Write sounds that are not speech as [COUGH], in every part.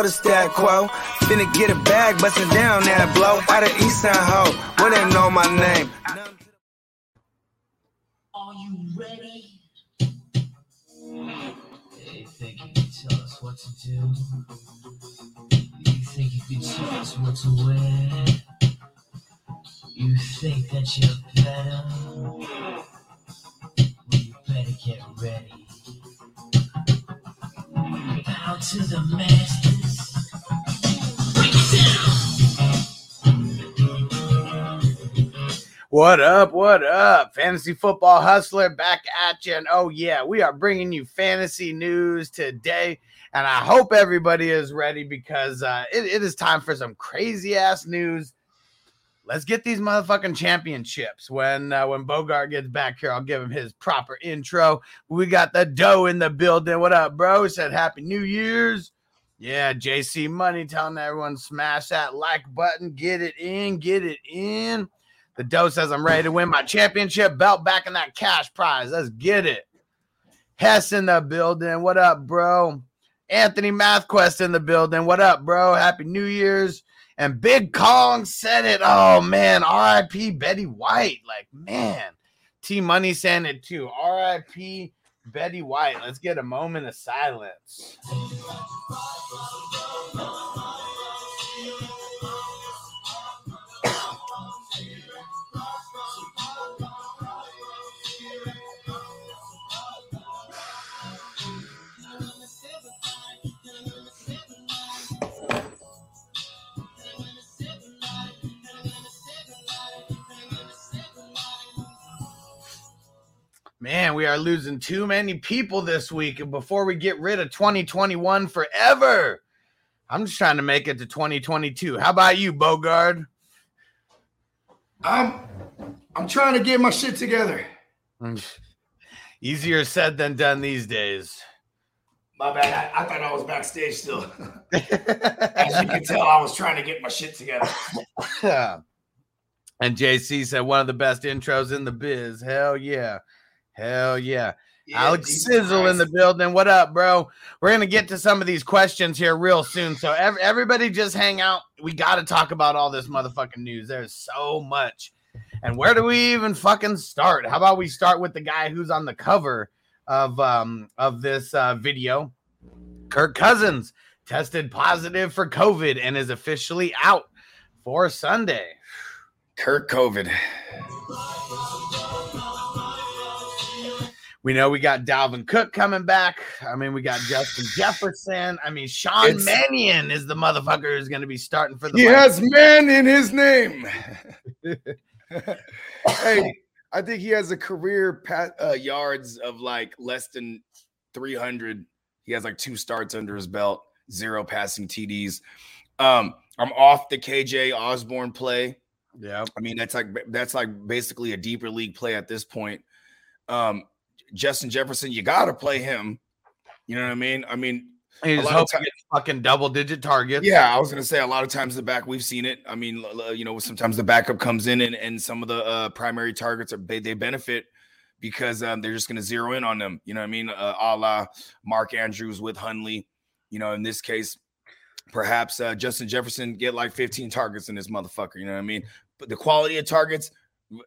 know the stat quo. Finna get a bag, bustin' down that blow. Out of East Side Ho, where they know my name. Are you ready? You think you can tell us what to do? You think you can tell us what to wear? You think that you're better? Well, you better get ready. Bow to the masters. What up? What up? Fantasy football hustler back at you. And oh, yeah, we are bringing you fantasy news today. And I hope everybody is ready because uh, it, it is time for some crazy ass news. Let's get these motherfucking championships. When uh, when Bogart gets back here, I'll give him his proper intro. We got the dough in the building. What up, bro? He said Happy New Year's. Yeah, JC Money telling everyone smash that like button, get it in, get it in. The dough says I'm ready to win my championship belt back in that cash prize. Let's get it. Hess in the building. What up, bro? Anthony MathQuest in the building. What up, bro? Happy New Year's. And Big Kong said it. Oh man, RIP Betty White. Like, man. T Money saying it too. RIP Betty White. Let's get a moment of silence. Man, we are losing too many people this week. And before we get rid of 2021 forever, I'm just trying to make it to 2022. How about you, Bogard? I'm I'm trying to get my shit together. [SIGHS] Easier said than done these days. My bad. I, I thought I was backstage still. [LAUGHS] As you can tell, I was trying to get my shit together. [LAUGHS] and JC said one of the best intros in the biz. Hell yeah. Hell yeah. Yeah, Alex Sizzle in the building. What up, bro? We're gonna get to some of these questions here real soon. So ev- everybody just hang out. We got to talk about all this motherfucking news. There's so much. And where do we even fucking start? How about we start with the guy who's on the cover of um of this uh, video? Kirk Cousins tested positive for COVID and is officially out for Sunday. Kirk COVID. We know we got Dalvin Cook coming back. I mean, we got Justin [SIGHS] Jefferson. I mean, Sean It's- Mannion is the motherfucker who's going to be starting for the. He Vikings. has man in his name. [LAUGHS] [LAUGHS] hey, I think he has a career pa- uh, yards of like less than 300. He has like two starts under his belt, zero passing TDs. Um, I'm off the KJ Osborne play. Yeah. I mean, that's like that's like basically a deeper league play at this point. Um, Justin Jefferson, you gotta play him. You know what I mean? I mean, He's hoping to fucking double digit targets. yeah, I was gonna say a lot of times the back we've seen it. I mean, you know, sometimes the backup comes in and, and some of the uh, primary targets are they, they benefit because um, they're just gonna zero in on them. You know what I mean? Uh, a la Mark Andrews with Huntley. You know, in this case, perhaps uh, Justin Jefferson get like 15 targets in this motherfucker. You know what I mean? But the quality of targets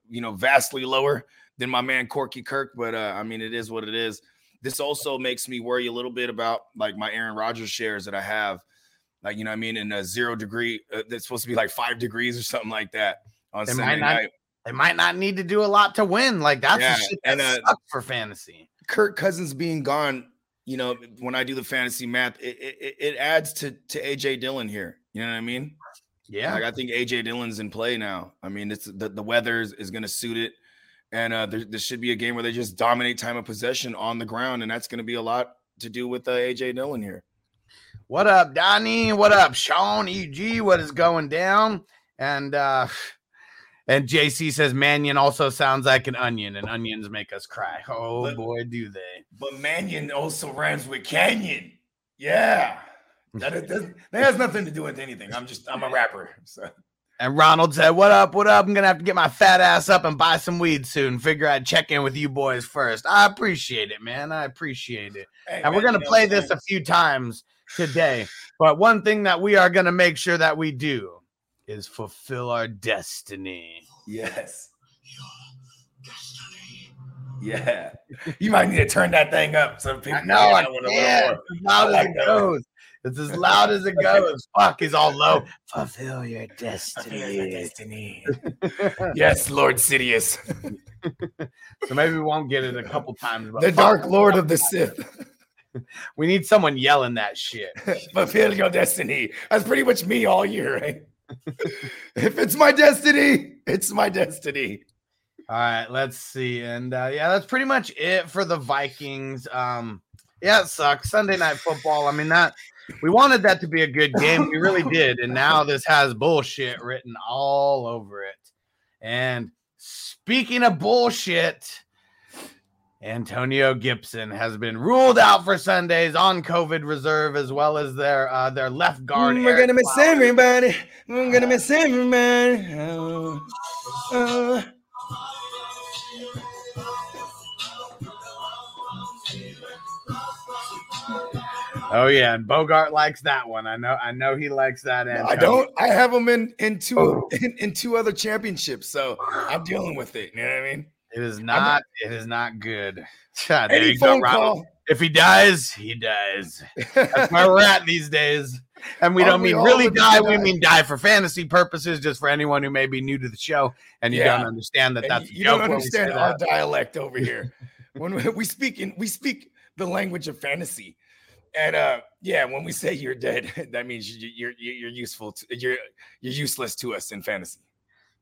you know, vastly lower than my man Corky Kirk, but uh, I mean, it is what it is. This also makes me worry a little bit about like my Aaron Rodgers shares that I have, like you know, what I mean, in a zero degree, uh, that's supposed to be like five degrees or something like that on It Sunday not- night. They might not need to do a lot to win. Like that's Yeah, shit that and, uh, for fantasy. Kirk Cousins being gone, you know, when I do the fantasy math, it, it, it adds to to AJ Dillon here. You know what I mean? Yeah. Like I think AJ Dillon's in play now. I mean, it's the, the weather is, is going to suit it. And uh, there, there should be a game where they just dominate time of possession on the ground. And that's going to be a lot to do with uh, AJ Dillon here. What up, Donnie? What up, Sean? EG, what is going down? And uh and JC says Mannion also sounds like an onion, and onions make us cry. Oh But- boy, do they. But Mannion also rhymes with Canyon. Yeah. That, that, that has nothing to do with anything. I'm just, I'm a rapper. So And Ronald said, What up? What up? I'm gonna have to get my fat ass up and buy some weed soon. Figure I'd check in with you boys first. I appreciate it, man. I appreciate it. Hey, And we're gonna you know play this a few times today. But one thing that we are gonna make sure that we do is fulfill our destiny. Yes. Yeah. You might need to turn that thing up so people I know I hear that one a little can't. more. As loud I like goes. It's as loud as it goes. [LAUGHS] Fuck, he's all low. Fulfill your destiny. destiny. [LAUGHS] yes, Lord Sidious, [LAUGHS] So maybe we won't get it a couple times. The Dark Lord of the Sith. We need someone yelling that shit. Fulfill your destiny. That's pretty much me all year, right? if it's my destiny, it's my destiny. All right, let's see. And uh, yeah, that's pretty much it for the Vikings. Um, yeah, it sucks. Sunday night football. I mean, that we wanted that to be a good game. We really did. And now this has bullshit written all over it. And speaking of bullshit, Antonio Gibson has been ruled out for Sundays on COVID reserve, as well as their uh, their left guard. We're Eric gonna miss Flowers. everybody. We're gonna miss everybody. Oh, oh. Oh yeah, and Bogart likes that one. I know. I know he likes that. No, I don't. I have them in in two oh. [LAUGHS] in, in two other championships, so I'm dealing with it. You know what I mean? It is not. It is not good. [LAUGHS] there Any you go, phone call. If he dies, he dies. That's where we're at these days. And we Aren't don't we mean all really die. We die? mean die for fantasy purposes, just for anyone who may be new to the show and you Yeah. don't understand that And that's you you joke don't when we say understand our that. dialect over [LAUGHS] here. when we, we speak in we speak the language of fantasy, and uh yeah, when we say you're dead, [LAUGHS] that means you, you're you're you're useful. To, you're you're useless to us in fantasy.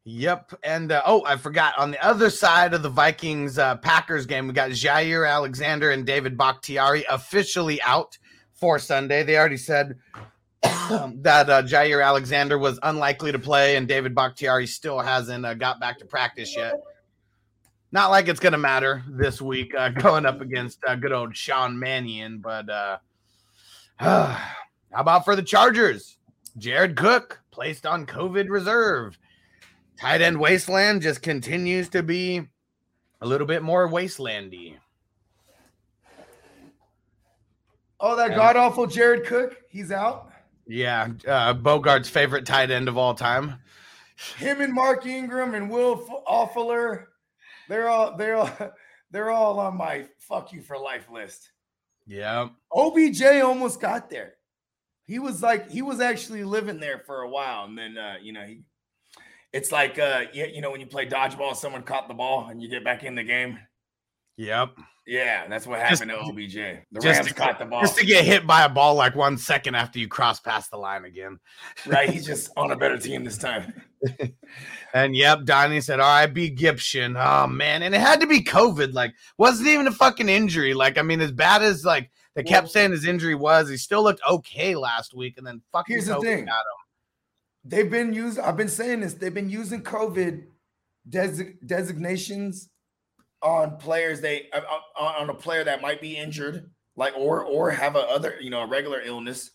Yep. And uh, oh, I forgot on the other side of the Vikings uh, Packers game, we got Jaire Alexander and David Bakhtiari officially out for Sunday. They already said [COUGHS] that uh, Jaire Alexander was unlikely to play, and David Bakhtiari still hasn't uh, got back to practice yet. Not like it's going to matter this week uh, [LAUGHS] going up against uh, good old Sean Mannion, but uh, [SIGHS] how about for the Chargers? Jared Cook placed on COVID reserve. Tight end wasteland just continues to be a little bit more wastelandy. Oh, that god awful Jared Cook, he's out. Yeah, uh, Bogart's favorite tight end of all time. Him and Mark Ingram and Will F- Offler, they're all they're all [LAUGHS] they're all on my fuck you for life list. Yeah, OBJ almost got there. He was like he was actually living there for a while, and then uh, you know he. It's like uh, you, you know when you play dodgeball, someone caught the ball and you get back in the game. Yep. Yeah, that's what Just- happened to OBJ. The just Rams to- caught the ball. Just to get hit by a ball like one second after you cross past the line again. right, [LAUGHS] he's just on a better team this time. [LAUGHS] And yep, Donnie said, "All right, be Gibson." Oh man, and it had to be COVID. Like, wasn't even a fucking injury. Like, I mean, as bad as like they kept saying his injury was, he still looked okay last week, and then fucking Here's the thing. got him. They've been using. I've been saying this. They've been using COVID desi- designations on players. They uh, on, on a player that might be injured, like or or have a other you know a regular illness,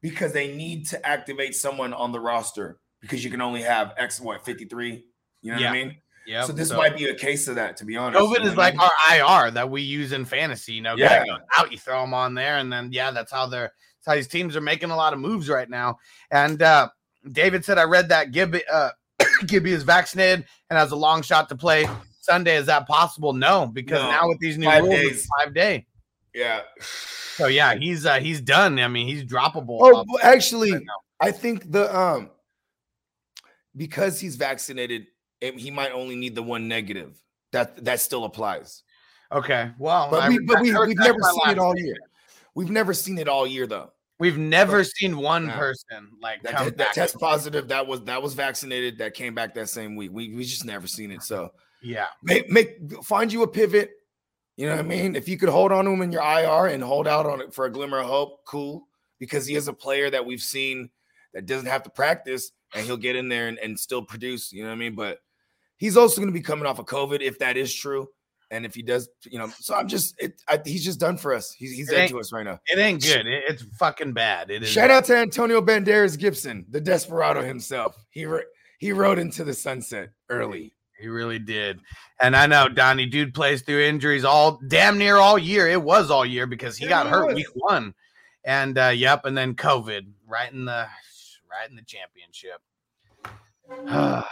because they need to activate someone on the roster because you can only have X what fifty three. You know Yeah. what I mean? Yeah. so this might be a case of that. To be honest, COVID you know is I like mean? our IR that we use in fantasy. You know, Yeah. out, you throw them on there, and then yeah, that's how they're that's how these teams are making a lot of moves right now. And uh David said, I read that Gibby uh [COUGHS] Gibby is vaccinated and has a long shot to play Sunday. Is that possible? No, because No. now with these new Five rules, days. it's five day. Yeah. So yeah, he's uh, he's done. I mean, he's droppable. Oh, well, actually, right. I think the um because he's vaccinated, it, he might only need the one negative. That that still applies. Okay, well, But I we but retract- we I we've never seen it all statement. year. We've never seen it all year though. We've never seen one Yeah. person like That, come that, back. test positive that was that was vaccinated that came back that same week. We we just never seen it. So yeah, make make find you a pivot. You know what I mean? If you could hold on to him in your IR and hold out on it for a glimmer of hope, cool. Because he is a player that we've seen that doesn't have to practice and he'll get in there and, and still produce. You know what I mean? But he's also going to be coming off of COVID if that is true. And if he does, you know, so I'm just, it, I, he's just done for us. He's, he's It dead ain't- to us right now. it ain't good. It- it's fucking bad. It is. Shout out to Antonio Banderas Gibson, the desperado himself. He ro- he rode into the sunset early. He really did. And I know Donnie dude plays through injuries all damn near all year. It was all year because he Yeah, got it hurt week one. And uh yep, and then COVID right in the right in the championship. [SIGHS]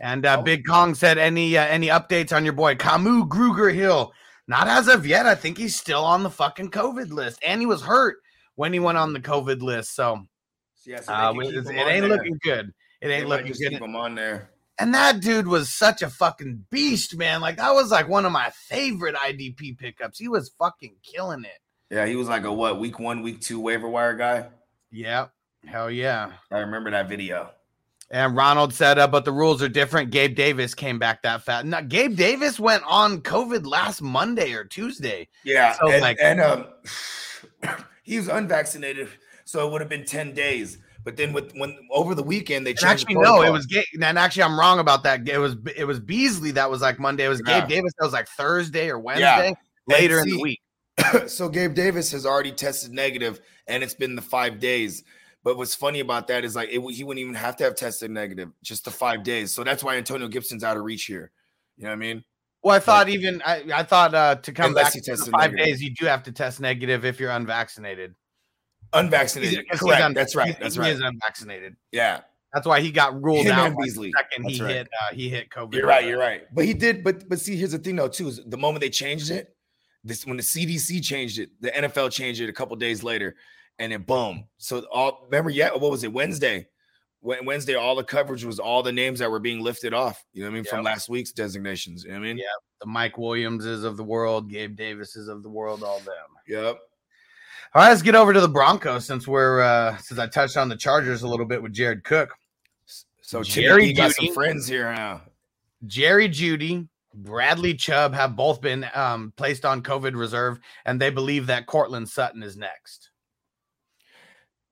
and uh Big Kong said any uh, any updates on your boy Kamu Grugier-Hill? Not as of yet. I think he's still on the fucking COVID list. And he was hurt when he went on the COVID list. So Yeah, so uh, can keep it's- him it ain't there. looking good. It ain't looking good. keep him on there. And that dude was such a fucking beast, man. Like that was like one of my favorite IDP pickups. He was fucking killing it. Yeah, he was like a what week one, week two waiver wire guy. Yeah. Hell yeah. I remember that video. And Ronald said, uh, but the rules are different. Gabe Davis came back that fat. No, Gabe Davis went on COVID last Monday or Tuesday. Yeah, So, and, like- and um, [SIGHS] he was unvaccinated, so it would have been ten days. But then with when over the weekend they changed. actually, the no, it was Gabe. And actually, I'm wrong about that. It was it was Beasley that was like Monday. It was Yeah. Gabe Davis that was like Thursday or Wednesday later in the week. [CLEARS THROAT] so Gabe Davis has already tested negative, and it's been the five days. But what's funny about that is like it, he wouldn't even have to have tested negative, just the five days. So that's why Antonio Gibson's out of reach here. You know what I mean? Well, I thought even I, I thought uh, to come Unless back in five negative. days, you do have to test negative if you're unvaccinated. Unvaccinated. He's- 'cause he's Correct. un- that's right. That's He right. is unvaccinated. Yeah. That's why he got ruled Him out and like, the Beasley. second he That's right. hit uh, he hit COVID. You're right. You're right. But he did. But but see, here's the thing though, too. Is the moment they changed it, this when the CDC changed it, the NFL changed it a couple days later, and then boom. So all remember, yeah, what was it? Wednesday. When Wednesday, all the coverage was all the names that were being lifted off. You know what I mean? From last week's designations. You know what I mean? Yeah. The Mike Williamses of the world, Gabe Davises of the world, all them. Yep. All right, let's get over to the Broncos since we're uh since I touched on the Chargers a little bit with Jared Cook. So Jerry Jerry got some friends here now. Jerry Jeudy, Bradley Chubb have both been um, placed on COVID reserve, and they believe that Courtland Sutton is next.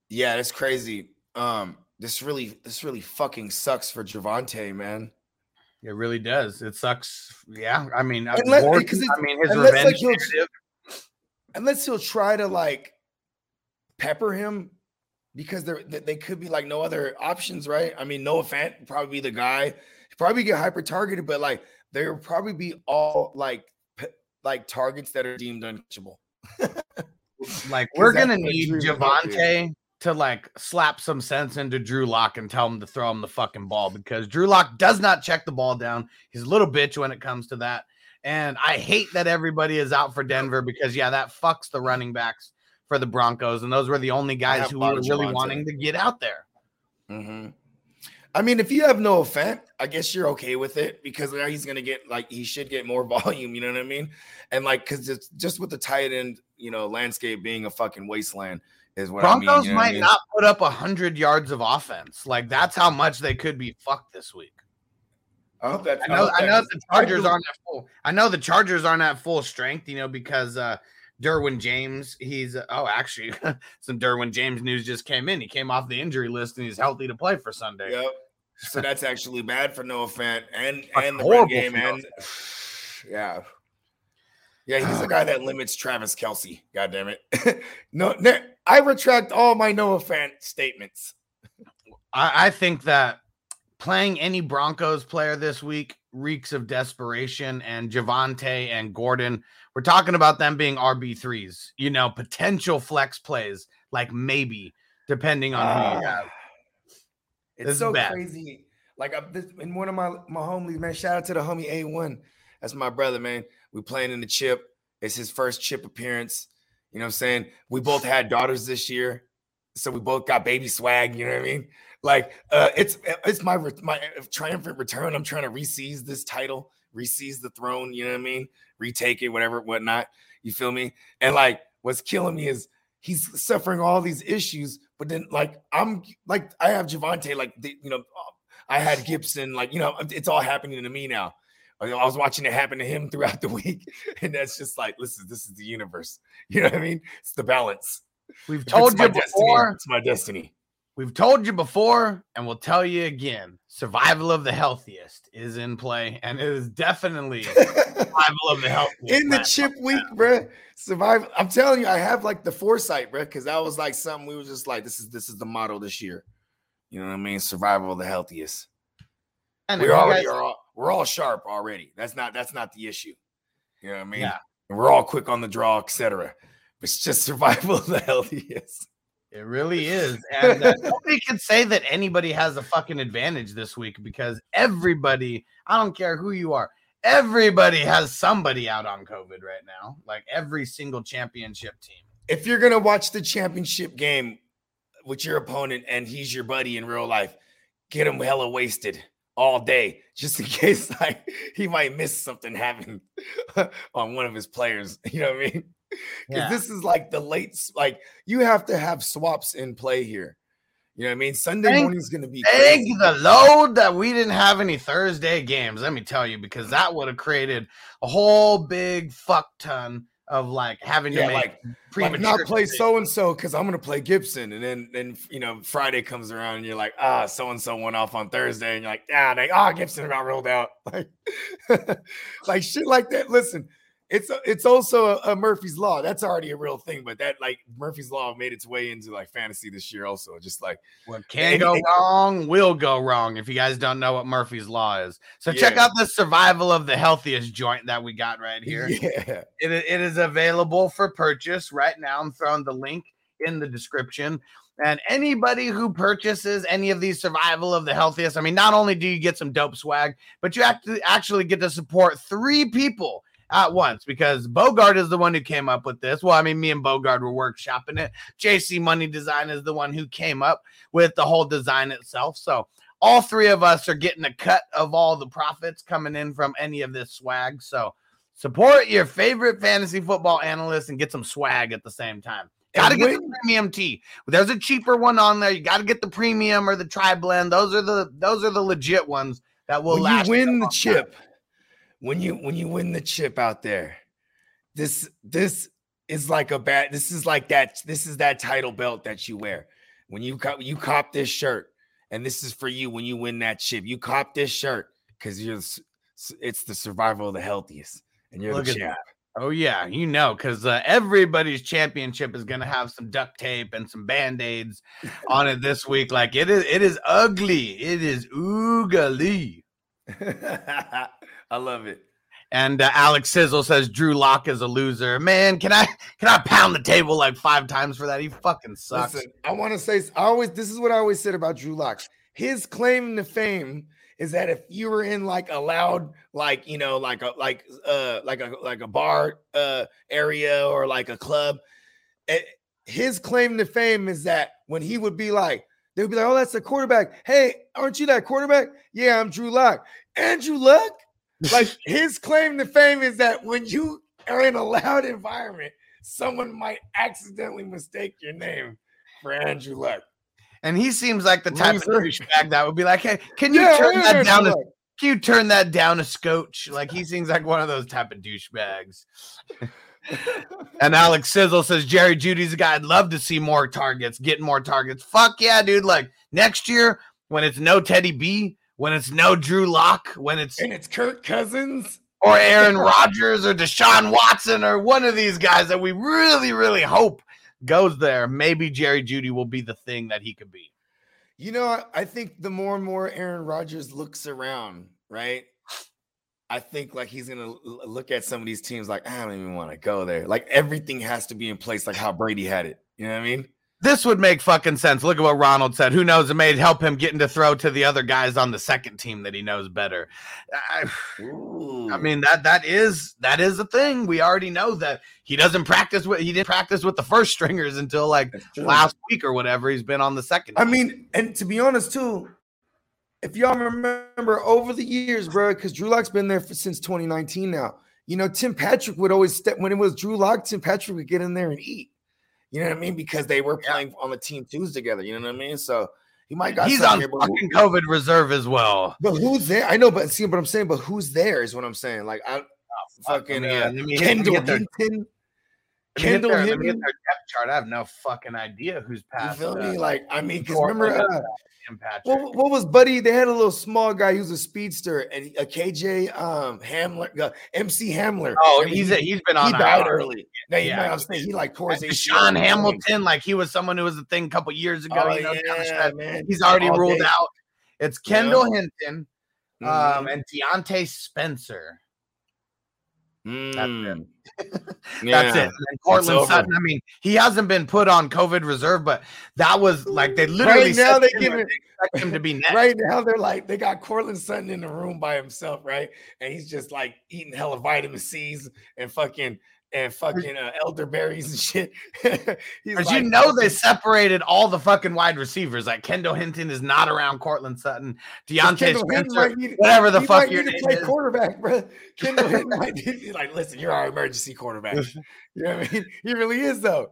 Yeah, that's crazy. Um, this really, this really fucking sucks for Javonte, man. It really does. It sucks. Yeah, I mean, uh, Unless- Gordon, because I mean, his unless, like, revenge. he'll- narrative- unless he'll try to like pepper him because there they, they could be like no other options, right? I mean, Noah Fant probably be the guy. He'd probably get hyper targeted, but like there will probably be all like p- like targets that are deemed uncatchable. [LAUGHS] like [LAUGHS] we're gonna need. Javonte to like slap some sense into Drew Lock and tell him to throw him the fucking ball because Drew Lock does not check the ball down. He's a little bitch when it comes to that. And I hate that everybody is out for Denver because yeah, that fucks the running backs for the Broncos, and those were the only guys who were really Javonte. wanting to get out there. hmm I mean, if you have no Fant, I guess you're okay with it because now he's gonna get like he should get more [LAUGHS] volume. You know what I mean? And like because it's just with the tight end, you know, landscape being a fucking wasteland is what I mean. Broncos you know what I might mean? not put up a hundred yards of offense. Like that's how much they could be fucked this week. I hope that's I know, I know that's- the Chargers aren't at full. I know the Chargers aren't at full strength, you know, because uh Derwin James, he's oh, actually, [LAUGHS] some Derwin James news just came in. He came off the injury list and he's healthy to play for Sunday. Yep. So that's actually bad for Noah Fant and Fucking and the horrible run game for Noah and [SIGHS] yeah. Yeah, he's the guy that [SIGHS] limits Travis Kelce. God damn it. [LAUGHS] no, no, I retract all my Noah Fant statements. I, I think that playing any Broncos player this week reeks of desperation. And Javonte and Gordon, we're talking about them being RB threes. You know, potential flex plays, like maybe depending on who you ah. have. It's This so crazy. Like I, this, in one of my my homies, man. Shout out to the homie A1. That's my brother, man. We playing in the chip. It's his first chip appearance. You know what I'm saying? We both had daughters this year, so we both got baby swag. You know what I mean? Like uh, it's it's my my triumphant return. I'm trying to reseize this title, reseize the throne. You know what I mean? Retake it, whatever, whatnot. You feel me? And like, what's killing me is he's suffering all these issues, but then like I'm like I have Javonte, like the, you know, I had Gibson, like you know, it's all happening to me now. I was watching it happen to him [LAUGHS] throughout the week, and that's just like, listen, this is the universe. You know what I mean? It's the balance. We've told you destiny, before. It's my destiny. We've told you before, and we'll tell you again. Survival of the healthiest is in play, and it is definitely [LAUGHS] survival of the healthiest in the chip week, bruh. Survive. I'm telling you, I have like the foresight, bruh, because that was like something we were just like, this is this is the motto this year. You know what I mean? Survival of the healthiest. And We if you already guys- are. All, we're all sharp already. That's not that's not the issue. You know what I mean? Yeah. And we're all quick on the draw, etc. It's just [LAUGHS] survival of the healthiest. It really is. [LAUGHS] And uh, nobody can say that anybody has a fucking advantage this week because everybody, I don't care who you are, everybody has somebody out on COVID right now. Like every single championship team. if you're gonna watch the championship game with your opponent and he's your buddy in real life, get him hella wasted all day, just in [LAUGHS] case like he might miss something happening [LAUGHS] on one of his players. You know what I mean? Because Yeah. this is like the late, like you have to have swaps in play here. You know what I mean? Sunday Thank- morning is gonna be crazy. the load that we didn't have any Thursday games. Let me tell you, because that would have created a whole big fuck ton of like having to Yeah, make like, like not play so and so because I'm gonna play Gibson, and then then you know Friday comes around and you're like, ah, so and so went off on Thursday, and you're like, ah, they ah Gibson got rolled out, [LAUGHS] like [LAUGHS] like shit like that. Listen, it's a- it's also a, a Murphy's law. That's already a real thing, but that like Murphy's law made its way into like fantasy this year, also. Just like What can go wrong will go wrong if you guys don't know what Murphy's Law is. So check out the survival of the healthiest joint that we got right here. yeah, It, it is available for purchase right now. I'm throwing the link in the description. And anybody who purchases any of these survival of the healthiest, I mean, not only do you get some dope swag, but you actually actually get to support three people at once because Bogart is the one who came up with this. Well, I mean, me and Bogart were workshopping it. JC Money Design is the one who came up with the whole design itself. So all three of us are getting a cut of all the profits coming in from any of this swag. So support your favorite fantasy football analyst and get some swag at the same time. Got to get the premium tee. There's a cheaper one on there. You got to get the premium or the tri blend. Those are the those are the legit ones that will when last. you you win the chip. time. When you when you win the chip out there, this this is like a bad. This is like that. This is that title belt that you wear when you cop you cop this shirt, and this is for you when you win that chip. You cop this shirt because you're it's the survival of the healthiest, and you're Look the at champ. Oh yeah, you know, because uh, everybody's championship is gonna have some duct tape and some band aids on it this week. Like it is, it is ugly. It is oogly. [LAUGHS] I love it. And uh, Alex Sizzle says Drew Lock is a loser. Man, can I can I pound the table like five times for that? He fucking sucks. Listen, I want to say I always this is what I always said about Drew Locks. His claim to fame is that if you were in like a loud, like you know, like a like uh like a like a bar uh area or like a club, eh, his claim to fame is that when he would be like, they would be like, "Oh, that's the quarterback. Hey, aren't you that quarterback? Yeah, I'm Drew Lock. Andrew Luck." Like his claim to fame is that when you are in a loud environment, someone might accidentally mistake your name for Andrew Luck. And he seems like the type of Loser. douchebag that would be like, "Hey, can you Yeah, turn that down? A, can you turn that down a scotch?" Like he seems like one of those type of douchebags. [LAUGHS] And Alex Sizzle says Jerry Jeudy's a guy I'd love to see more targets, getting more targets. Fuck yeah, dude! Like next year when it's no Teddy B, when it's no Drew Lock, when it's and it's Kirk Cousins. or Aaron Rodgers or Deshaun Watson or one of these guys that we really, really hope goes there. Maybe Jerry Jeudy will be the thing that he could be. You know, I, I think the more and more Aaron Rodgers looks around, right? I think like he's gonna look at some of these teams like I don't even want to go there. Like everything has to be in place, like how Brady had it. You know what I mean? This would make fucking sense. Look at what Ronald said. Who knows? It may help him getting to throw to the other guys on the second team that he knows better. I, I mean that that is that is a thing. We already know that he doesn't practice with he didn't practice with the first stringers until like last week or whatever. He's been on the second. I team. mean, and to be honest too, if y'all remember over the years, bro, because Drew Lock's been there for, since 2019 now. You know, Tim Patrick would always step when it was Drew Lock. Tim Patrick would get in there and eat. You know what I mean? Because they were playing on the team twos together. You know what I mean? So he might got he's on here, but who- fucking COVID reserve as well. But who's there? I know, but see what I'm saying. But who's there is what I'm saying. Like I, fucking Oh, Let me, uh, let me- let me Kendall Hinton. Let me get Kendall their- let me get Hinton. their depth chart. I have no fucking idea who's You feel uh, me? Like I mean, because remember, uh, what, what was Buddy? They had a little small guy. He was a speedster, and a KJ um Hamler, uh, MC Hamler. oh, he's he, a, he's been he on died IR. early. Now, you Yeah. know what I'm saying? He like tore his. DaeSean Hamilton, like he was someone who was a thing a couple years ago. Oh, you know, yeah, man. he's already All ruled day. out. It's Kendall Hinton, um, Mhm. and Diontae Spencer. Mm. That's [LAUGHS] Yeah. it. And Courtland over. Sutton. I mean, he hasn't been put on COVID reserve, but that was like they literally Right now they to him give that it they expect him to be [LAUGHS] next. right now they're like they got Courtland Sutton in the room by himself, right? And he's just like eating hella vitamin C's and fucking and fucking uh, elderberries and shit. [LAUGHS] Because like, you know they separated all the fucking wide receivers. Like Kendall Hinton is not around Courtland Sutton, Diontae Spencer, need- whatever the fuck might your need to play is. quarterback, bro. [LAUGHS] Kendall Hinton might need like, listen, you're our emergency quarterback. [LAUGHS] You know what I mean? He really is though.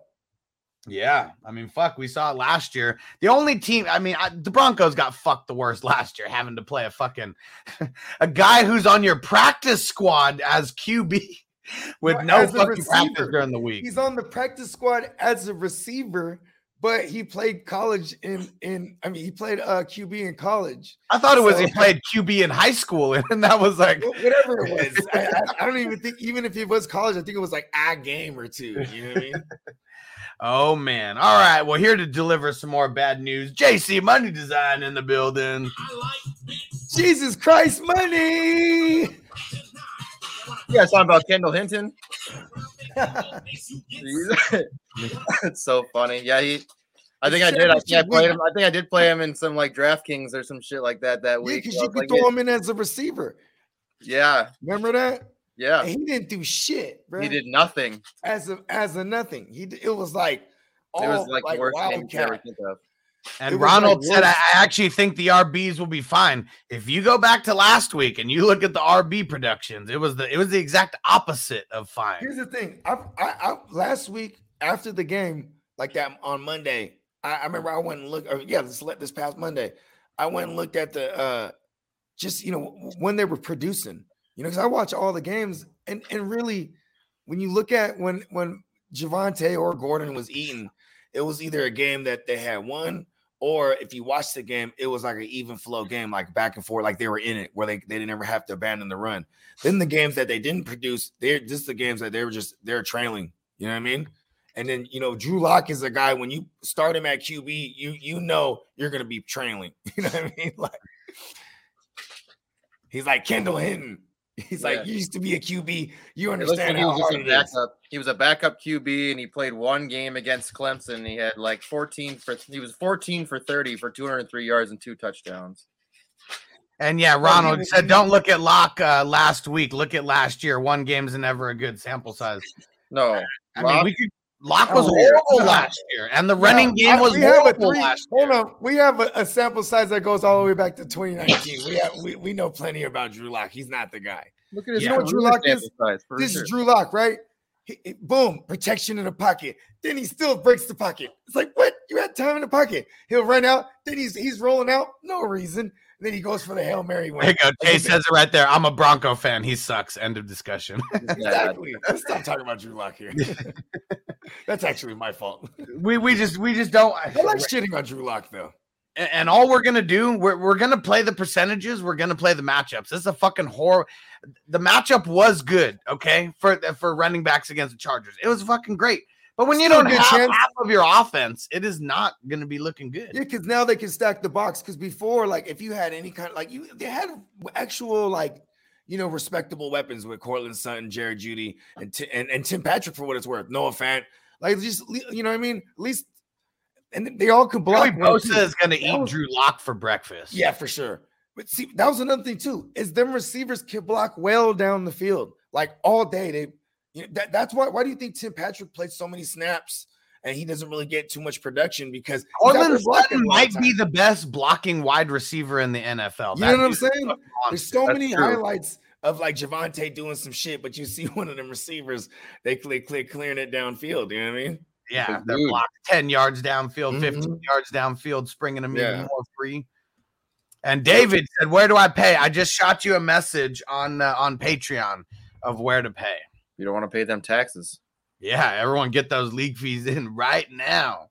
Yeah, I mean, fuck, we saw it last year. The only team, I mean, I, the Broncos got fucked the worst last year, having to play a fucking a guy who's on your practice squad as QB [LAUGHS] with Well, no fucking practice during the week. He's on the practice squad as a receiver, but he played college in in I mean he played uh QB in college. I thought it was he played QB in high school, [LAUGHS] and that was like, Whatever it was. [LAUGHS] I, I, I don't even think even if it was college, I think it was like a game or two. You know what I mean? oh man. All right, well, here to deliver some more bad news, JC Money Design in the building. Jesus Christ, money. Guys talking about Kendall Hinton? [LAUGHS] it's [LAUGHS] so funny. Yeah, he. I think I did. I think I played him. I think I did play him in some like DraftKings or some shit like that that Yeah, week. because you could like, throw him in as a receiver. yeah, Remember that? yeah. And he didn't do shit, bro. He did nothing. as a as a nothing. He it was like all It was like, the worst game you could ever wildcat. And It was, like, Ronald said, I actually think the RBs will be fine. If you go back to last week and you look at the RB productions, it was the it was the exact opposite of fine. Here's the thing. I, I, I last week after the game, like that on Monday, I, I remember I went and looked. Or yeah, this let this past Monday, I went and looked at the uh just you know when they were producing. You know, because I watch all the games, and and really, when you look at when when Javonte or Gordon was eating, it was either a game that they had won. Or if you watch the game, it was like an even flow game, like back and forth, like they were in it, where they, they didn't ever have to abandon the run. Then the games that they didn't produce, they're just the games that they were just they're trailing. You know what I mean? And then you know, Drew Lock is a guy when you start him at QB, you you know you're gonna be trailing. [LAUGHS] You know what I mean? Like he's like Kendall Hinton. He's like, Yeah. you used to be a QB. You It looks like understand he was hard a it is. backup. He was a backup QB, and he played one game against Clemson. He had like 14 for he was 14 for 30 for 203 yards and two touchdowns. And yeah, Ronald said, "Don't look at Lock uh, last week. Look at last year. One game's never a good sample size." No, I mean, we could. Lock was Oh, horrible No. last year, and the running game was we have a horrible three- last Hold year. on, we have a, a sample size that goes all the way back to [LAUGHS] 2019. we have we, we know plenty about Drew Lock. He's not the guy. look at his You know what Drew career Lock is? size, this sure. is Drew Lock, right? He- he- boom, protection in the pocket. Then he still breaks the pocket. It's like, what? You had time in the pocket. He'll run out. Then he's he's rolling out, no reason. Then he goes for the hail mary. Win. There you go. Jay says it right there. I'm a Bronco fan. He sucks. End of discussion. [LAUGHS] Exactly. Let's stop talking about Drew Lock here. [LAUGHS] That's actually my fault. we we just we just don't. I like shitting on Drew Lock though. And and all we're gonna do, we're, we're gonna play the percentages. We're gonna play the matchups. This is a fucking horror. The matchup was good, okay, for for running backs against the Chargers. It was fucking great. But when you don't have chance. half of your offense, it is not gonna be looking good. Yeah, because now they can stack the box. Because before, like, if you had any kind of like you, they had actual like, you know, respectable weapons with Courtland Sutton, Jared Jeudy, and Ti- and, and Tim Patrick for what it's worth. Noah Fant, like just you know what I mean. At least and they all could block. Joey Bosa is going to eat was- Drew Lock for breakfast. Yeah, for sure. But see, that was another thing too. Is them receivers can block well down the field, like all day. They, you know, that, that's why. Why do you think Tim Patrick played so many snaps and he doesn't really get too much production because he's out Orland there blocking Sutton might be the best blocking wide receiver in the NFL. You That know what I'm saying? fucking There's so That's many true. highlights of like Javonte doing some shit, but you see [LAUGHS] one of them receivers, they click, click, clearing it downfield. You know what I mean? Yeah, they're dude. blocked 10 yards downfield, 15 Mhm. yards downfield, springing them even more free. And David said, "Where do I pay?" I just shot you a message on uh, on Patreon of where to pay. You don't want to pay them taxes. Yeah, everyone get those league fees in right now.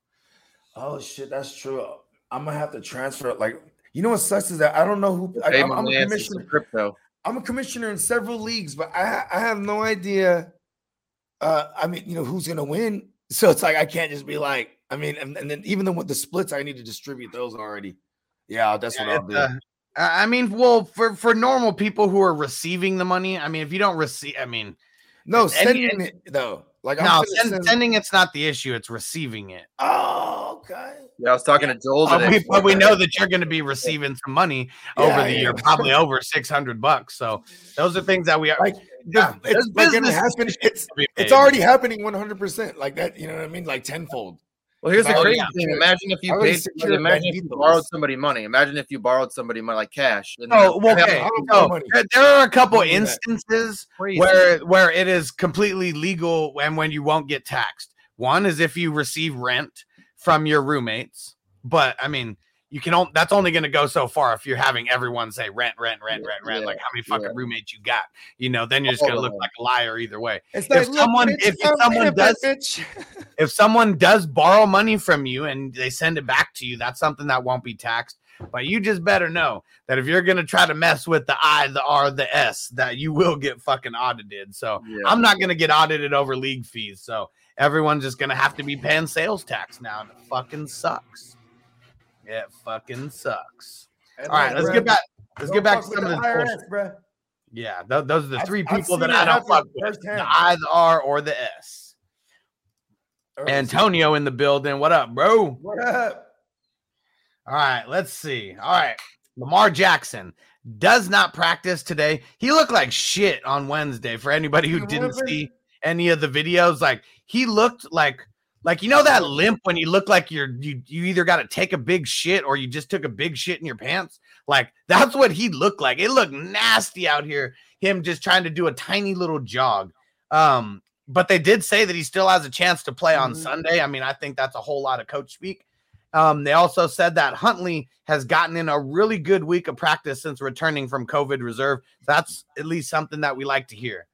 Oh shit, that's true. I'm gonna have to transfer. Like, you know what sucks is that I don't know who. I, Pay am my I'm a commissioner. crypto. I'm a commissioner in several leagues, but I I have no idea. Uh, I mean, you know who's gonna win. [LAUGHS] So it's like I can't just be like. I mean, and, and then even then with the splits, I need to distribute those already. Yeah, that's what I'll do. Uh, I I mean, well, for for normal people who are receiving the money, I mean, if you don't receive, I mean, no, any- sending it though. Like I'm no, send, send- sending it's not the issue; it's receiving it. Oh, okay. Yeah, I was talking to Joel But today. we, but we know that you're going to be receiving some money over the yeah. year, probably over six hundred bucks. So those are things that we are. Like, yeah, it's this like business happen. It's it's already happening 100 percent like that. You know what I mean? Like tenfold. Well, here's the Oh, crazy yeah. thing. Imagine if you paid. secured Imagine if you borrowed somebody money. Imagine if you borrowed somebody money like cash. and Oh, well, okay. I don't So, know money. there, there are a couple Don't do that. instances where where it is completely legal and when you won't get taxed. One is if you receive rent from your roommates, but I mean, you can only that's only going to go so far if you're having everyone say rent, rent, rent, rent, rent. Yeah, Like how many fucking yeah. roommates you got? You know, then you're just going to look like a liar either way. It's If someone- if- if someone does- [LAUGHS] if someone does borrow money from you and they send it back to you, that's something that won't be taxed. But you just better know that if you're gonna try to mess with the I, the R, the S, that you will get fucking audited. So Yeah. I'm not gonna get audited over league fees. So everyone's just gonna have to be paying sales tax now. And it fucking sucks. It fucking sucks. All right, let's get back. Let's get back to some of this bullshit. bro. Yeah, th- those are the I've- three I've people that I don't fuck with. The I, the R, or the S. Antonio in the building. What up, bro? What up? All right, let's see. All right, Lamar Jackson does not practice today. He looked like shit on Wednesday. For anybody who didn't see any of the videos, like he looked like like you know that limp when you look like you're you you either got to take a big shit or you just took a big shit in your pants. Like that's what he looked like. It looked nasty out here. Him just trying to do a tiny little jog. Um, but they did say that he still has a chance to play on Mhm. Sunday. I mean, I think that's a whole lot of coach speak. Um, they also said that Huntley has gotten in a really good week of practice since returning from COVID reserve. That's at least something that we like to hear.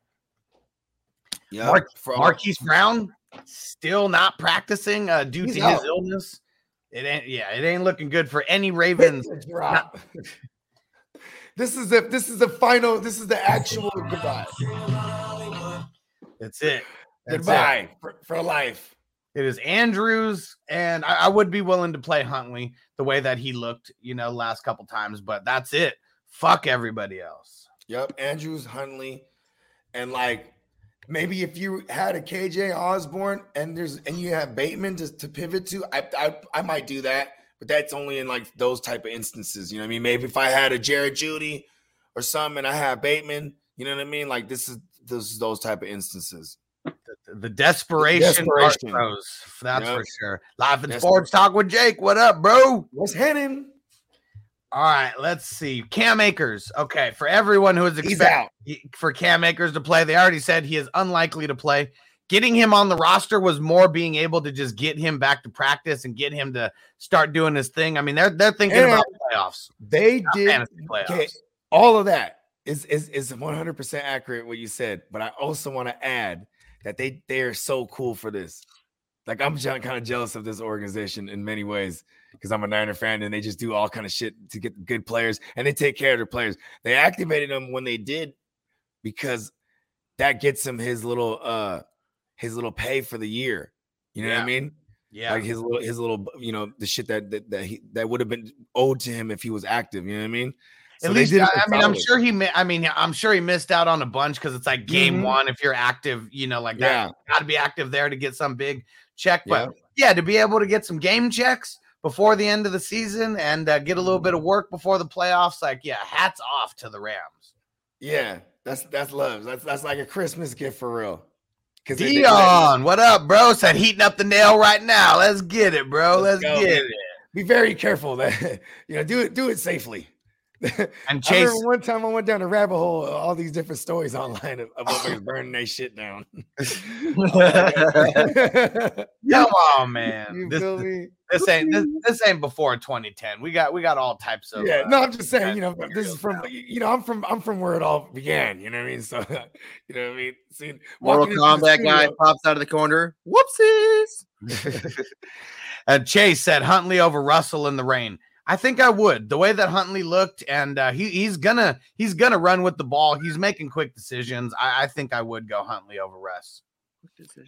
Yeah, for Marquise Brown still not practicing uh, due He's to his illness. It ain't yeah, it ain't looking good for any Ravens. This is the this is the final. This is the actual goodbye. That's it. That's it. Goodbye for, for life. It is Andrews, and I, I would be willing to play Huntley the way that he looked, you know, last couple times, but that's it. Fuck everybody else. Yep, Andrews, Huntley, and like maybe if you had a KJ Osborne and there's and you have Bateman to, to pivot to, I, I I might do that, but that's only in like those type of instances. You know what I mean? Maybe if I had a Jared Jeudy or something and I have Bateman, you know what I mean? Like this is those those type of instances. The desperation, Desperation. art throws, that's Yep. for sure. Live in sports talk with Jake. What up, bro? What's happening? All right, let's see. Cam Akers. Okay, for everyone who is expecting for Cam Akers to play, they already said he is unlikely to play. Getting him on the roster was more being able to just get him back to practice and get him to start doing his thing. I mean, they're they're thinking And about playoffs, They did playoffs. Okay, all of that is is is 100% accurate what you said, but I also want to add that they they are so cool for this. Like I'm kind of jealous of this organization in many ways because I'm a Niner fan and they just do all kind of shit to get good players and they take care of their players. They activated him when they did because that gets him his little uh his little pay for the year. You know what I mean? Yeah, Like his little his little you know the shit that that that, he, that would have been owed to him if he was active. You know what I mean? At So they least, I, I mean, I'm sure he. I mean, I'm sure he missed out on a bunch because it's like game Mhm. one. If you're active, you know, like Yeah. that, got to be active there to get some big check. But yeah, to be able to get some game checks before the end of the season and uh, get a little bit of work before the playoffs. Like, yeah, hats off to the Rams. Yeah, that's that's love. That's that's like a Christmas gift for real. Because Dion, what up, bro? Said heating up the nail right now. Let's get it, bro. Let's, Let's get it. be very careful that [LAUGHS] you know do it do it safely. [LAUGHS] And I Chase, remember one time I went down a rabbit hole of all these different stories online of, of motherfuckers burning their shit down. [LAUGHS] come on, man. [LAUGHS] you This, feel me? this ain't this, this ain't before 2010. We got we got all types of yeah, uh, no, I'm just saying, you know, this is from you know, I'm from I'm from where it all began. You know what I mean? So you know what I mean? See, Mortal Kombat guy pops out of the corner. Whoopsies. And Chase said Huntley over Russell in the rain. I think I would. The way that Huntley looked, and uh, he, he's gonna he's gonna run with the ball. He's making quick decisions. I, I think I would go Huntley over Russ.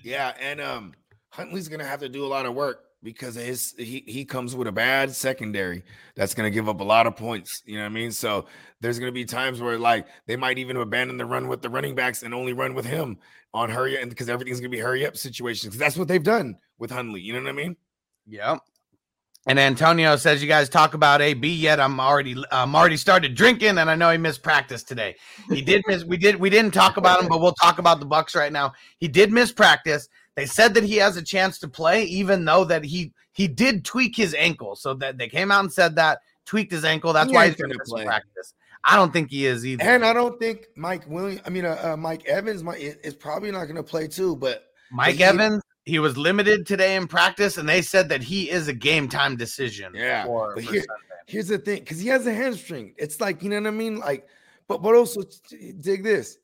Yeah, and um Huntley's gonna have to do a lot of work because his he he comes with a bad secondary that's gonna give up a lot of points. You know what I mean? So there's gonna be times where like they might even abandon the run with the running backs and only run with him on hurry and because everything's gonna be hurry up situations that's what they've done with Huntley. You know what I mean? Yep. And Antonio says you guys talk about AB yet. I'm already I'm already started drinking, and I know he missed practice today. He did miss. We did we didn't talk about him, but we'll talk about the Bucks right now. He did miss practice. They said that he has a chance to play, even though that he he did tweak his ankle. So that they came out and said that tweaked his ankle. That's He why he's going to play. practice. I don't think he is either. And I don't think Mike Williams, I mean uh, uh, Mike Evans might is probably not gonna play too, but Mike he- Evans, he was limited today in practice, and they said that he is a game time decision. Yeah, for, but here- here's the thing because he has a hamstring it's like you know what i mean like but but also dig this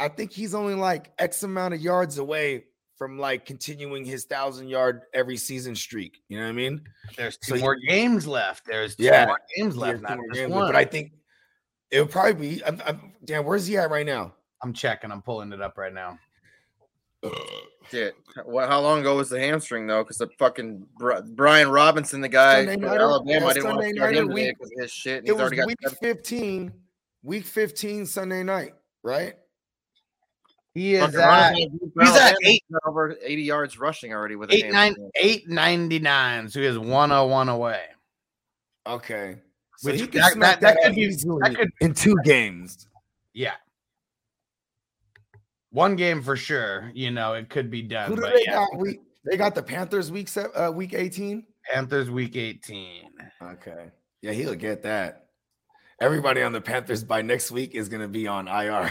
i think he's only like x amount of yards away from like continuing his thousand yard every season streak you know what i mean There's two So he- more games left. There's two Yeah, more games left. Not just games, one. but i think it would probably be I'm, I'm, damn where's he at right now I'm checking. I'm pulling it up right now. Shit. What? How long ago was the hamstring though? Because the fucking Brian Robinson, the guy Sunday from nighter? Alabama, Yeah, I didn't want to start him week- because his shit. And it he's was already week seven- 15 week 15 sunday night right He is at he's at eight- over 80 yards rushing already with a eight nine hamstring. eight ninety nine. So he is one oh one away. okay so Which he could that- smack that- that that, could be- easily that could- in two games Yeah. One game for sure. You know, it could be done. Who do they yeah, got? Week they got the Panthers week se- uh, week eighteen. Panthers week 18. Okay, yeah, he'll get that. Everybody on the Panthers by next week is gonna be on IR,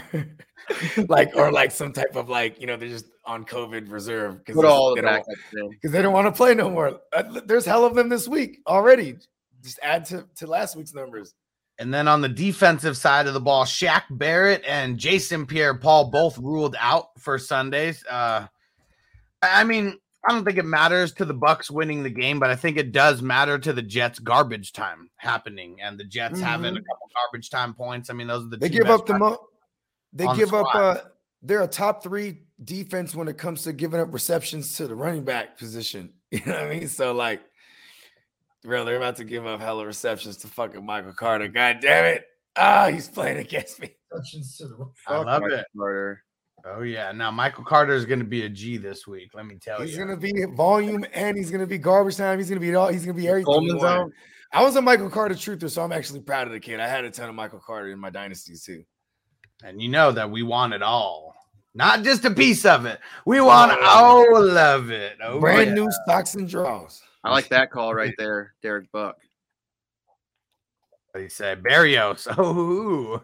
[LAUGHS] like or like some type of like you know they're just on COVID reserve because the [LAUGHS] they don't because they don't want to play no more. Uh, There's hell of them this week already. Just add to to last week's numbers. And then on the defensive side of the ball, Shaq Barrett and Jason Pierre Paul both ruled out for Sundays. Uh, I mean, I don't think it matters to the Bucks winning the game, but I think it does matter to the Jets garbage time happening and the Jets having a couple garbage time points. I mean, those are the They give up the run- mo. They on the give up. uh They're a top three defense when it comes to giving up receptions to the running back position. [LAUGHS] You know what I mean? So like, bro, they're about to give up hella receptions to fucking Michael Carter. God damn it! Ah, he's playing against me. Receptions to the I love Michael it. Carter. Oh yeah. Now Michael Carter is going to be a G this week. Let me tell He's you. He's gonna be volume and he's gonna be garbage time. He's gonna be all. He's gonna be everything. we Coleman's I was a Michael Carter truther, so I'm actually proud of the kid. I had a ton of Michael Carter in my dynasties too. And you know that we want it all, not just a piece of it. We want Oh. all of it. Oh, Brand yeah. new stocks and draws. I like that call right there, Derek Buck. He said Berrios. [LAUGHS] Oh,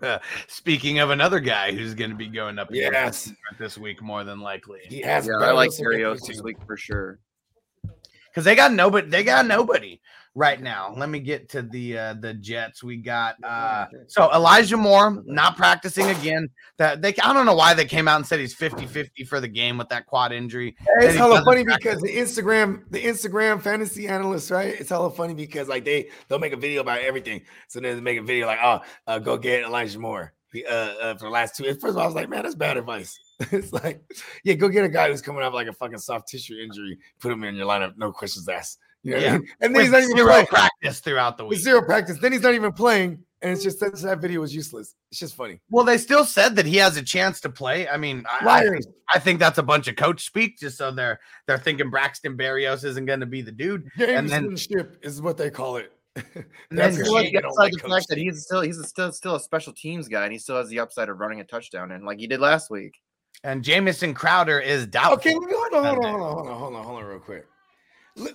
speaking of another guy who's going to be going up Yes, this week, more than likely, he has. Yeah, I like Berrios and Berrios Baker, this week for sure. because they got nobody. They got nobody right now. Let me get to the uh, the Jets. We got uh, so Elijah Moore not practicing again. That they I don't know why they came out and said he's 50-50 for the game with that quad injury. It's he hella funny practice. because the Instagram, the Instagram fantasy analysts, right? It's hella funny because like they they'll make a video about everything. So then they make a video like, oh, uh, go get Elijah Moore. Uh, uh, for the last two. First of all, I was like, man, that's bad advice. [LAUGHS] it's like, yeah, go get a guy who's coming off like a fucking soft tissue injury. Put him in your lineup, no questions asked. You know what I Yeah. And then he's not even zero playing. practice throughout the With week. zero practice. Then he's not even playing. And it's just that, that video was useless. It's just funny. Well, they still said that he has a chance to play. I mean, I, I. I think that's a bunch of coach speak, just so they're they're thinking Braxton Berrios isn't going to be the dude. And then Gamesmanship is what they call it. [LAUGHS] then That's why Like, like the fact that he's still he's still still a special teams guy and he still has the upside of running a touchdown and like he did last week. and Jamison Crowder is doubtful. Okay, hold on, hold on, hold on, hold on, hold on, hold on, real quick. Look,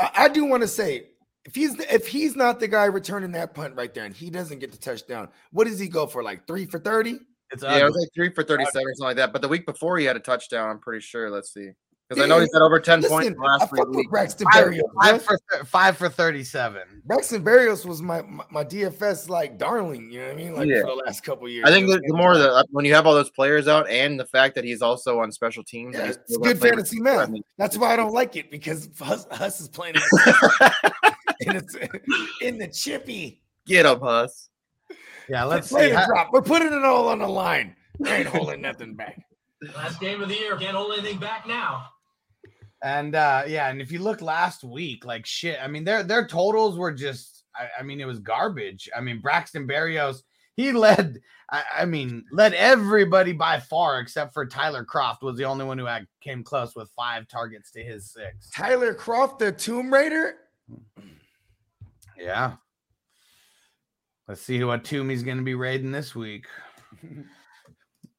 I, I do want to say if he's if he's not the guy returning that punt right there and he doesn't get the touchdown, what does he go for? Like three for thirty? It's Yeah, it was like three for thirty-seven or something like that. But the week before he had a touchdown. I'm pretty sure. Let's see, because I know he's had over ten points Listen, in the last I fuck with weeks. Braxton five, Berrios. five bro. for five for thirty-seven. Braxton Berrios was my, my my DFS like darling. You know what I mean? Like Yeah. for the last couple years. I think the, the more saying? the when you have all those players out and the fact that he's also on special teams, Yeah, it's good play fantasy receiver, I math. mean, That's why I don't like it because Huss, Huss is playing in, [LAUGHS] in, the- in the chippy. Get up, Huss. Yeah, let's Play see. the drop. We're putting it all on the line. We ain't holding nothing back. Last game of the year. Can't hold anything back now. And uh yeah, and if you look last week, like shit, I mean, their their totals were just I, I mean, it was garbage. I mean, Braxton Berrios, he [LAUGHS] led, I, I mean, led everybody by far except for Tyler Kroft was the only one who had came close with five targets to his six. Tyler Kroft, the Tomb Raider. Yeah. Let's see what tomb he's gonna be raiding this week. [LAUGHS]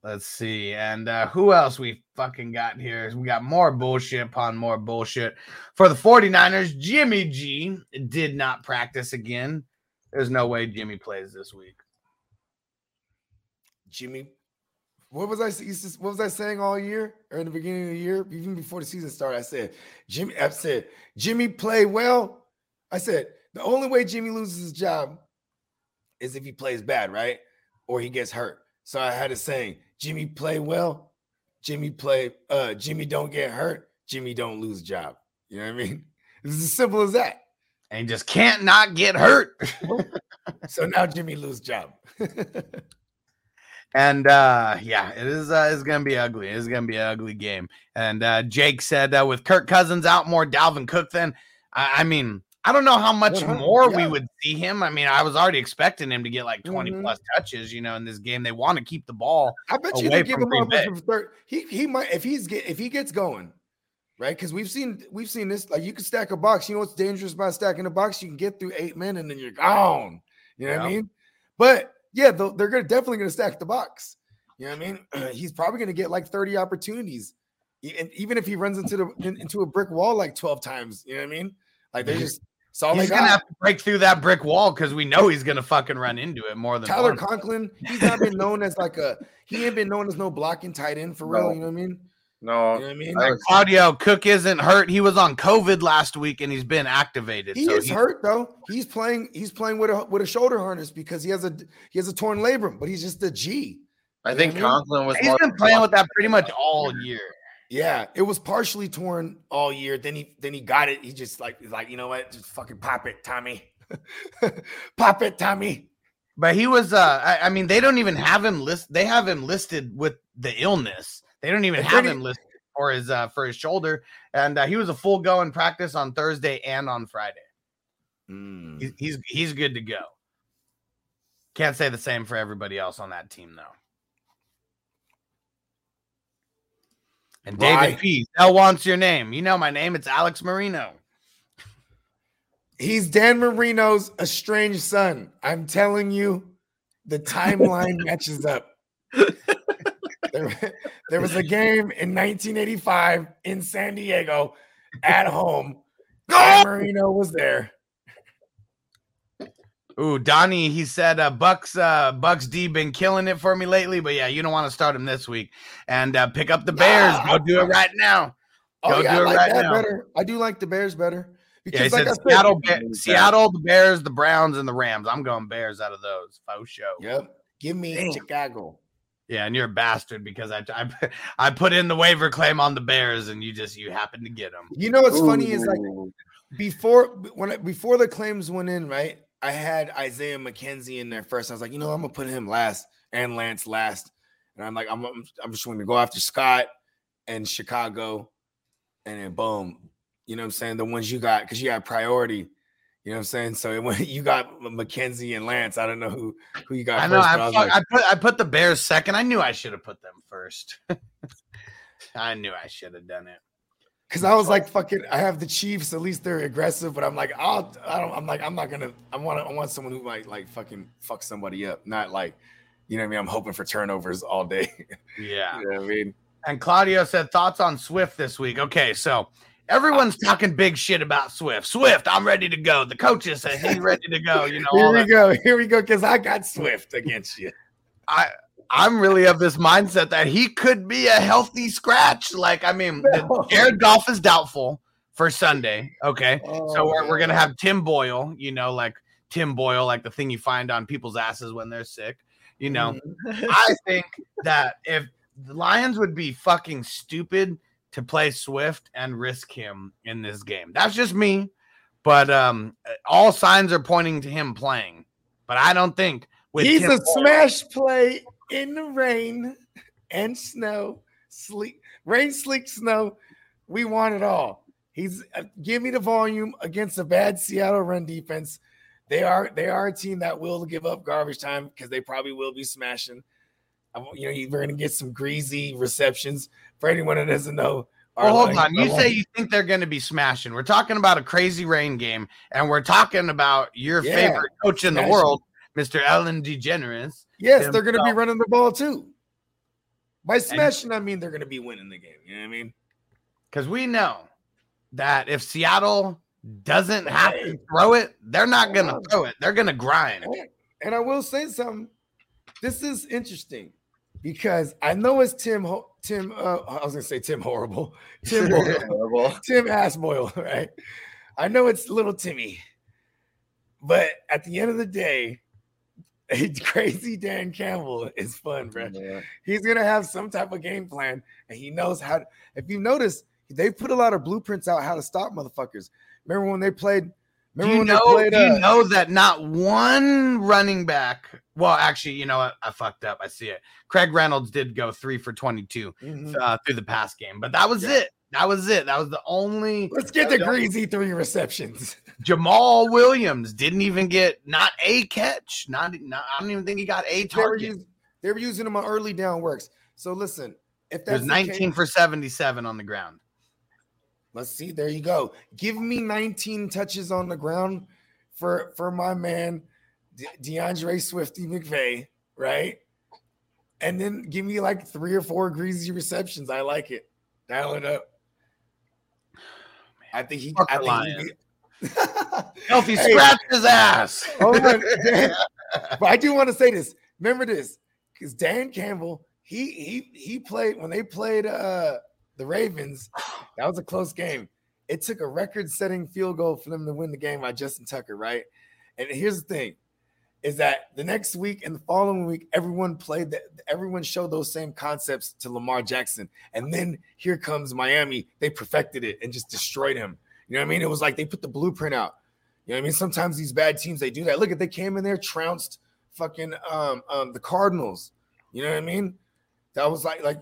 Let's see. And uh, who else we fucking got here? We got more bullshit upon more bullshit. For the 49ers, Jimmy G did not practice again. There's no way Jimmy plays this week. Jimmy. What was I what was I saying all year or in the beginning of the year, even before the season started? I said, Jimmy, I said, Jimmy play well. I said, the only way Jimmy loses his job is if he plays bad, right? Or he gets hurt. So I had a saying, Jimmy play well, Jimmy play, uh, Jimmy don't get hurt, Jimmy don't lose job. You know what I mean? [LAUGHS] It's as simple as that. And just can't not get hurt. [LAUGHS] So now Jimmy lose job. [LAUGHS] And uh yeah, it is uh it's gonna be ugly. It's gonna be an ugly game. And uh Jake said uh, with Kirk Cousins out more Dalvin Cook then I, I mean I don't know how much 100, more we would see him. I mean, I was already expecting him to get like 20 Mhm. plus touches, you know, in this game. They want to keep the ball. I bet you they give him up for third. He he might if he's get if he gets going, right? Because we've seen we've seen this. Like you can stack a box. You know what's dangerous about stacking a box? You can get through eight men and then you're gone. You know what I mean? But yeah, they're gonna definitely gonna stack the box. You know what I mean? [CLEARS THROAT] He's probably gonna get like 30 opportunities. And even if he runs into the into a brick wall like 12 times, you know what I mean? Like they just it's all He's ah. gonna have to break through that brick wall because we know he's gonna fucking run into it more than Tyler once. Conklin, he's not been known as like a he ain't been known as no blocking tight end for real. No. You know what I mean? No, You know what I mean? Like, was- Claudio Cook isn't hurt. He was on COVID last week and he's been activated. he so is he- hurt though. He's playing. He's playing with a with a shoulder harness because he has a he has a torn labrum, but he's just a G. I You think know what I mean? Conklin was. He's more been playing with that pretty much all year. Yeah, it was partially torn all year. Then he then he got it. He just like he's like you know what? Just fucking pop it, Tommy. [LAUGHS] pop it, Tommy. But he was uh I, I mean they don't even have him list they have him listed with the illness. They don't even have him listed for his uh for his shoulder. And uh, he was a full go in practice on Thursday and on Friday. Mm. He's he's he's good to go. Can't say the same for everybody else on that team though. And David Right. P. L wants your name. You know my name. It's Alex Marino. He's Dan Marino's estranged son. I'm telling you, the timeline [LAUGHS] matches up. there, there was a game in 1985 in San Diego at home. Dan Marino was there. Ooh, Donnie, he said uh Bucks uh Bucks D been killing it for me lately, but yeah, you don't want to start him this week. And uh pick up the Bears. Nah. Go do it right now. Oh, yeah, I do it like right that now. better. I do like the Bears better. Yeah, he Because, like said I said, Seattle, Ba- Seattle, the Bears, the Browns, and the Rams. I'm going Bears out of those. Faux show. Yep. Give me Damn. Chicago. Yeah, and you're a bastard because I, I I put in the waiver claim on the Bears, and you just you happen to get them. You know what's funny is like before when before the claims went in, right? I had Isaiah McKenzie in there first. I was like, you know, I'm gonna put him last and Lance last, and I'm like, I'm I'm, just going to go after Scott and Chicago, and then boom, You know what I'm saying? The ones you got because you got priority. You know what I'm saying? So when [LAUGHS] you got McKenzie and Lance, I don't know who who you got. I know. first, I, I like, I put I put the Bears second. I knew I should have put them first. [LAUGHS] I knew I should have done it. Because I was like, fucking, I have the Chiefs. At least they're aggressive, but I'm like, I'll, I don't, I'm like, I'm not gonna. I want, I want someone who might like fucking fuck somebody up, not like, you know what I mean. I'm hoping for turnovers all day. [LAUGHS] Yeah. you know what I mean? And Claudio said thoughts on Swift this week. Okay, so everyone's ah. talking big shit about Swift. Swift, I'm ready to go. The coaches say he's ready to go. You [LAUGHS] know, Here we that. go. Here we go. Because I got Swift against you. I I'm really of this mindset that he could be a healthy scratch. Like, I mean, No. Jared Goff is doubtful for Sunday. Okay, so Oh, we're, we're gonna have Tim Boyle. You know, like Tim Boyle, like the thing you find on people's asses when they're sick. You know, Mm-hmm. I [LAUGHS] think that if the Lions would be fucking stupid to play Swift and risk him in this game. That's just me. But um all signs are pointing to him playing. But I don't think with He's Tim a Boyle- smash play in the rain and snow, sleet, rain, sleet, snow. We want it all. He's uh, give me the volume against a bad Seattle run defense. They are they are a team that will give up garbage time because they probably will be smashing. I You know, you're going to get some greasy receptions. For anyone that doesn't know, Well, hold on. You say you think they're going to be smashing. We're talking about a crazy rain game, and we're talking about your Yeah, favorite coach in the world, Mr. Ellen DeGeneres. yes, they're going to be running the ball too. By smashing, I mean they're going to be winning the game. You know what I mean? Because we know that if Seattle doesn't have to throw it, they're not going to throw it. They're going to grind. And- And I will say something. This is interesting because I know it's Tim. Ho- Tim. Uh, I was gonna say Tim Horrible. [LAUGHS] Tim. Horrible. Tim Assboyle. [LAUGHS] Right. I know it's little Timmy, but at the end of the day, [LAUGHS] crazy Dan Campbell is fun, bro. Yeah. He's gonna have some type of game plan, and he knows how. To, if you notice, they put a lot of blueprints out how to stop motherfuckers. Remember when they played? Remember you when know? they played? do you uh, know that not one running back? Well, actually, you know what? I fucked up. I see it. Craig Reynolds did go three for twenty-two mhm. uh, through the pass game, but that was Yeah. it. That was it. That was the only. Let's get the greasy three receptions. [LAUGHS] Jamaal Williams didn't even get not a catch. Not, not I don't even think he got a They were, target. they were using them on early down works. So listen, if that's was 19 case- for 77 on the ground. let's see. There you go. Give me 19 touches on the ground for for my man De- DeAndre Swifty McVay, right? And then give me like three or four greasy receptions. I like it. Dial it up. I think he. Fuck I the think he'd Healthy [LAUGHS] Hey, scratch his ass. [LAUGHS] Hold on. [LAUGHS] but I do want to say this. Remember this, because Dan Campbell, he he he played when they played uh the Ravens. [SIGHS] That was a close game. It took a record-setting field goal for them to win the game by Justin Tucker, right? And here's the thing: is that the next week and the following week, everyone played that. Everyone showed those same concepts to Lamar Jackson, and then here comes Miami. They perfected it and just destroyed him. You know what I mean? It was like they put the blueprint out. You know what I mean? Sometimes these bad teams they do that. Look at they came in there, trounced fucking um um the Cardinals. You know what I mean? That was like like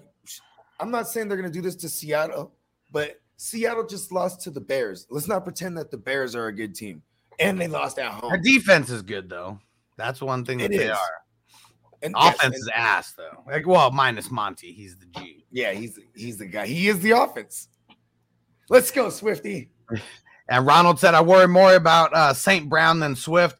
I'm not saying they're gonna do this to Seattle, but Seattle just lost to the Bears. Let's not pretend that the Bears are a good team. And they lost at home. Our defense is good though. That's one thing that It they is. are. And yes, Offense and- is ass though. Like, well, minus Monty, he's the G. yeah, he's he's the guy. He is the offense. Let's go, Swifty. [LAUGHS] And Ronald said, "I worry more about uh, Saint Brown than Swift."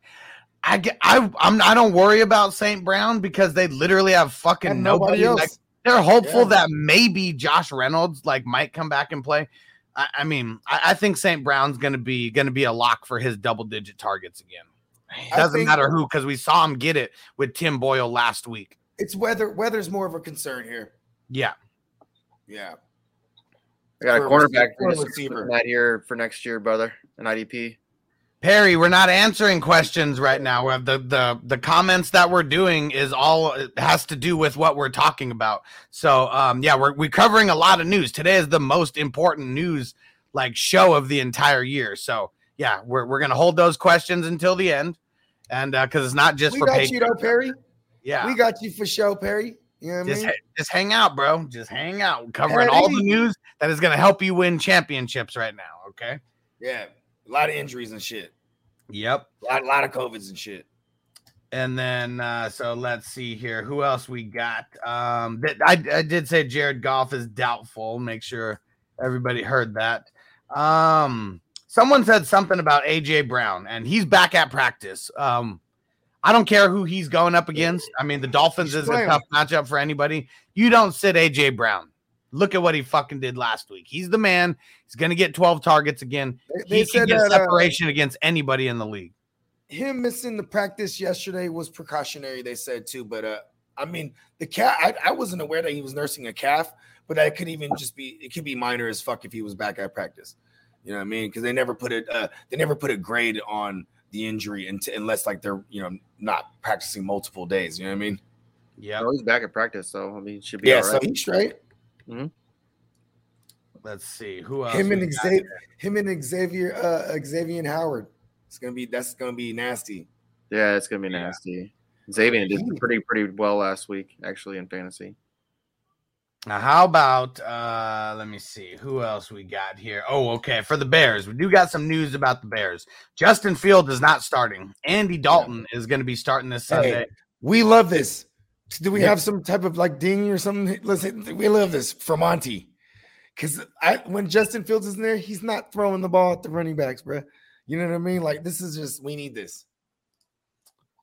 I get, I I'm I don't worry about Saint Brown because they literally have fucking And nobody. nobody else. Like, they're hopeful Yeah. that maybe Josh Reynolds like might come back and play. I, I mean, I, I think Saint Brown's gonna be gonna be a lock for his double digit targets again. It doesn't think matter who because we saw him get it with Tim Boyle last week. It's weather. Weather's more of a concern here. Yeah, Yeah. I got a For a cornerback receiver- for for receiver. that here for next year, brother. An IDP. Perry, we're not answering questions right now. The the the comments that we're doing is all has to do with what we're talking about. So um yeah, we're we're covering a lot of news. Today is the most important news like show of the entire year. So yeah, we're we're gonna hold those questions until the end. And uh because it's not just we for got you though, Perry. Yeah. We got you for show, Perry. You know what I Just, mean? ha- just hang out, bro. Just hang out. We're covering all the news that is going to help you win championships right now. Okay. Yeah, a lot of injuries and shit. Yep. A lot, lot of covids and shit. And then, uh, so let's see here. Who else we got? Um, that I, I did say Jared Goff is doubtful. Make sure everybody heard that. Um, someone said something about AJ Brown, and he's back at practice. Um, I don't care who he's going up against. I mean, the Dolphins He's is a tough matchup for anybody. You don't sit AJ Brown. Look at what he fucking did last week. He's the man. He's gonna get 12 targets again. They, He they can said get that uh, separation against anybody in the league. him missing the practice yesterday was precautionary. They said too, but uh, I mean, the calf. I, I wasn't aware that he was nursing a calf, but that could even just be it could be minor as fuck if he was back at practice. You know what I mean? Because they never put it. Uh, they never put a grade on the injury until, unless like they're you know not practicing multiple days. You know what I mean? Yeah. Oh, he's back at practice, so I mean, he should be Yeah. all So he's straight. Let's see who else. Him and Xavier. Him and Xavier. Uh, Xavier and Howard. It's gonna be. That's gonna be nasty. Yeah, it's gonna be Yeah. nasty. Xavier did pretty pretty well last week, actually, in fantasy. Now, how about uh let me see who else we got here. Oh, okay. For the Bears, we do got some news about the Bears. Justin Field is not starting. Andy Dalton is going to be starting this Sunday. Hey, we love this. Do we Yep. have some type of like ding or something? Listen, we love this from Monty. Because I when Justin Fields is in there, he's not throwing the ball at the running backs, bro. You know what I mean? Like this is just we need this.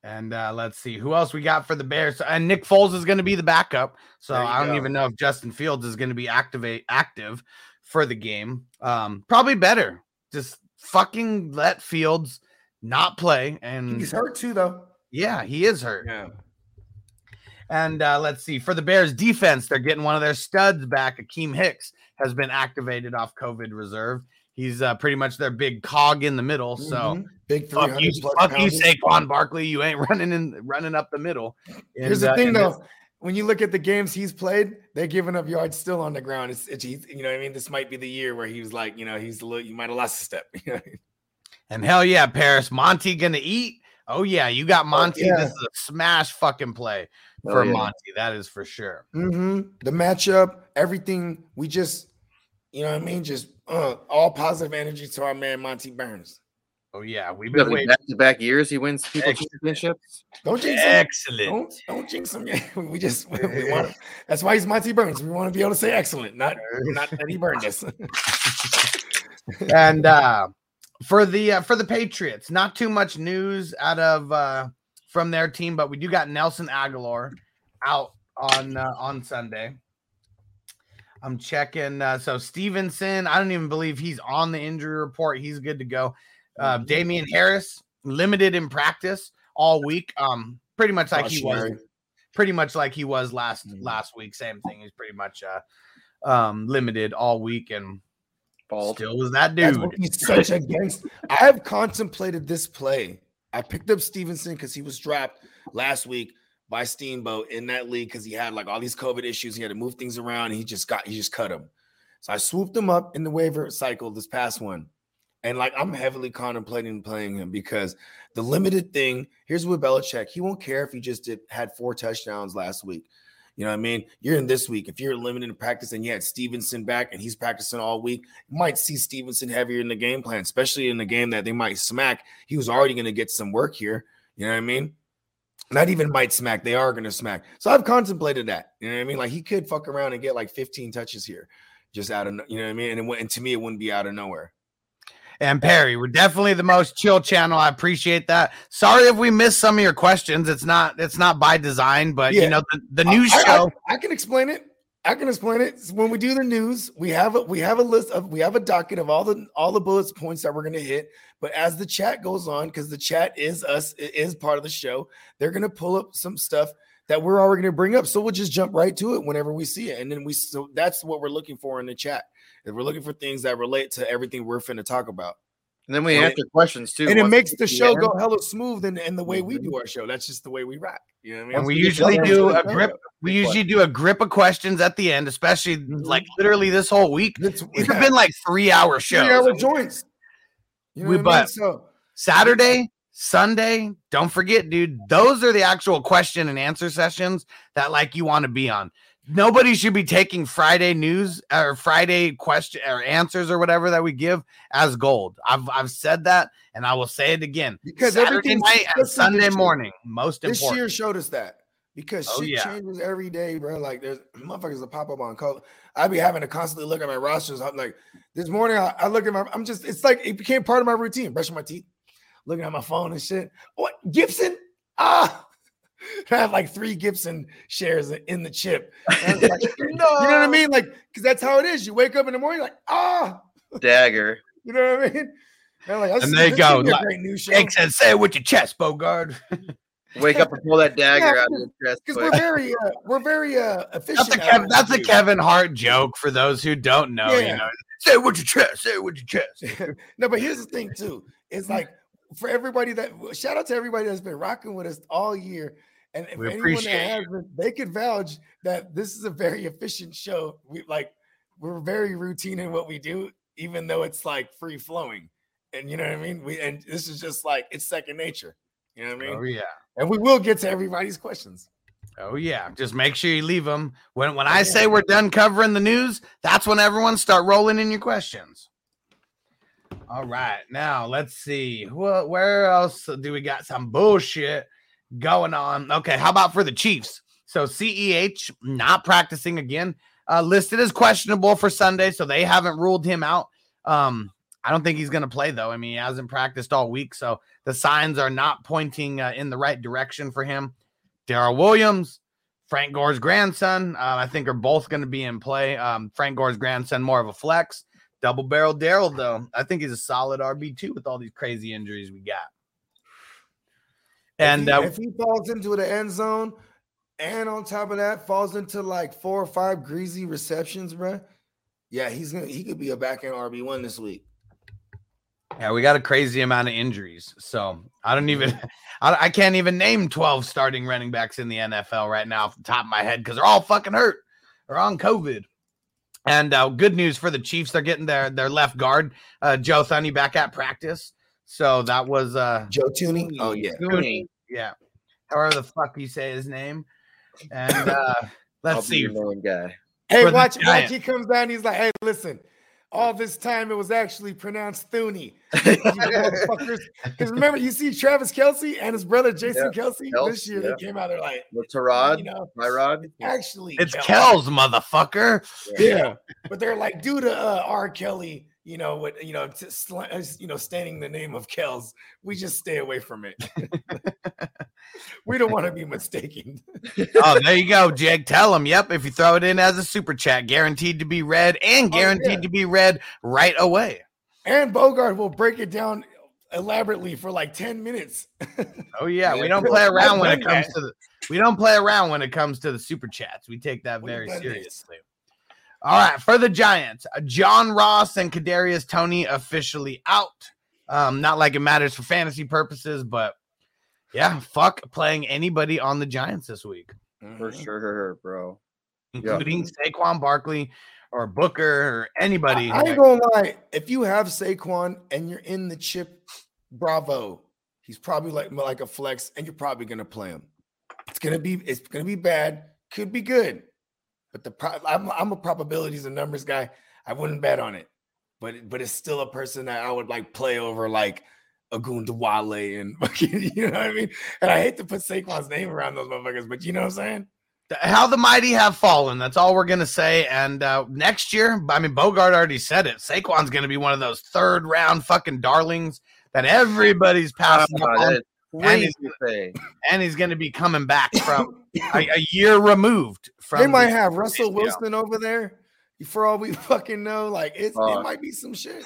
And uh let's see who else we got for the Bears. And Nick Foles is going to be the backup. So I don't go. even know if Justin Fields is going to be activate active for the game. Um probably better. Just fucking let Fields not play and He's hurt too, though. yeah, he is hurt. Yeah. And uh, let's see for the Bears defense, they're getting one of their studs back. Akiem Hicks has been activated off COVID reserve. He's uh, pretty much their big cog in the middle. So Mhm. Big three fuck you, fuck you. Saquon Barkley. You ain't [LAUGHS] running in running up the middle. Here's the uh, thing, and though. When you look at the games he's played, they're giving up yards still on the ground. It's, it's you know what I mean. This might be the year where he was like, you know, he's a little. You might have lost a step. [LAUGHS] You know I mean? and hell yeah, Paris Monty gonna eat. Oh yeah, you got Monty. yeah. This is a smash fucking play Oh, for yeah. Monty. That is for sure. Mhm. The matchup, everything. We just, you know what I mean? Just uh, all positive energy to our man Monty Burns. Oh yeah, we've been waiting. Back to back years, he wins people Excellent. championships. Don't jinx him. Excellent. Don't don't jinx him. [LAUGHS] We just we, we want. That's why he's Monty Burns. We want to be able to say excellent, not [LAUGHS] not that he burned us. and uh for the uh, for the Patriots, not too much news out of uh from their team, but we do got Nelson Agholor out on uh, on Sunday. I'm checking. Uh, so Stevenson, I don't even believe he's on the injury report. He's good to go. Uh, Damien Harris limited in practice all week. Um, pretty much like he was, pretty much like he was last Mhm. last week. Same thing. He's pretty much uh um limited all week and Bald. still was that dude. he's such [LAUGHS] a gangster. I've contemplated this play. I picked up Stevenson because he was dropped last week by Steamboat in that league because he had like all these COVID issues. He had to move things around. And he just got he just cut him. So I swooped him up in the waiver cycle this past one. And like I'm heavily contemplating playing him because the limited thing here's with Belichick. He won't care if he just did had four touchdowns last week. You know what I mean? You're in this week. If you're limited in practice and you had Stevenson back and he's practicing all week, you might see Stevenson heavier in the game plan, especially in the game that they might smack. He was already going to get some work here. You know what I mean? Not even might smack. They are going to smack. So I've contemplated that. You know what I mean? Like he could fuck around and get like 15 touches here, just out of you know what I mean. And, it, and to me, it wouldn't be out of nowhere. And Perry, we're definitely the most chill channel. I appreciate that. Sorry if we missed some of your questions. It's not it's not by design, but Yeah. you know the, the news I- I- show. I, can explain it. I can explain it. When we do the news, we have a we have a list of we have a docket of all the all the bullets points that we're gonna hit. But as the chat goes on, because the chat is us, is part of the show, they're gonna pull up some stuff that we're already gonna bring up. So we'll just jump right to it whenever we see it. And then we so that's what we're looking for in the chat. Is we're looking for things that relate to everything we're finna talk about. And then we And answer questions too. and it makes the show go hella smooth and, and the way we do our show. That's just the way we rock. You know what I mean? And we usually do a grip. We usually do a grip of questions at the end, especially Mhm. like literally this whole week. It's, These have been like three hour three hour joints. You know We- what I mean? So Saturday, Sunday, don't forget, dude, those are the actual question and answer sessions that like you want to be on. Nobody should be taking Friday news or Friday question or answers or whatever that we give as gold. I've I've said that and I will say it again. Because Saturday everything's night and Sunday morning, most This important. year showed us that because Oh, shit yeah. changes every day, bro. Like there's [CLEARS THROAT] motherfuckers that pop up on call. I'd be having to constantly look at my rosters. I'm like, this morning I, I look at my. I'm just. It's like it became part of my routine. Brushing my teeth, looking at my phone and shit. What Gibson? Ah. I [LAUGHS] have like three Gibson shares in the chip. And I was like, [LAUGHS] You know what I mean? Like, because that's how it is. You wake up in the morning, like, ah, Dagger. [LAUGHS] you know what I mean? And, like, And there you go. Like, Like, great new show. Jake said, say it with your chest, Bogart. Wake up and pull that dagger Yeah, out of your chest. Because we're very, uh, we're very uh, efficient. That's a Kev- that's a. Kevin Hart joke for those who don't know. You know, say it with your chest. Say it with your chest. no, but here's the thing too. It's like for everybody that shout out to everybody that's been rocking with us all year. And if We anyone that hasn't, they could vouch that this is a very efficient show. We like we're very routine in what we do, even though it's like free flowing. And you know what I mean? We and this is just like it's second nature. You know what I mean? Oh yeah. And we will get to everybody's questions. Oh yeah. Just make sure you leave them. When when I say we're done covering the news, that's when everyone start rolling in your questions. All right. Now let's see. Wh- where else do we got some bullshit going on? Okay, how about for the Chiefs? So CEH not practicing again, uh, listed as questionable for Sunday, so they haven't ruled him out. Um, I don't think he's going to play though. I mean, he hasn't practiced all week, so the signs are not pointing uh, in the right direction for him. Darrel Williams, Frank Gore's grandson, uh, I think are both going to be in play. Um, Frank Gore's grandson, more of a flex. Double barrel Darrel, though, I think he's a solid RB two with all these crazy injuries we got. And if he, uh, if he falls into the end zone, and on top of that, falls into like four or five greasy receptions, bro. Yeah, he's gonna he could be a back end RB one this week. Yeah, we got a crazy amount of injuries. So I don't even, [LAUGHS] I, I can't even name 12 starting running backs in the NFL right now off the top of my head because they're all fucking hurt or on COVID. And uh, good news for the Chiefs, they're getting their their left guard, uh, Joe Thuney, back at practice. So that was uh, Joe Tooney. Oh yeah. Tooney. yeah, however the fuck you say his name. And uh, [LAUGHS] I'll let's be see. your guy. Hey, For watch, watch. He comes down. He's like, "Hey, listen, all this time it was actually pronounced Thooney." Because [LAUGHS] remember, you see Travis Kelce and his brother Jason Kelce Kels, this year. yeah. They came out. They're like, With Tarod, you know, my rod. actually, It's Kels. Kells, motherfucker. Yeah, but they're like, due to uh, R. Kelly, you know, what you know, uh, you know, standing the name of Kells, we just stay away from it. [LAUGHS] we don't want to be mistaken. [LAUGHS] oh, there you go, Jake. Tell him. Yep. If you throw it in as a super chat, guaranteed to be read and Oh, guaranteed yeah. to be read right away. And Bogart will break it down elaborately for like 10 minutes. Oh yeah, we [LAUGHS] don't play around when it comes to the we don't play around when it comes to the super chats. We take that very seriously. All right, for the Giants, uh, John Ross and Kadarius Toney officially out. Um, not like it matters for fantasy purposes, but yeah, fuck playing anybody on the Giants this week, For Mhm. sure, bro. including Saquon Barkley or Booker or anybody. I, I ain't gonna lie. If you have Saquon and you're in the chip, bravo. He's probably like like a flex, and you're probably gonna play him. It's gonna be it's gonna be bad. Could be good, but the pro- I'm I'm a probabilities and numbers guy. I wouldn't bet on it, but but it's still a person that I would like play over like Agun Dwale and [LAUGHS] fucking you know what I mean. And I hate to put Saquon's name around those motherfuckers, but you know what I'm saying. how the mighty have fallen. That's all we're gonna say. And uh, next year, I mean, Bogart already said it. Saquon's gonna be one of those third round fucking darlings that everybody's passing up Ah, on, that is crazy to say. and he's gonna be coming back from a, a year removed from. They might the- have Russell ACL. Wilson over there. For all we [LAUGHS] fucking know, like it's, Uh, it might be some shit.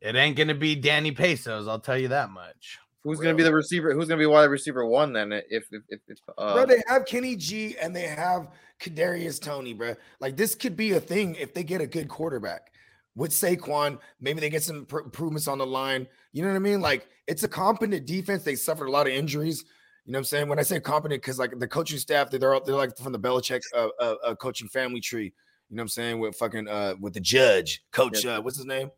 It ain't gonna be Danny Pesos. I'll tell you that much. Who's gonna be the receiver? Who's gonna be wide receiver one then? If if if, if uh, bro, they have Kenny G and they have Kadarius Toney, bro. Like this could be a thing if they get a good quarterback with Saquon. Maybe they get some pr- improvements on the line. You know what I mean? Like it's a competent defense. They suffered a lot of injuries. You know what I'm saying? When I say competent, because like the coaching staff, they're all- they're like from the Belichick uh, uh, uh, coaching family tree. You know what I'm saying? With fucking uh with the judge, coach, Yeah. uh, what's his name?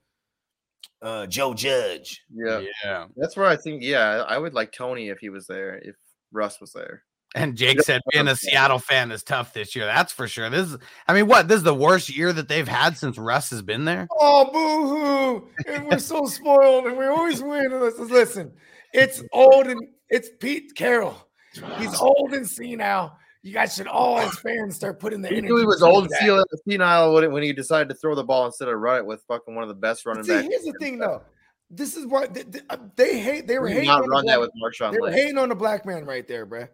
uh, Joe Judge. Yeah. Yeah. That's where I think, yeah, I would like Toney if he was there, if Russ was there. And Jake said being a. Seattle fan is tough this year. That's for sure. This is, I mean, what? This is the worst year that they've had since Russ has been there. Oh, boo hoo. And we're so spoiled and we always win. Listen, Listen, it's old and it's Pete Carroll. He's old and senile. You guys should all, as fans, start putting the He energy. knew he was old and senile- when, when he decided to throw the ball instead of run it with fucking one of the best running See, backs. here's the thing, though. This is what they, they, uh, hate. They were hating not on the run that black- with Marshawn They were Lynch. hating on the black man right there, bruh.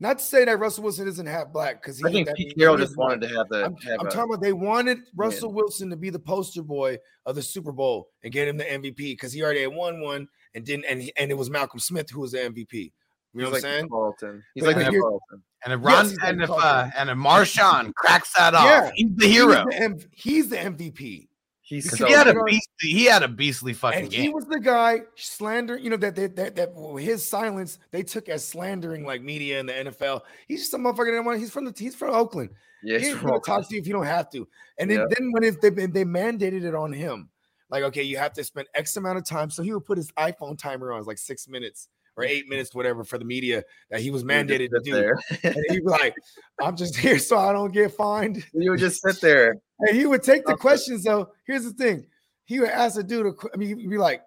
Not to say that Russell Wilson isn't half black because I think Pete Carroll just wanted black. to have the. I'm, have I'm a- talking about they wanted Russell Wilson to be the poster boy of the Super Bowl and get him the MVP because he already had won one and didn't and and it was Malcolm Smith who was the MVP. You know he's what I'm saying? Carlton. He's But like here- Carlton. And if Ron he's and like if uh, and if Marshawn cracks that off, Yeah. he's the hero. He's the, M- he's the MVP. He's so he had a beastly, he had a beastly fucking And he was the guy slander, you know, that that that, that his silence they took as slandering like media in the NFL. He's just a motherfucker that didn't want. He's from the he's from Oakland. yeah, he he's ain't from Oakland. talk to you if you don't have to. And then, Yeah. then when it, they they mandated it on him, like okay, you have to spend X amount of time. So he would put his iPhone timer on, like six minutes or mm. eight minutes, whatever, for the media that he was He would just mandated to do. there. And he'd be like, "I'm just [LAUGHS] here so I don't get fined." [LAUGHS] You would just sit there. And he would take the questions though. Here's the thing: he would ask a dude. I mean, he'd be like,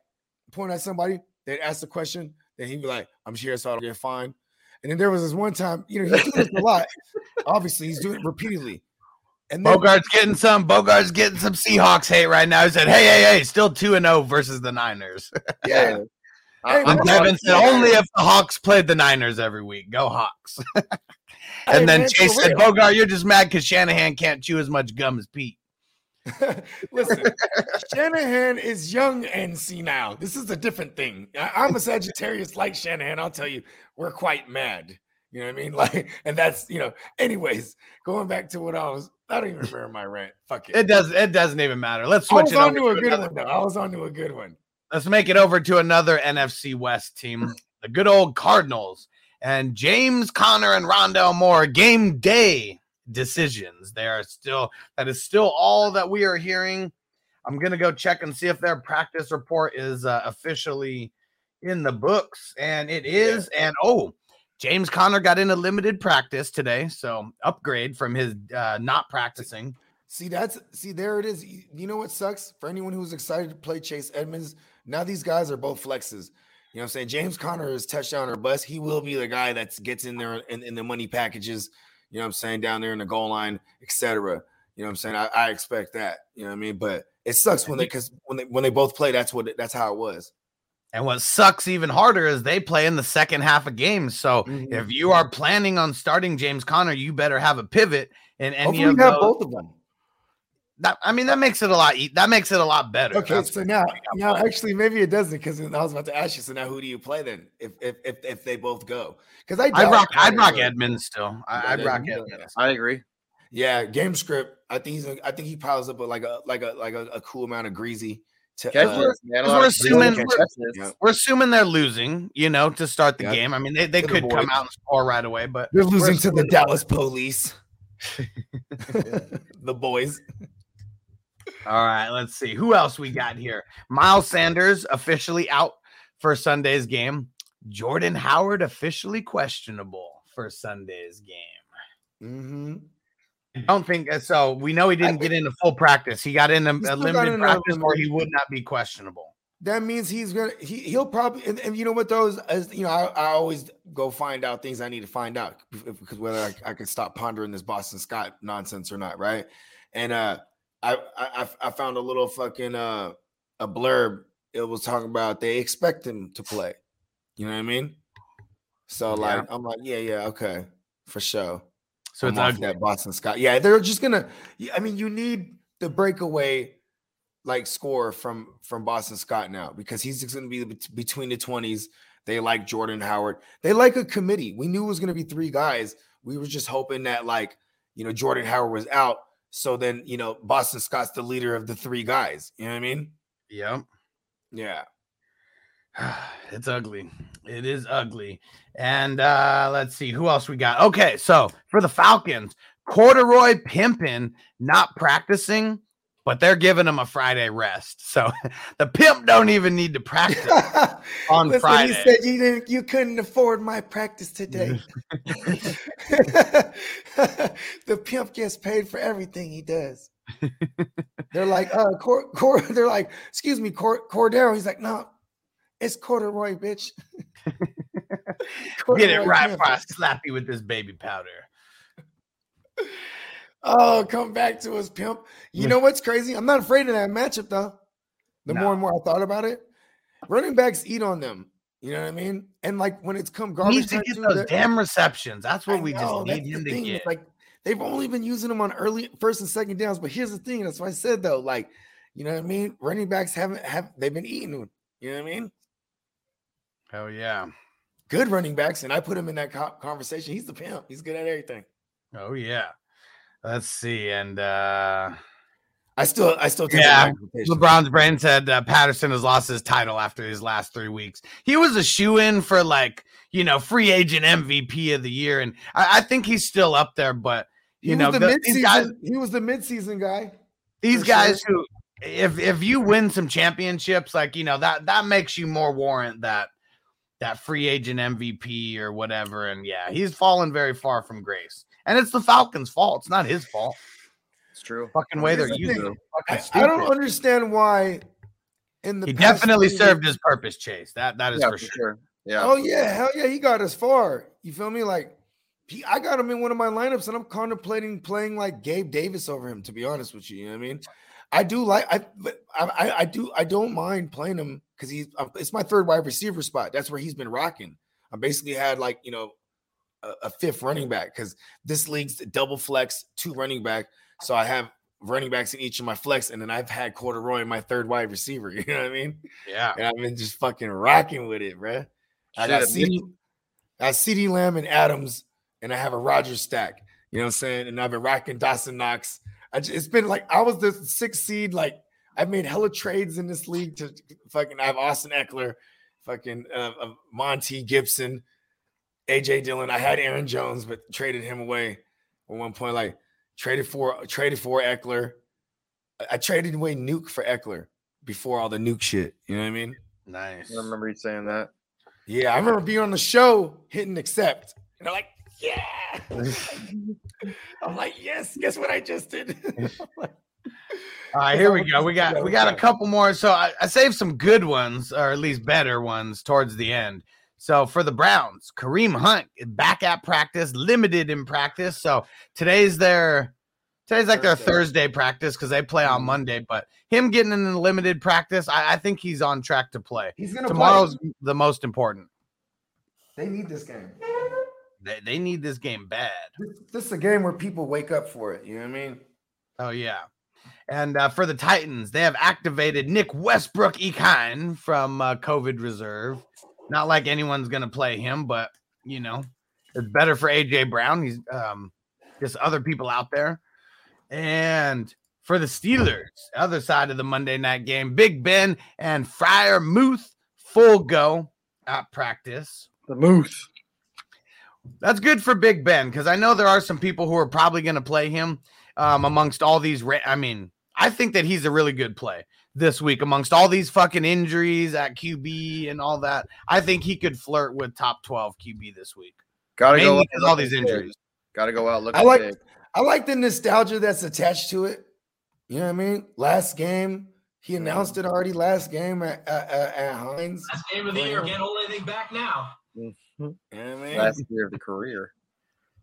point at somebody. They'd ask the question. Then he'd be like, "I'm just here so I don't get fined." And then there was this one time, you know, he's doing this a lot. Obviously, he's doing it repeatedly. And then Bogart's getting some. Bogart's getting some Seahawks hate right now. He said, "Hey, hey, hey, still two and zero versus the Niners." [LAUGHS] yeah, I- Hey, I'm And man, not- Devin said, "Only if the Hawks played the Niners every week. Go Hawks." [LAUGHS] Hey, and then man, Chase said, "Bogart, you're just mad because Shanahan can't chew as much gum as Pete." [LAUGHS] Listen, Shanahan is young and senile. This is a different thing. I, I'm a Sagittarius like Shanahan. I'll tell you, we're quite mad. You know what I mean? Like, and that's you know. Anyways, going back to what I was, I don't even remember my rant. Fuck it. It does. It doesn't even matter. Let's I switch was it on to a good one though. I was on to a good one. Let's make it over to another NFC West team, [LAUGHS] the good old Cardinals, and James Conner and Rondale Moore. Game day decisions. They are still. That is still all that we are hearing. I'm gonna go check and see if their practice report is uh, officially in the books, and it is. And oh, James Conner got into limited practice today, so upgrade from his uh, not practicing. See, that's see, there it is. You know what sucks for anyone who's excited to play Chase Edmonds? Now these guys are both flexes. You know what I'm saying? James Conner is touchdown or bust. He will be the guy that gets in there in, in the money packages, you know what I'm saying, down there in the goal line, etc. You know what I'm saying? I, I expect that. You know what I mean? But it sucks when they because when they when they both play, that's what that's how it was. And what sucks even harder is they play in the second half of games. So Mhm. if you are planning on starting James Conner, you better have a pivot And any Hopefully, of have those. both of them. That, I mean, that makes it a lot. That makes it a lot better. Okay, That's- so now, now actually, maybe it doesn't because I was about to ask you. So now, who do you play then? If if if, if they both go, because I I'd rock. I'd rock. Edmonds still. I, I'd rock Edmonds, Edmonds. I agree. Yeah, game script. I think he's. I think he piles up with like a like a like a, a cool amount of greasy. To, Catch uh, list, man. A because lot we're assuming- we're- We're assuming they're losing, you know, to start the Yep. game. I mean, they, they To the could come boys. out and score right away, but They're losing to the Dallas police. [LAUGHS] the boys. All right, let's see who else we got here. Miles Sanders officially out for Sunday's game. Jordan Howard officially questionable for Sunday's game. Mm-hmm. I don't think uh, so. We know he didn't get into full practice. He got in a, limited in practice, or he would not be questionable. That means he's gonna he he'll probably and, and you know what those as you know I, I always go find out things I need to find out because whether I, I can stop pondering this Boston Scott nonsense or not, right? And uh I I I- I found a little fucking uh a blurb. It was talking about they expect him to play. You know what I mean? So like I'm like yeah yeah okay for sure. So I'm it's off ugly. that Boston Scott. Yeah, they're just gonna. I mean, you need the breakaway like score from from Boston Scott now because he's gonna be between the twenties. They like Jordan Howard. They like a committee. We knew it was gonna be three guys. We were just hoping that like you know Jordan Howard was out, so then you know Boston Scott's the leader of the three guys. You know what I mean? Yep. Yeah. [SIGHS] it's ugly. It is ugly. And uh let's see who else we got. Okay, so for the Falcons, Corduroy Pimpin not practicing. but they're giving him a Friday rest. So [LAUGHS] the pimp don't even need to practice [LAUGHS] on Listen, Friday. He said you didn't, you couldn't afford my practice today. [LAUGHS] the pimp gets paid for everything he does. they're like, uh, Cor- Cor- they're like, excuse me, Cor- Cordero. He's like, no, it's corduroy, bitch. [LAUGHS] Get it Corduroy right before I slap you with this baby powder. Oh, come back to us, pimp. You know what's crazy? I'm not afraid of that matchup though. The No. more and more I thought about it, running backs eat on them. You know what I mean? And like when it's come He garbage needs to get too, those damn receptions. That's what I we know, just need him to get. Like they've only been using them on early first and second downs. But here's the thing: that's what I said though. Like, you know what I mean? Running backs haven't have they've been eating them. You know what I mean? Hell yeah. Good running backs, and I put him in that conversation. He's the pimp. He's good at everything. Oh yeah. Let's see. And uh I still, I still take Yeah, the. LeBron's brain said uh, Patterson has lost his title after his last three weeks. He was a shoe in for like you know free agent MVP of the year, and I, I think he's still up there. But you know the mid-season, these guys, he was the midseason guy. these guys who, if if you win some championships, like you know that that makes you more warrant that that free agent MVP or whatever. And yeah, he's fallen very far from grace, and it's the Falcons' fault. It's not his fault. It's true. Fucking way Here's they're the using thing. him. I, I don't understand why. In the He definitely served weeks- his purpose, Chase. That that is Yeah, for for sure. sure. Yeah. Oh yeah, hell yeah, he got us far. You feel me? Like he, I got him in one of my lineups, and I'm contemplating playing like Gabe Davis over him. To be honest with you, you know what I mean? I do like I, I, I, I do I don't mind playing him because he's uh, it's my third wide receiver spot. That's where he's been rocking. I basically had like you know a, a fifth running back because this league's double flex, two running back. So I have running backs in each of my flex, and then I've had Corduroy in my third wide receiver. [LAUGHS] You know what I mean? Yeah. and I've been just fucking rocking with it, bruh. I got CeeDee, I got CeeDee Lamb and Adams, and I have a Rodgers stack. You know what I'm saying? And I've been rocking Dawson Knox. I just, it's been like I was the sixth seed. Like I've made hella trades in this league to fucking. I have Austin Ekeler, fucking uh, uh, Monty Gibson, AJ Dillon. I had Aaron Jones, but traded him away at one point. Like traded for traded for Ekeler. I, I traded away Nuke for Ekeler before all the Nuke shit. You know what I mean? Nice. I remember you saying that. Yeah, I remember being on the show, hitting accept, and I'm like, yeah. I'm like, yes. Guess what I just did? All right, here we go. We got we got a couple more. So I, I saved some good ones, or at least better ones, towards the end. So for the Browns, Kareem Hunt is back at practice, limited in practice. So today's their today's like their Thursday. Thursday practice because they play on Mhm. Monday. But him getting in the limited practice, I, I think he's on track to play. He's gonna Tomorrow's the most important. They need this game. They, they need this game bad. This, this is a game where people wake up for it. You know what I mean? Oh yeah. And uh, for the Titans, they have activated Nick Westbrook-Ikhine from uh, COVID reserve. Not like anyone's gonna play him, but you know, it's better for AJ Brown. He's um, just other people out there. And for the Steelers, other side of the Monday night game, Big Ben and Freiermuth full go at practice. The Moose. That's good for Big Ben because I know there are some people who are probably going to play him um, amongst all these. Ra- I mean, I think that he's a really good play this week amongst all these fucking injuries at QB and all that. I think he could flirt with top 12 QB this week. Gotta go Mainly out because all these injuries. Gotta go out looking I like big. I like the nostalgia that's attached to it. You know what I mean? Last game, he announced it already. Last game at at, at, at Heinz. Last game of the year. Can't hold anything back now. You know what Mm. I mean? Last year of the career.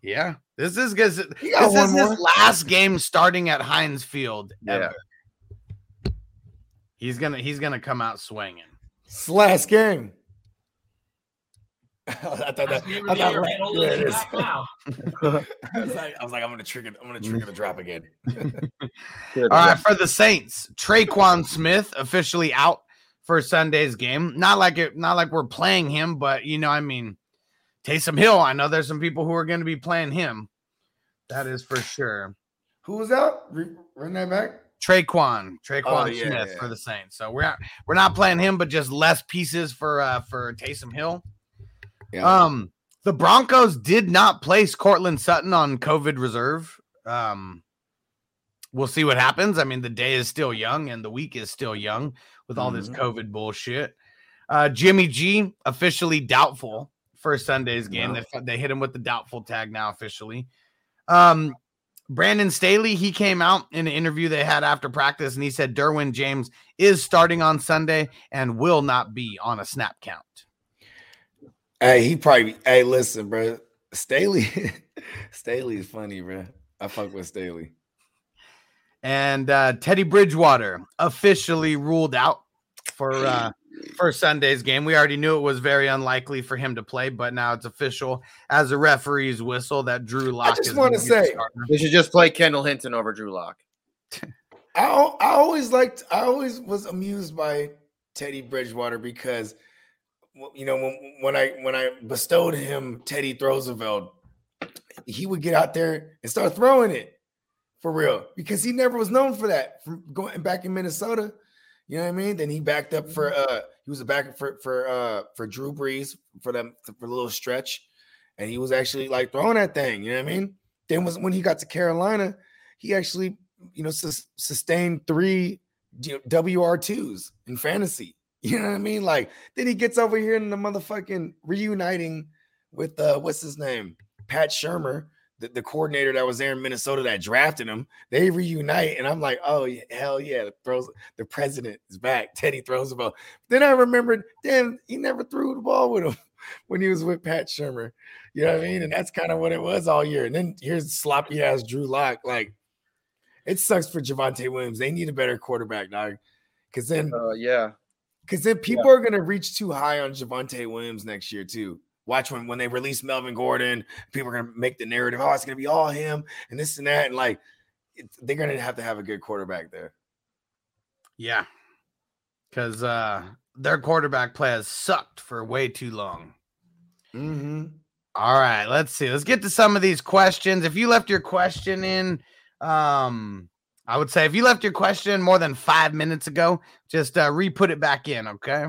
Yeah. This is because this one is more. his last game starting at Heinz Field Yeah. He's gonna he's gonna come out swinging. It's last game. [LAUGHS] I thought that. I thought year. la- Can't yeah, it anything is. back now. [LAUGHS] I was like, I was like, I'm gonna trigger. I'm gonna trigger the drop again. [LAUGHS] All right, for the Saints, Tre'Quan Smith officially out for Sunday's game. Not like it, not like we're playing him, but you know, I mean, Taysom Hill. I know there's some people who are going to be playing him. That is for sure. Who was? Re- run that back. Tre'Quan, Tre'Quan Oh, yeah, Smith yeah. for the Saints. So we're not we're not playing him, but just less pieces for uh for Taysom Hill. Yeah. Um, the Broncos did not place Courtland Sutton on COVID reserve. Um, we'll see what happens. I mean, the day is still young and the week is still young with all this Mhm. COVID bullshit. Uh, Jimmy G officially doubtful for Sunday's game. Yeah. They, they hit him with the doubtful tag now officially. Um, Brandon Staley, he came out in an interview they had after practice and he said Derwin James is starting on Sunday and will not be on a snap count. Hey, he probably. Hey, listen, bro. Staley, [LAUGHS] Staley is funny, bro. I fuck with Staley. And uh, Teddy Bridgewater officially ruled out for uh, for Sunday's game. We already knew it was very unlikely for him to play, but now it's official as a referee's whistle that Drew Lock. I just wanna gonna be the say- starter. They should just play Kendall Hinton over Drew Lock. [LAUGHS] I I always liked. I always was amused by Teddy Bridgewater because, you know, when when I when I bestowed him Teddy Roosevelt, he would get out there and start throwing it for real because he never was known for that from going back in Minnesota. You know what I mean? Then he backed up for uh he was a backup for for uh for Drew Brees for them for a little stretch, and he was actually like throwing that thing. You know what I mean? Then was when he got to Carolina, he actually you know sus- sustained three WR2s in fantasy. [LAUGHS] You know what I mean? Like then he gets over here in the motherfucking reuniting with uh what's his name? Pat Shurmur, the, the coordinator that was there in Minnesota that drafted him. They reunite, and I'm like, oh yeah, hell yeah, the throws the president is back. [LAUGHS] Teddy throws the ball. Then I remembered, damn, he never threw the ball with him [LAUGHS] when he was with Pat Shurmur. You know what I mean? And that's kind of what it was all year. And then here's sloppy ass Drew Lock. Like, it sucks for Javonte Williams. They need a better quarterback, dog. Because then, Uh, yeah. because then people are gonna reach too high on Javonte Williams next year too. Watch when when they release Melvin Gordon, people are gonna make the narrative. Oh, it's gonna be all him and this and that, and like it, they're gonna have to have a good quarterback there. Yeah, because uh, their quarterback play has sucked for way too long. Mm-hmm. All right, let's see. Let's get to some of these questions. If you left your question in, um, I would say if you left your question more than five minutes ago, just uh, re-put it back in, okay?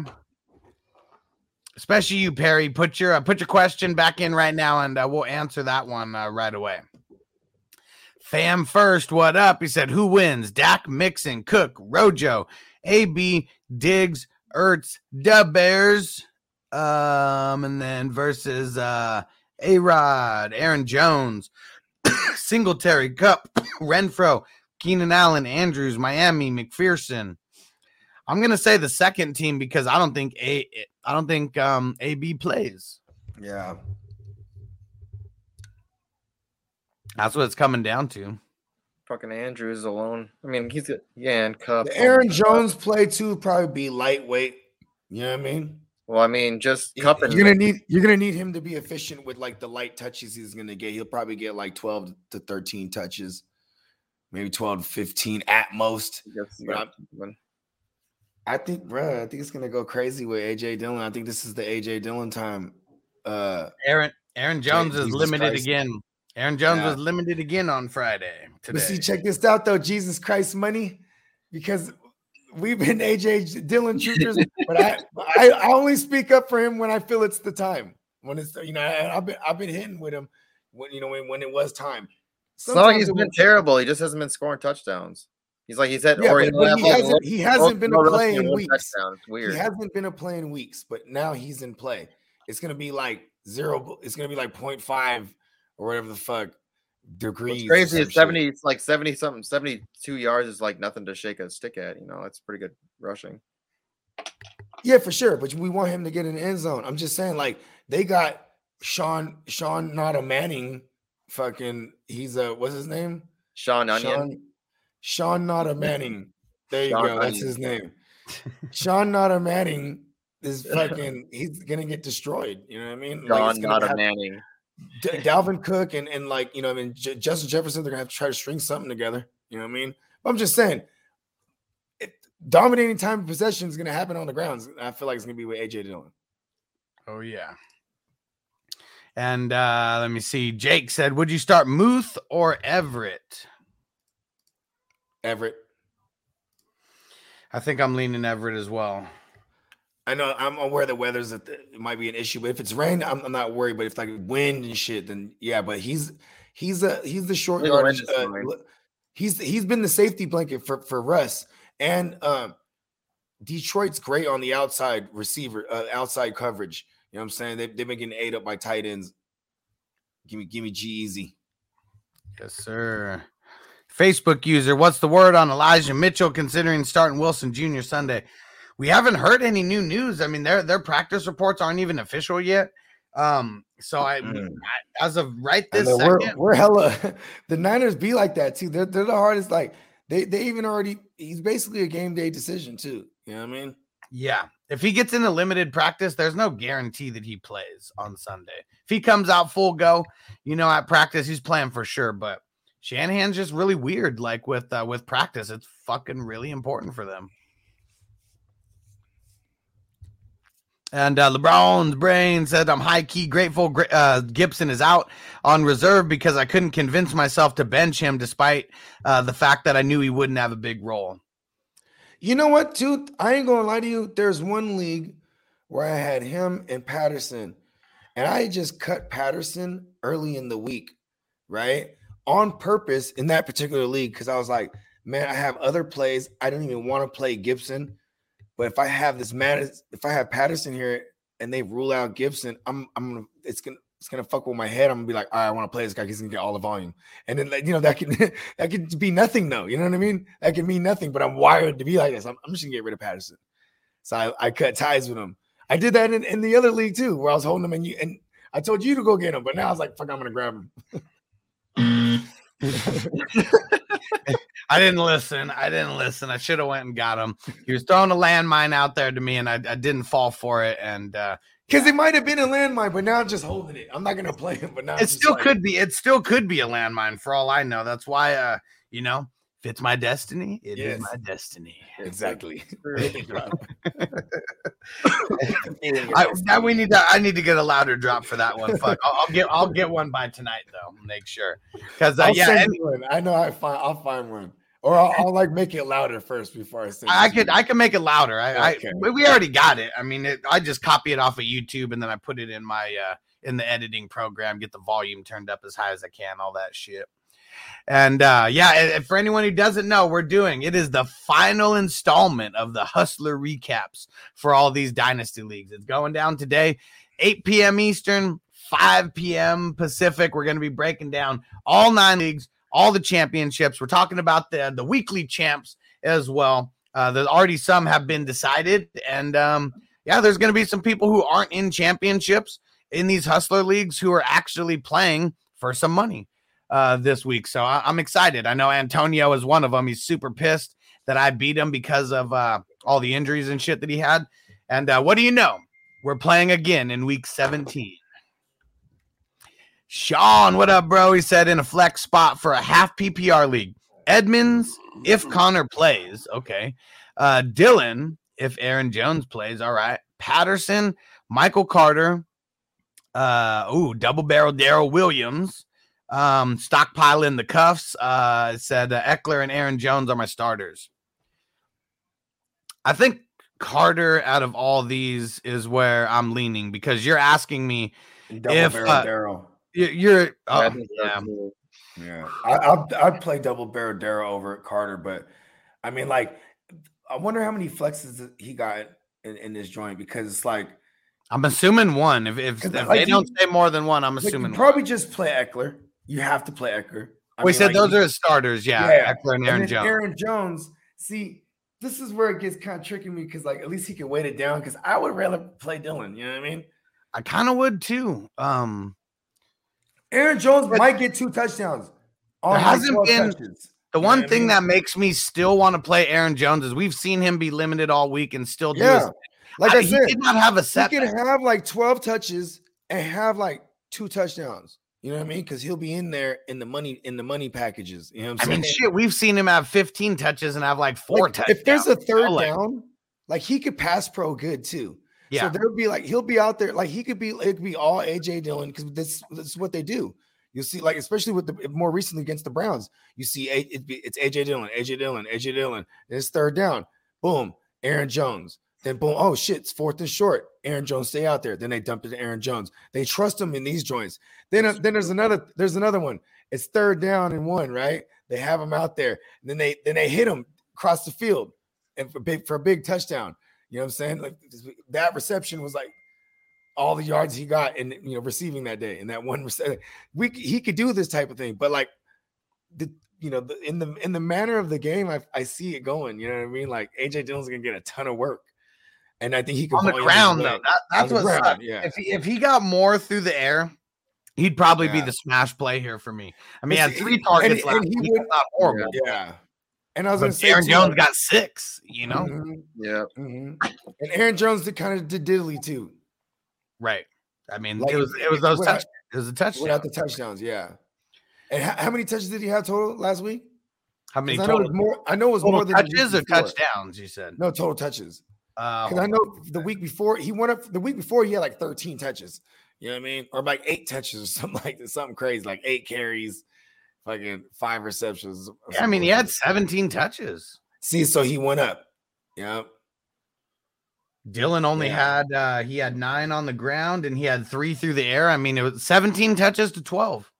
Especially you, Perry. Put your uh, put your question back in right now, and uh, we'll answer that one uh, right away. Fam first, what up? He said, "Who wins? Dak, Mixon, Cook, Rojo, AB, Diggs, Ertz, the Bears." Um, and then versus uh A Rod, Aaron Jones, [COUGHS] Singletary, Kupp, [COUGHS] Renfrow, Keenan Allen, Andrews, Miami, McPherson. I'm gonna say the second team because I don't think A I don't think um AB plays. Yeah. That's what it's coming down to. Fucking Andrews alone. I mean, he's got yeah, and Kupp. The Aaron Jones play too probably be lightweight. You know what I mean? Well, I mean, just You- Kupp and You're gonna need you're gonna need him to be efficient with like the light touches he's gonna get. He'll probably get like 12 to 13 touches, maybe 12 to 15 at most. Yes, But I'm- when- I think, bro, I think it's gonna go crazy with AJ Dillon. I think this is the AJ Dillon time. Uh Aaron Aaron Jones is limited Christ. again. Aaron Jones Yeah. was limited again on Friday. But see, check this out though, Jesus Christ money, because we've been AJ Dillon truthers, but I, I I only speak up for him when I feel it's the time. When it's you know I, I've been I've been hitting with him when you know when, when it was time. It's not like Sometimes he's it been was- terrible. He just hasn't been scoring touchdowns. He's like he said, Yeah, or but- but he hasn't- he hasn't been a play in weeks. weird. He hasn't been a play in weeks, but now he's in play. It's gonna be like zero. It's gonna be like 0.5 or whatever the fuck degrees. What's crazy is shit. 70, it's like 70 something, 72 yards is like nothing to shake a stick at. You know, that's pretty good rushing. Yeah, for sure. But we want him to get in the end zone. I'm just saying, like they got Sean Sean not a Manning. Fucking, he's a what's his name? Sean Onion. Sean, Sean not a Manning. There you Sean go. That's his name. Sean not a Manning is fucking. He's gonna get destroyed. You know what I mean? Sean it's gonna not a have- Manning. D- Dalvin Cook and and like you know, I mean, J- Justin Jefferson, they're gonna have to try to string something together. You know what I mean? But I'm just saying, it, dominating time of possession is gonna happen on the grounds. I feel like it's gonna be with AJ Dillon. Oh yeah. And uh let me see. Jake said, "Would you start Muth or Everett?" Everett. I think I'm leaning Everett as well. I know I'm aware that weather's a, it might be an issue, but if it's rain, I'm, I'm not worried. But if like wind and shit, then yeah. But he's he's a he's the short Yeah, yardage. Uh, He's he's been the safety blanket for for Russ and um, Detroit's great on the outside receiver, uh, outside coverage. You know what I'm saying? They, they've been getting ate up by tight ends. Give me, give me G easy. Yes, sir. Facebook user, what's the word on Elijah Mitchell considering starting Wilson Jr. Sunday? We haven't heard any new news. I mean, their their practice reports aren't even official yet. Um, so I, Mm. I as of right this know, we're, second, we're hella [LAUGHS] the Niners be like that too. They're they're the hardest. Like they they even already he's basically a game day decision too. You know what I mean? yeah. If he gets into limited practice, there's no guarantee that he plays on Sunday. If he comes out full go, you know, at practice, he's playing for sure. But Shanahan's just really weird. Like with uh, with practice, it's fucking really important for them. And uh, LeBron's brain said, I'm high key grateful uh, Gibson is out on reserve because I couldn't convince myself to bench him despite uh, the fact that I knew he wouldn't have a big role. You know what, too? I ain't gonna lie to you. There's one league where I had him and Patterson, and I just cut Patterson early in the week, right? On purpose in that particular league, because I was like, man, I have other plays. I don't even want to play Gibson. But if I have this man, if I have Patterson here and they rule out Gibson, I'm I'm gonna it's gonna it's gonna fuck with my head. I'm gonna be like, I want to play this guy. He's gonna get all the volume, and then you know that can [LAUGHS] that could be nothing though. You know what I mean? That can mean nothing. But I'm wired to be like this. I'm, I'm just gonna get rid of Patterson. So I, I cut ties with him. I did that in, in the other league too, where I was holding him and you and I told you to go get him, but now I was like, fuck, I'm gonna grab him. [LAUGHS] [LAUGHS] I didn't listen. I didn't listen. I should have went and got him. He was throwing a landmine out there to me, and I, I didn't fall for it. And uh, Because it might have been a landmine, but now I'm just holding it. I'm not gonna play it, but now it still like- could be. It still could be a landmine for all I know. That's why, uh, you know, if it's my destiny, it is Yes. my destiny. exactly. [LAUGHS] [LAUGHS] I, now we need to. I need to get a louder drop for that one. Fuck. I'll, I'll get. I'll get one by tonight though. Make sure. Because uh, I'll yeah, send and one. I know I find I'll find one. Or I'll, I'll like make it louder first before I send I could. you. I can make it louder. I. Okay. I we- we already got it. I mean, it, I just copy it off of YouTube and then I put it in my uh in the editing program. Get the volume turned up as high as I can. All that shit. And uh yeah, for anyone who doesn't know, we're doing it is the final installment of the Hustler recaps for all these dynasty leagues. It's going down today, 8 p.m. Eastern, 5 p.m. Pacific. We're going to be breaking down all nine leagues, all the championships. We're talking about the the weekly champs as well. Uh, there's already some have been decided, and um, yeah, there's going to be some people who aren't in championships in these hustler leagues who are actually playing for some money uh, this week. So I, I'm excited. I know Antonio is one of them. He's super pissed that I beat him because of uh, all the injuries and shit that he had. And uh, what do you know? We're playing again in week 17. Sean, what up, bro? He said in a flex spot for a half PPR league. Edmonds, if Conner plays, okay. Uh, Dillon, if Aaron Jones plays, all right. Patterson, Michael Carter, uh, ooh, double barrel Darrel Williams, um, stockpile in the cuffs. Uh, said uh, Ekeler and Aaron Jones are my starters. I think Carter, out of all these, is where I'm leaning because you're asking me. Double if, barrel uh, Darrel. you- You're, oh, think yeah. Yeah, I, I'll I'd play double barrel Darrel over Carter, but I mean, like, I wonder how many flexes he got in, in this joint because it's like, I'm assuming one. If if, 'Cause, if like, they don't say more than one, I'm like, you assuming. one. probably just play Ekeler. You have to play Ekeler. I we mean, said like, those are his starters. Yeah, Yeah, Ekeler and and Aaron then Jones. Aaron Jones. See, this is where it gets kind of tricky me because, like, at least he can weight it down. Because I would rather play Dillon. You know what I mean? I kind of would too. Um, Aaron Jones might get two touchdowns. There hasn't been- touches. the one I thing mean? that makes me still want to play Aaron Jones is we've seen him be limited all week and still do his like I, he said, did not have a set. he can have like 12 touches and have like two touchdowns. You know what I mean? Because he'll be in there in the money in the money packages. You know what I I'm mean, saying? shit, we've seen him have 15 touches and have like four Like, touchdowns. if there's a third like- down, like he could pass pro good too. yeah, So there'll be like he'll be out there, like he could be it could be all AJ Dillon because this, this is what they do. You'll see, like especially with the more recently against the Browns, you see it it's AJ Dillon, AJ Dillon, AJ Dillon. Then it's third down, boom, Aaron Jones. Then boom, oh shit, it's fourth and short. Aaron Jones stay out there. Then they dump it to Aaron Jones. They trust him in these joints. Then uh, then there's another there's another one. It's third down and one, right? They have him out there, and then they then they hit him across the field and for big for a big touchdown. You know what I'm saying? Like that reception was like all the yards he got in you know receiving that day in that one rece- we he could do this type of thing, but like the you know the, in the in the manner of the game, I, I see it going. You know what I mean? Like AJ Dillon's gonna get a ton of work, and I think he can on the ground though. That, that's what ground, yeah. If he, if he got more through the air, he'd probably be the smash play here for me. I mean, he had three and- targets and last he week. would- not horrible. Yeah. And I was gonna say Aaron too, Jones got six. You know, Mhm, Yeah. mhm. [LAUGHS] And Aaron Jones did kind of did diddly too. right? I mean, Like, it was it was those without- touch. It was a touchdown. Without the touchdowns, yeah. And how, how many touches did he have total last week? How many I know it was more. I know it was total more than touches or before. touchdowns? You said. No total touches. Uh, Because I know the week before he went up. The week before he had like 13 touches. You know what I mean? Or like eight touches or [LAUGHS] something like that. Something crazy, like eight carries, fucking five receptions. yeah, I mean, he had 17 touches. See, so he went up. Yeah. Dillon only Yeah. had uh he had nine on the ground and he had three through the air. I mean, it was 17 touches to 12.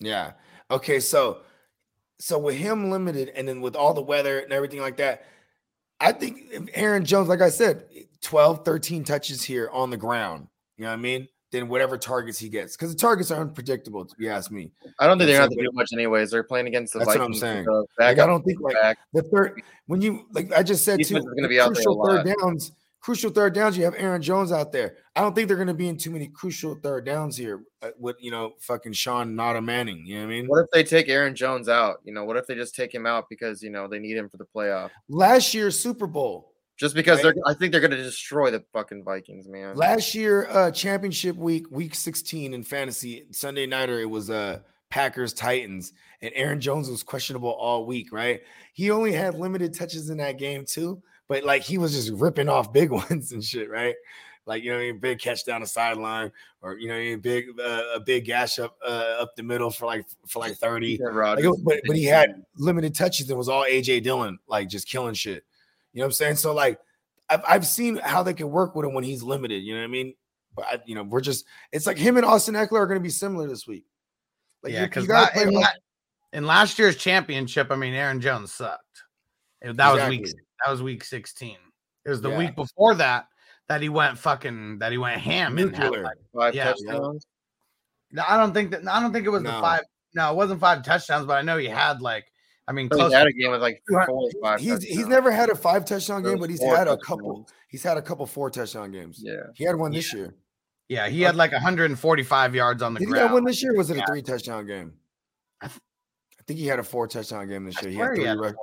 Yeah. Okay. So, so with him limited, and then with all the weather and everything like that, I think Aaron Jones, like I said, 12, 13 touches here on the ground. You know what I mean? Then whatever targets he gets, because the targets are unpredictable. If you ask me, I don't think they're have to do much anyways. They're playing against the That's what I'm saying. like, I don't think like back. the third when you like I just said too, Defense is gonna be out there a crucial third lot. downs. Crucial third downs. You have Aaron Jones out there. I don't think they're going to be in too many crucial third downs here uh, with you know fucking Sean Nada Manning. You know what I mean? What if they take Aaron Jones out? You know, what if they just take him out because you know they need him for the playoff? Last year's Super Bowl, Just because Right. they're, I think they're gonna destroy the fucking Vikings, man. Last year, uh, championship week, week 16 in fantasy, Sunday nighter, it was uh Packers Titans, and Aaron Jones was questionable all week, right? He only had limited touches in that game too, but like he was just ripping off big [LAUGHS] ones and shit, right? Like you know, I mean, big catch down the sideline, or you know, I mean, big uh, a big gash up uh, up the middle for like for like 30. Aaron Like, was- but, but he had limited touches. It was all AJ Dillon, like just killing shit. You know what I'm saying? So like, I've, I've seen how they can work with him when he's limited. You know what I mean? But I, you know, we're just it's like him and Austin Ekeler are going to be similar this week. Like yeah, because you gotta play in, in last year's championship, I mean, Aaron Jones sucked. That was week Exactly. That was week 16. It was the Yeah. week before that that he went fucking that he went ham and Nuclear. like, Five yeah. touchdowns. No, I don't think that I don't think it was the five. No, it wasn't five touchdowns, but I know he had like I mean close He had a game with like four or five. He's he's never had a five touchdown game, but he's four had a couple. touchdowns. He's had a couple four touchdown games. Yeah. He had one this year. Yeah, he had like 145 yards on the Did he have one this year? or Was it a three touchdown game? I think he had a four touchdown game this year. He had he three. had a rush-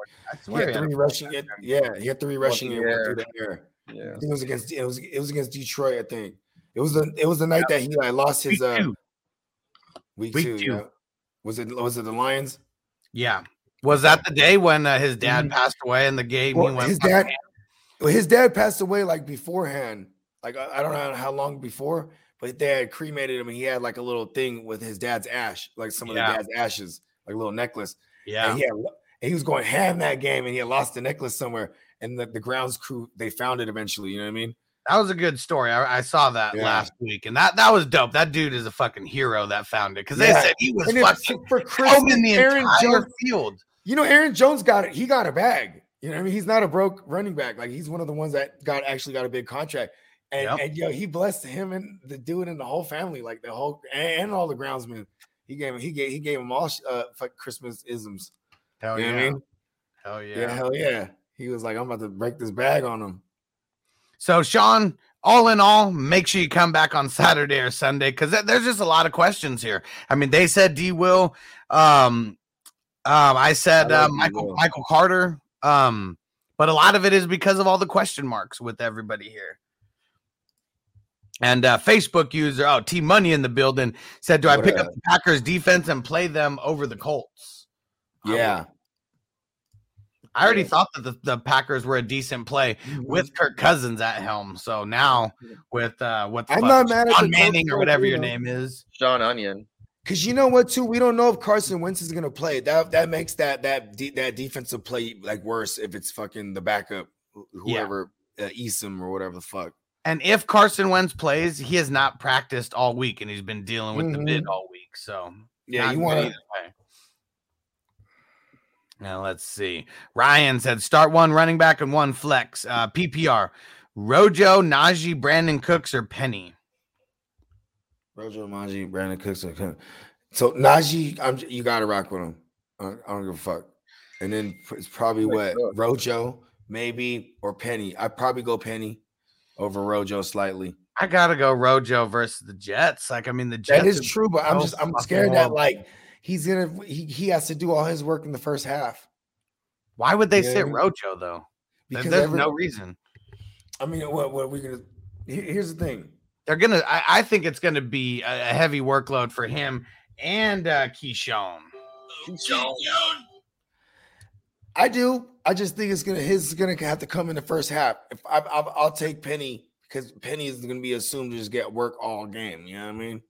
he had he had three rushing. yeah, he had three rushing and one through the air. Yeah. I think it was against it was it was against Detroit. I think it was the it was the night that he like lost his Week uh two. week, Week two. two. Yeah. Was it was it the Lions? Yeah. Was that the day when uh, his dad Mhm. passed away in the game? Well, he went his dad well, his dad passed away like beforehand. Like I, I don't know how long before, but they had cremated him and he had like a little thing with his dad's ash, like some of Yeah. the dad's ashes, like a little necklace. Yeah. And he had and he was going ham that game and he had lost the necklace somewhere. And the, the grounds crew they found it eventually. You know what I mean? That was a good story. I, I saw that Yeah. last week, and that that was dope. That dude is a fucking hero that found it because they Yeah. said he was And fucking for combing Christmas, the Aaron entire Jones field. You know, Aaron Jones got it. He got a bag. You know what I mean? He's not a broke running back. Like he's one of the ones that got actually got a big contract. And Yep. and yo, he blessed him and the dude and the whole family, like the whole and, and all the groundsmen. He gave him he gave he gave him all uh fuck Christmas isms. Hell you know yeah. what I mean? Hell Yeah. yeah. hell yeah. He was like, I'm about to break this bag on him. So, Sean, all in all, make sure you come back on Saturday or Sunday because there's just a lot of questions here. I mean, they said D Will. Um, um, I said I uh. Michael Will. Michael Carter. Um, but a lot of it is because of all the question marks with everybody here. And uh, Facebook user, oh, T Money in the building said, "Do I What pick up? up the Packers defense and play them over the Colts?" I would. Yeah. I already thought that the, the Packers were a decent play Mm-hmm. with Kirk Cousins at helm. So now with uh what I'm fuck, not mad Sean the Colts Manning or whatever your name is. Sean Onion. Cause you know what, too, we don't know if Carson Wentz is gonna play. That that makes that that de- that defensive play like worse if it's fucking the backup, wh- Yeah. whoever uh, Eason or whatever the fuck. And if Carson Wentz plays, he has not practiced all week and he's been dealing with the bid all week. So Yeah, not you good want either to way. Now let's see. Ryan said start one running back and one flex. Uh, PPR. Rojo, Najee, Brandin Cooks, or Penny. Rojo, Najee, Brandin Cooks. or Penny. So Najee, I'm you gotta rock with him. I I don't give a fuck. And then it's probably what Rojo, maybe or Penny. I'd probably go Penny over Rojo slightly. I gotta go Rojo versus the Jets. Like, I mean, the Jets. That is true, but I'm just I'm scared that like he's gonna he, he has to do all his work in the first half. Why would they Yeah. sit Rojo though? Because There's every- no reason. I mean, what what are we gonna here's the thing. They're gonna. I, I think it's gonna be a, a heavy workload for him and uh Ke'Shawn. I do. I just think it's gonna his is gonna have to come in the first half. If I, I I'll take Penny because Penny is gonna be assumed to just get work all game. You know what I mean?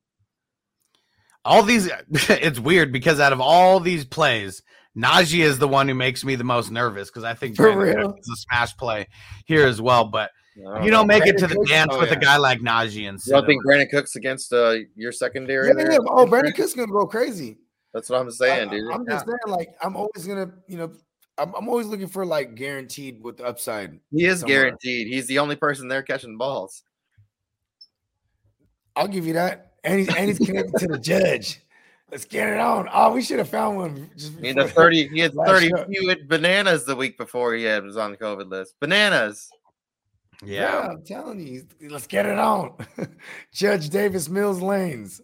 All these. [LAUGHS] it's weird because out of all these plays, Najee is the one who makes me the most nervous because I think For Brandin real? Cooks is a smash play here as well. But I you don't make it to the Cooks- dance oh, with a guy like Najee and You don't think. Brandin Cooks against uh, your secondary? Yeah, there? yeah. Oh, Brandin Cook's gonna go crazy. That's what I'm saying, dude. I, dude. am just saying, like, I'm always gonna, you know, I'm, I'm always looking for like guaranteed with the upside. He is somewhere. guaranteed. He's the only person there catching balls. I'll give you that. And he's and he's connected to the [LAUGHS] judge. Let's get it on. Oh, we should have found one. Just He had 30. He had [LAUGHS] 30 show. few bananas the week before he had was on the COVID list. Bananas. Yeah. I'm telling you, let's get it on. [LAUGHS] Judge Davis Mills Lanes.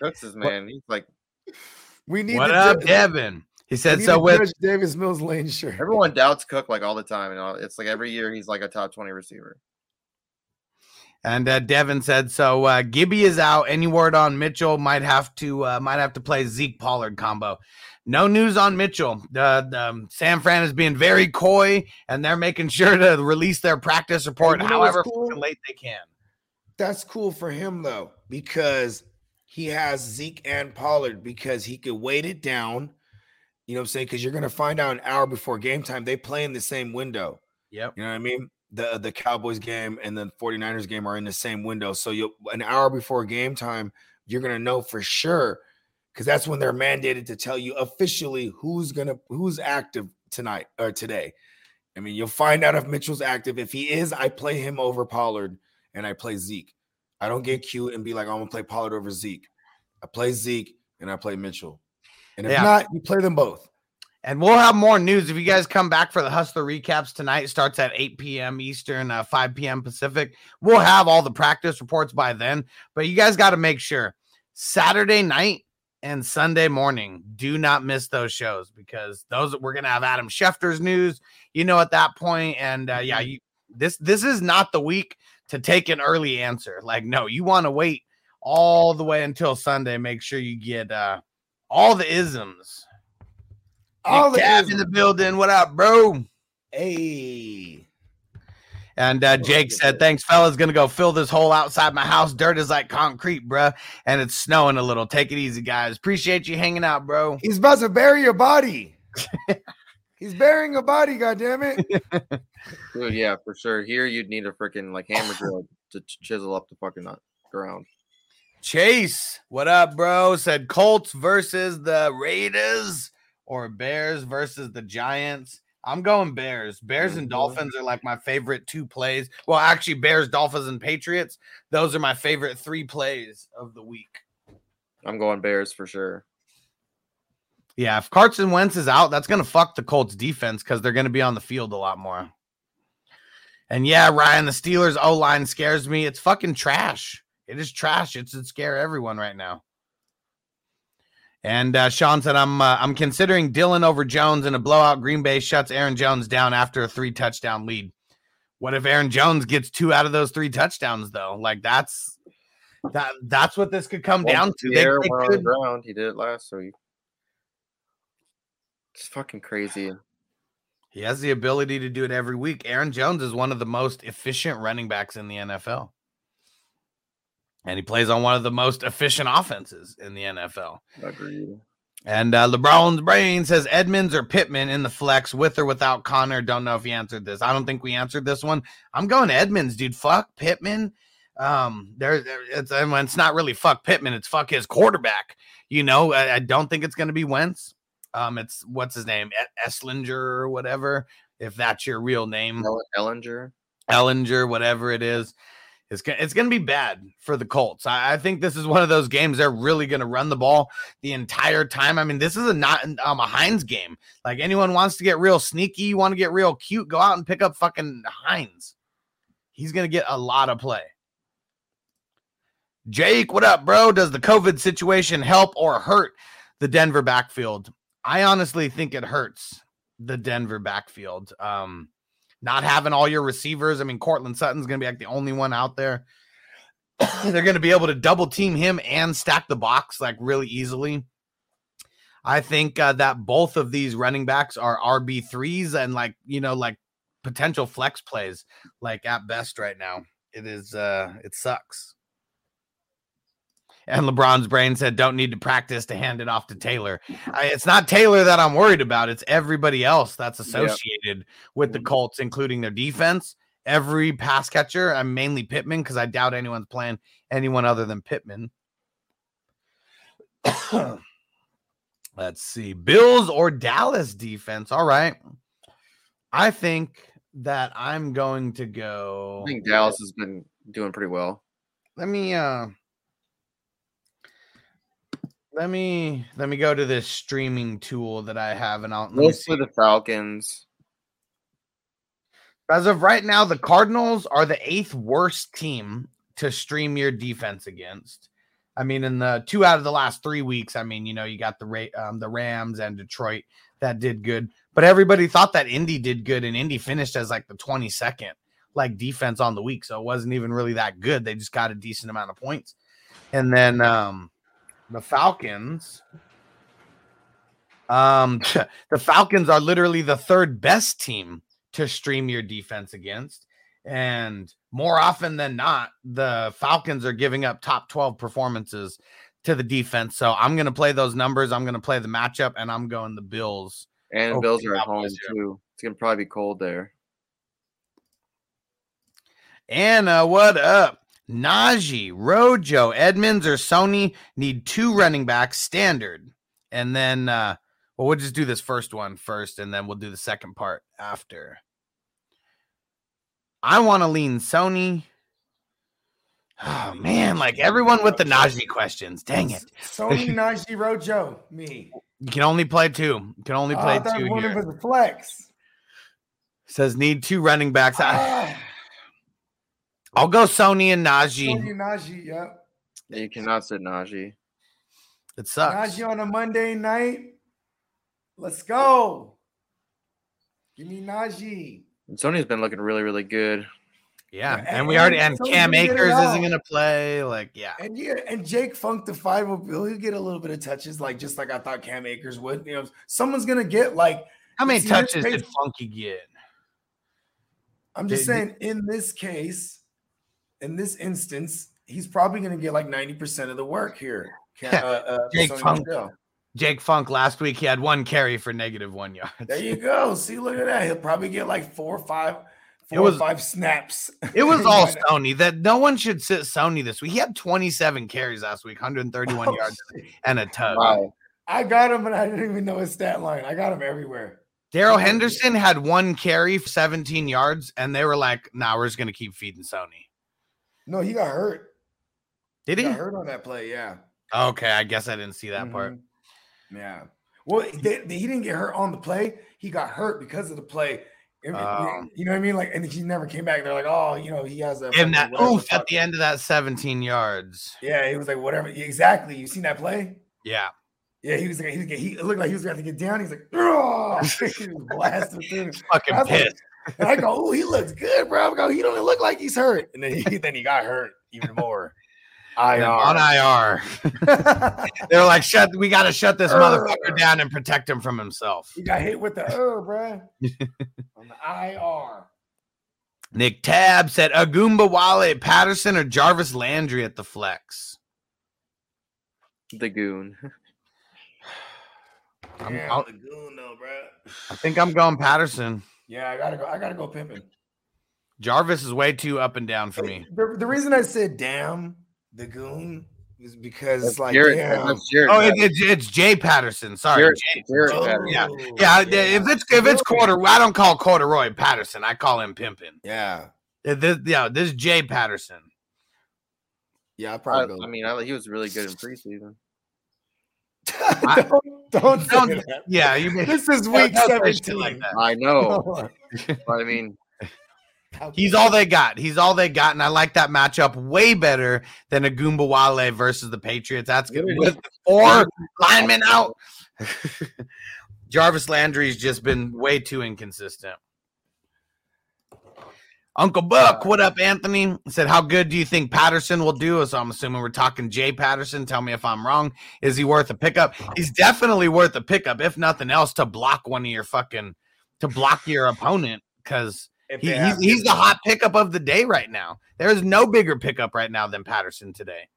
Cooks is man. He's like We need What the up, Judge- Devin? He said so with Davis Mills Lane shirt. everyone doubts Cook like all the time. You know, it's like every year he's like a top 20 receiver. And uh, Devin said so. Uh, Gibby is out. Any word on Mitchell? Might have to uh, might have to play Zeke Pollard combo. No news on Mitchell. The, the um, San Fran is being very coy, and they're making sure to release their practice report you know however cool? late they can. That's cool for him though, because he has Zeke and Pollard because he could weight it down. You know what I'm saying? Because you're gonna find out an hour before game time. They play in the same window. Yep. You know what I mean? The the Cowboys game and the 49ers game are in the same window. So you an hour before game time, you're gonna know for sure because that's when they're mandated to tell you officially who's gonna who's active tonight or today. I mean, you'll find out if Mitchell's active. If he is, I play him over Pollard and I play Zeke. I don't get mm-hmm. cute and be like, oh, I'm gonna play Pollard over Zeke. I play Zeke and I play Mitchell. And if Yeah. not, you play them both. And we'll have more news if you guys come back for the Hustler recaps tonight. It starts at 8 p.m. Eastern, uh, 5 p.m. Pacific. We'll have all the practice reports by then, but you guys got to make sure Saturday night and Sunday morning, do not miss those shows because those we're gonna have Adam Schefter's news. You know, at that point, and uh, yeah, you this this is not the week to take an early answer. Like, no, you want to wait all the way until Sunday. Make sure you get uh all the isms. All Nick the Tab isms. in the building. What up, bro? Hey. And uh, Jake said, "Thanks, fellas. Gonna go fill this hole outside my house. Dirt is like concrete, bruh, and it's snowing a little. Take it easy, guys. Appreciate you hanging out, bro. He's about to bury your body. [LAUGHS] He's burying a body, God damn it. Dude, [LAUGHS] yeah, for sure. Here you'd need a freaking like hammer drill to ch- chisel up the fucking uh, ground. Chase, what up, bro? Said Colts versus the Raiders or Bears versus the Giants. I'm going Bears. Bears and Mhm. Dolphins are like my favorite two plays. Well, actually, Bears, Dolphins, and Patriots. Those are my favorite three plays of the week. I'm going Bears for sure. Yeah, if Carson Wentz is out, that's going to fuck the Colts defense because they're going to be on the field a lot more. And yeah, Ryan, the Steelers O line scares me. It's fucking trash. It is trash. It should scare everyone right now. And uh, Sean said, "I'm uh, I'm considering Dillon over Jones in a blowout. Green Bay shuts Aaron Jones down after a three touchdown lead. What if Aaron Jones gets two out of those three touchdowns though? Like that's that that's what this could come One down to. the They- they one on the ground. He did it last week. It's fucking crazy. He has the ability to do it every week. Aaron Jones is one of the most efficient running backs in the NFL. And he plays on one of the most efficient offenses in the NFL. Agreed. And uh, LeBron's brain says Edmonds or Pittman in the flex with or without Conner. Don't know if he answered this. I don't think we answered this one. I'm going Edmonds, dude. Fuck Pittman. Um, there, there it's, it's not really fuck Pittman. It's fuck his quarterback. You know, I, I don't think it's going to be Wentz. Um, it's what's his name, Esslinger or whatever, if that's your real name, Ehlinger. Ehlinger, whatever it is. It's gonna it's gonna be bad for the Colts. I, I think this is one of those games they're really gonna run the ball the entire time. I mean, this is a not um, a Hines game. Like anyone wants to get real sneaky, you want to get real cute, go out and pick up fucking Hines. He's gonna get a lot of play. Jake, what up, bro? Does the COVID situation help or hurt the Denver backfield? I honestly think it hurts the Denver backfield. Um, not having all your receivers. I mean, Courtland Sutton's going to be like the only one out there. [COUGHS] They're going to be able to double team him and stack the box like really easily. I think uh, that both of these running backs are RB threes and like you know like potential flex plays like at best right now. It is uh it sucks. And LeBron's brain said, "Don't need to practice to hand it off to Taylor." I, it's not Taylor that I'm worried about. It's everybody else that's associated with the Colts, including their defense. Every pass catcher, I'm mainly Pittman because I doubt anyone's playing anyone other than Pittman. [COUGHS] Let's see, Bills or Dallas defense. All right, I think that I'm going to go. I think Dallas has been doing pretty well. let me uh let me let me go to this streaming tool that I have and I'll let see. the Falcons. As of right now, the Cardinals are the eighth worst team to stream your defense against. I mean, in the two out of the last three weeks, I mean, you know, you got the um, the Rams and Detroit that did good, but everybody thought that Indy did good, and Indy finished as like the twenty second like defense on the week, so it wasn't even really that good. They just got a decent amount of points, and then um, the Falcons. Um, [LAUGHS] the Falcons are literally the third best team to stream your defense against. And more often than not, the Falcons are giving up top 12 performances to the defense. So I'm going to play those numbers. I'm going to play the matchup, and I'm going the Bills. And over Bills are at home too. It's gonna probably be cold there. Anna, what up? Najee, Rojo, Edmonds, or Sony need two running backs standard. And then, uh, well, we'll just do this first one first, and then we'll do the second part after. I want to lean Sony. Oh man, like everyone with the Najee questions. Dang it. Sony [LAUGHS] Najee Rojo, me. You can only play two. You can only Oh, play I thought two here. of the flex. Says need two running backs. Ah, I'll go Sony and Najee. Sony Najee, yep. You cannot sit Najee. It sucks. Najee on a Monday night. Let's go. Give me Najee. And Sony's been looking really, really good. Yeah, And- and we already and and Sony's Cam gonna get it Akers isn't gonna play. Like, yeah, And yeah, and Jake Funk the five will he'll get a little bit of touches, like just like I thought Cam Akers would. You know, someone's gonna get like how many See, in this touches did case- Funky get? I'm just Did- saying, in this case, in this instance, he's probably gonna get like 90% of the work here. [LAUGHS] Uh, uh, Jake Sony Funk. Jake Funk last week he had one carry for negative one yards. There you go. See, look at that. He'll probably get like four or five, It was- or five snaps. It was all? [LAUGHS] Sony. That no one should sit Sony this week. He had 27 carries last week, [LAUGHS] 131 Oh, yards shit. and a tug. Wow. I got him, and I didn't even know his stat line. I got him everywhere. Darrell Henderson had one carry for 17 yards, and they were like, "Nah, we're just gonna keep feeding Sony." No, he got hurt. Did He he? got hurt on that play. Yeah. Okay, I guess I didn't see that part. Mhm. Yeah. Well, they, they- he didn't get hurt on the play. He got hurt because of the play. I mean, Oh. you know what I mean? Like, and he never came back. They're like, oh, you know, he has a And that oof at the end of that 17 yards. Yeah, he was like, whatever. Exactly. You seen that play? Yeah. Yeah, he was like, he, was, he looked like he was about to get down. He's like, oh, [LAUGHS] he was blasting through. Fucking was like- pissed. And [LAUGHS] I go, oh, he looks good, bro. I go, he don't even look like he's hurt. And then he then he got hurt even more. [LAUGHS] IR. on IR. [LAUGHS] They're like, shut we gotta shut this motherfucker down and protect him from himself. he got hit with the oh, bro. on the IR. Nick Tab said Agumba Wallet, Patterson, or Jarvis Landry at the flex. The goon. I'm- Yeah, I'll- Lagoon though, bro. I think I'm going Patterson. Yeah, I gotta go. I gotta go pimping. Jarvis is way too up and down for me. The, the reason I said damn the goon Is because That's like Jared- damn. that's Jared Oh, it, it's it's Jay Patterson. Sorry, Jared- Jay. Jared Oh, Patterson. Yeah, oh, yeah. If it's if it's corduroy, I don't call corduroy Patterson. I call him pimpin. yeah, This, yeah, this is Jay Patterson. yeah. I I, probably go. I mean, I, he was really good in preseason. I- [LAUGHS] don't don't Don't- Yeah, you mean This is don't- week don't say shit seventeen. like that. I know, but I mean, He's all they got. He's all they got, and I like that matchup way better than a Goomba Wale versus the Patriots. That's good. With four linemen out. [LAUGHS] Jarvis Landry's just been way too inconsistent. Uncle Buck, what up, Anthony? Said, How good do you think Patterson will do? So I'm assuming we're talking Jay Patterson. Tell me if I'm wrong. Is he worth a pickup? He's definitely worth a pickup, if nothing else, to block one of your fucking to block your opponent because he, he's, he's the hot pickup of the day right now. There is no bigger pickup right now than Patterson today.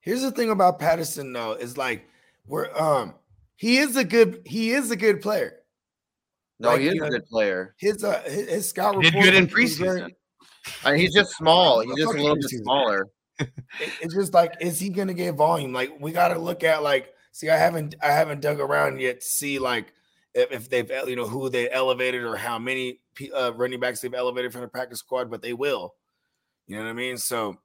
Here's the thing about Patterson though, is like we're um he is a good he is a good player. No, Like, he is a know, good player. His uh his, his scout Did report good in was very- preseason. I mean, he's just small. He's just a little bit smaller. it- it's just like is he gonna get volume? Like we gotta look at like see I haven't I haven't dug around yet to see like if, if they've you know who they elevated or how many pe- uh, running backs they've elevated from the practice squad, but they will. You know what I mean? So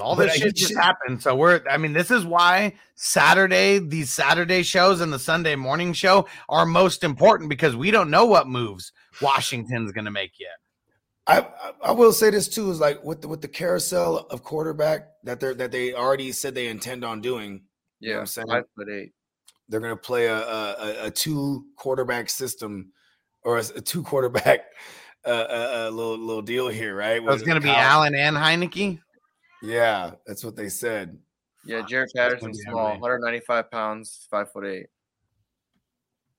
All this he shit just happened. So we're I mean, this is why Saturday, these Saturday shows and the Sunday morning show are most important because we don't know what moves Washington's gonna make yet. I, I I will say this too is like with the, with the carousel of quarterback that they're that they already said they intend on doing. You know what Yeah, I'm saying? five foot eight. They're gonna play a a, a- a two quarterback system or a, a two quarterback uh, a, a little little deal here, right? It's gonna be Allen and Heinicke. Yeah, that's what they said. Yeah, Jaret That's Patterson's small, 195 pounds, five foot eight.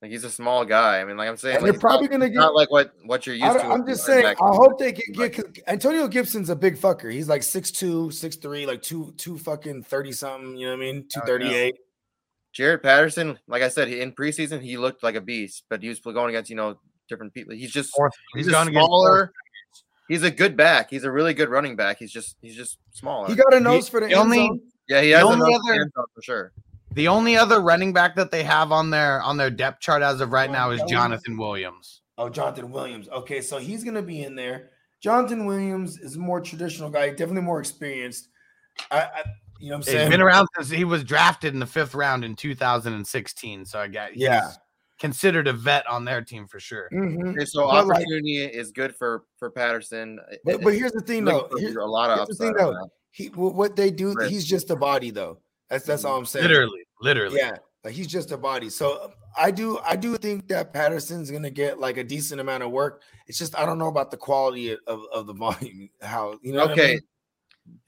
Like he's a small guy. I mean, like I'm saying, And like, they're probably it's gonna get- not like what what you're used to. I'm just saying. I hope they get get cause Antonio Gibson's a big fucker. He's like 6'2", 6'3", like two two fucking thirty something. You know what I mean? Oh, two Oh, thirty eight. Jaret Patterson, like I said, in preseason he looked like a beast, but he was going against you know different people. He's just Fourth, he's, he's just going against smaller. He's a good back. He's a really good running back. He's just he's just smaller. He got a nose for the, the end only- zone. yeah, he the has a nose other- for for sure. The only other running back that they have on their on their depth chart as of right oh, now is Jonathan Williams. Oh, Jonathan Williams. Okay, so he's gonna be in there. Jonathan Williams is a more traditional guy, definitely more experienced. I, I you know what I'm He's saying? been around since he was drafted in the fifth round in 2016. So I got Yeah. Considered a vet on their team for sure. Mhm. Okay, so But, like- opportunity is good for for Patterson. But, but here's the thing, though. Looking Here- a lot of here's the thing, though. he what they do, Right. he's just a body, though. That's that's all I'm saying. Literally, literally. Yeah, like he's just a body. So um, I do I do think that Patterson's gonna get like a decent amount of work. It's just I don't know about the quality of, of the [LAUGHS] volume. How you know? what I Okay, mean?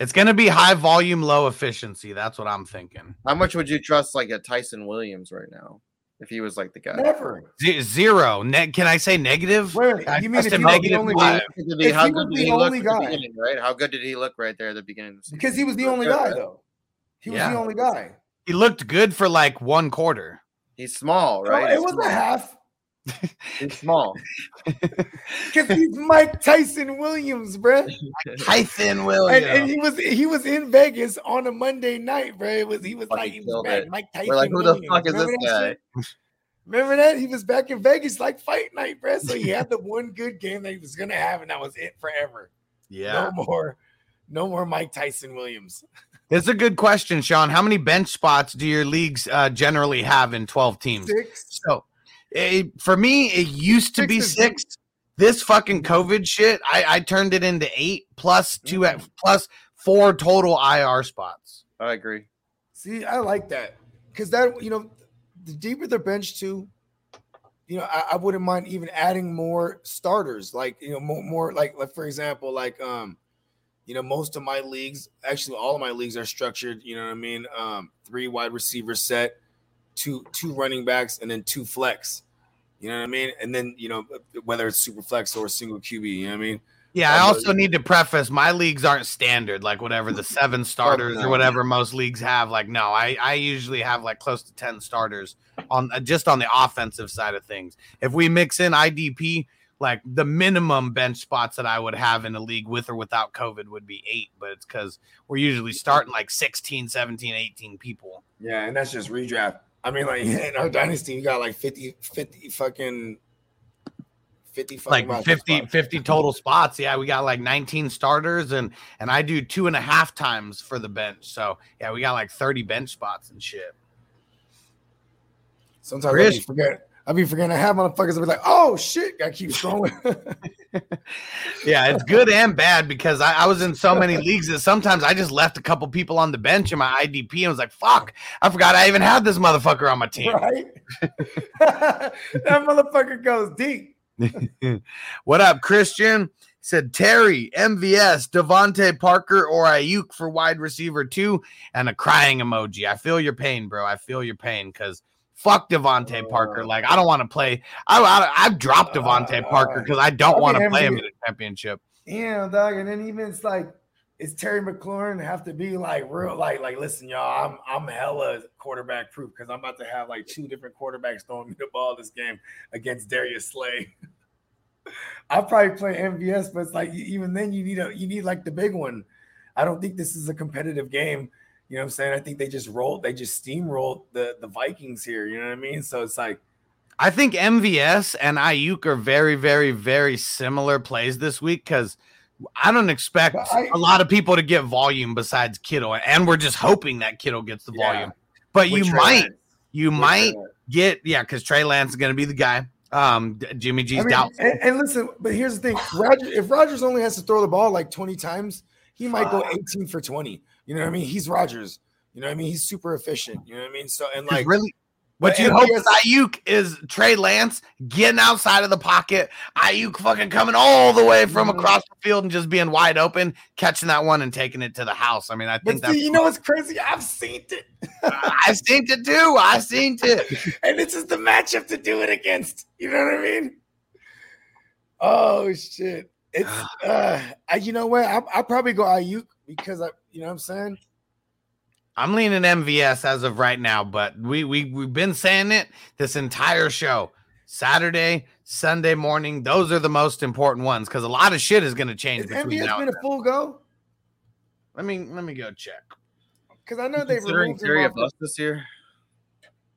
It's going to be high volume, low efficiency. That's what I'm thinking. how much would you trust like a Ty'Son Williams right now if he was like the guy? never. Z- zero. Ne- can I say negative? Wait, wait, I you mean trust if him he was the negative only guy? Did he- If how he good was did the he look only at the guy. right? How good did he look right there at the beginning of the season? Because he was the Looked only guy, though. He was Yeah. the only guy. He looked good for like one quarter. He's small, No, right? it He's was a half. He's small. [LAUGHS] Because he's Mike Tyson Williams, bruh. Tyson Williams. and he was he was in Vegas on a Monday night, bro. It was he was Fucking like he was killed back, it. Mike Tyson. We're like, who the fuck is Remember this that guy? shit? Remember that he was back in Vegas like fight night, bro. So he had the one good game that he was gonna have, and that was it forever. yeah. No more, no more Mike Tyson Williams. It's a good question, Sean. How many bench spots do your leagues uh, generally have in 12 teams? Six. So eh, for me, it used to Six be is six. This fucking COVID shit, I, I turned it into eight plus two at plus four total IR spots. I agree. See, I like that because that you know, the deeper the bench too, you know, I, I wouldn't mind even adding more starters, like you know, more, more like like for example, like um, you know, most of my leagues, actually all of my leagues are structured. You know what I mean? Um, three wide receiver set, two two running backs, and then two flex. You know what I mean? And then you know whether it's super flex or single QB. You know what I mean? Yeah, I also need to preface my leagues aren't standard, like whatever the seven [LAUGHS] starters or whatever most leagues have. Like, no, I, I usually have like close to 10 starters on uh, just on the offensive side of things. If we mix in IDP, like the minimum bench spots that I would have in a league with or without COVID would be eight, but it's because we're usually starting like 16, 17, 18 people. Yeah, and that's just redraft. I mean, like in our dynasty, you got like 50, 50 fucking 50 fucking Like roster 50, spots. 50 total spots. Yeah, we got like 19 starters and and I do two and a half times for the bench. So yeah, we got like 30 bench spots and shit. Sometimes I Chris- be forget. I be forgetting I have motherfuckers. I be like, oh shit, I keep scrolling. [LAUGHS] Yeah, it's good and bad because I, I was in so many leagues that sometimes I just left a couple people on the bench in my IDP and was like, fuck, I forgot I even had this motherfucker on my team. right? [LAUGHS] that motherfucker goes deep. [LAUGHS] what up, Christian? Said Terry, MVS, DeVante Parker, or Aiyuk for wide receiver two, and a crying emoji. I feel your pain, bro. I feel your pain because fuck DeVante uh, Parker. Like, I don't want to play. I, I, I've dropped uh, DeVante Parker because I don't want to play him in a championship. Yeah, dog. And then even it's like, it's Terry McLaurin have to be like real, like, like, listen, y'all, I'm I'm hella quarterback proof because I'm about to have like two different quarterbacks throwing me the ball this game against Darius Slay. [LAUGHS] I'll probably play MVS, but it's like even then you need a you need like the big one. I don't think this is a competitive game. You know what I'm saying? I think they just rolled, they just steamrolled the the Vikings here. You know what I mean? So it's like, I think MVS and Aiyuk are very, very, very similar plays this week because I don't expect But I- a lot of people to get volume besides Kittle, and we're just hoping that Kittle gets the Yeah. volume. But with you Trey might, Lance. you With might Lance. get yeah, because Trey Lance is going to be the guy. Um, Jimmy G's I mean, doubtful. and, and listen, but here's the thing: Roger, if Rodgers only has to throw the ball like 20 times, he might go 18 for 20. You know what I mean? He's Rodgers. You know what I mean? He's super efficient. You know what I mean? So and like really, what you hope is Aiyuk is Trey Lance getting outside of the pocket, Aiyuk fucking coming all the way from Mhm. across the field and just being wide open, catching that one and taking it to the house. I mean, I think that's see, you know what's crazy? I've seen it. [LAUGHS] I've seen it too. I've seen it. [LAUGHS] and this is the matchup to do it against. You know what I mean? Oh shit. It's [SIGHS] uh I, you know what? I I probably go Aiyuk because I you know what I'm saying? I'm leaning MVS as of right now, but we we we've been saying it this entire show. Saturday, Sunday morning, those are the most important ones because a lot of shit is going to change Has MVS been a then. full go? Let me let me go check. Because I know they Considering removed him Terry a off bust this year.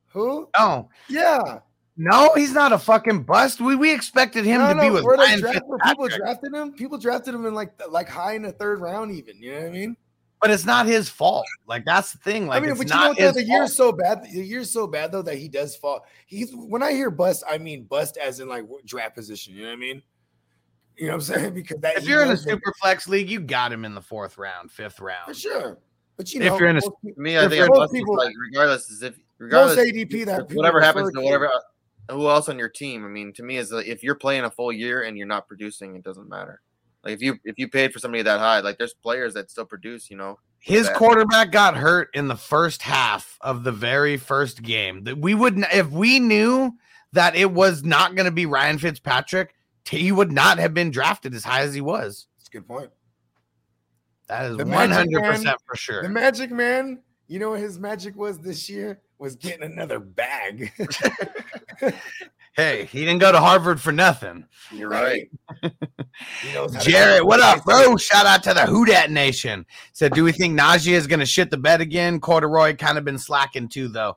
who? Oh Yeah. no, he's not a fucking bust. We we expected him No, to be with where they Ryan draft, where people Fitzpatrick, drafted him, people drafted him in like like high in the third round, even. You know what I mean? But it's not his fault. Like that's the thing. Like I mean, it's but you know what? Though, the year's so bad. The year's so bad though that he does fall. He's when I hear bust, I mean bust as in like draft position. You know what I mean? You know what I'm saying? [LAUGHS] Because that If you're in a super flex league, you got him in the fourth round, fifth round, for sure. But you know, If you're in a- me, I think most people- like regardless is if regardless ADP that whatever happens to whatever uh, who else on your team. I mean, to me, is like, if you're playing a full year and you're not producing, it doesn't matter. Like if you if you paid for somebody that high, like there's players that still produce. You know, His bad. quarterback got hurt in the first half of the very first game. That we would, not if we knew that it was not going to be Ryan Fitzpatrick, he would not have been drafted as high as he was. That's a good point. That is The one Magic hundred Man- percent for sure. The Magic Man, you know what his magic was this year? Was getting another bag. [LAUGHS] [LAUGHS] hey, he didn't go to Harvard for nothing. you're right. [LAUGHS] He knows how to- Jarrett, what up, bro? Shout out to the Who Dat Nation. Said, do we think Najee is going to shit the bed again? Corduroy kind of been slacking too, though.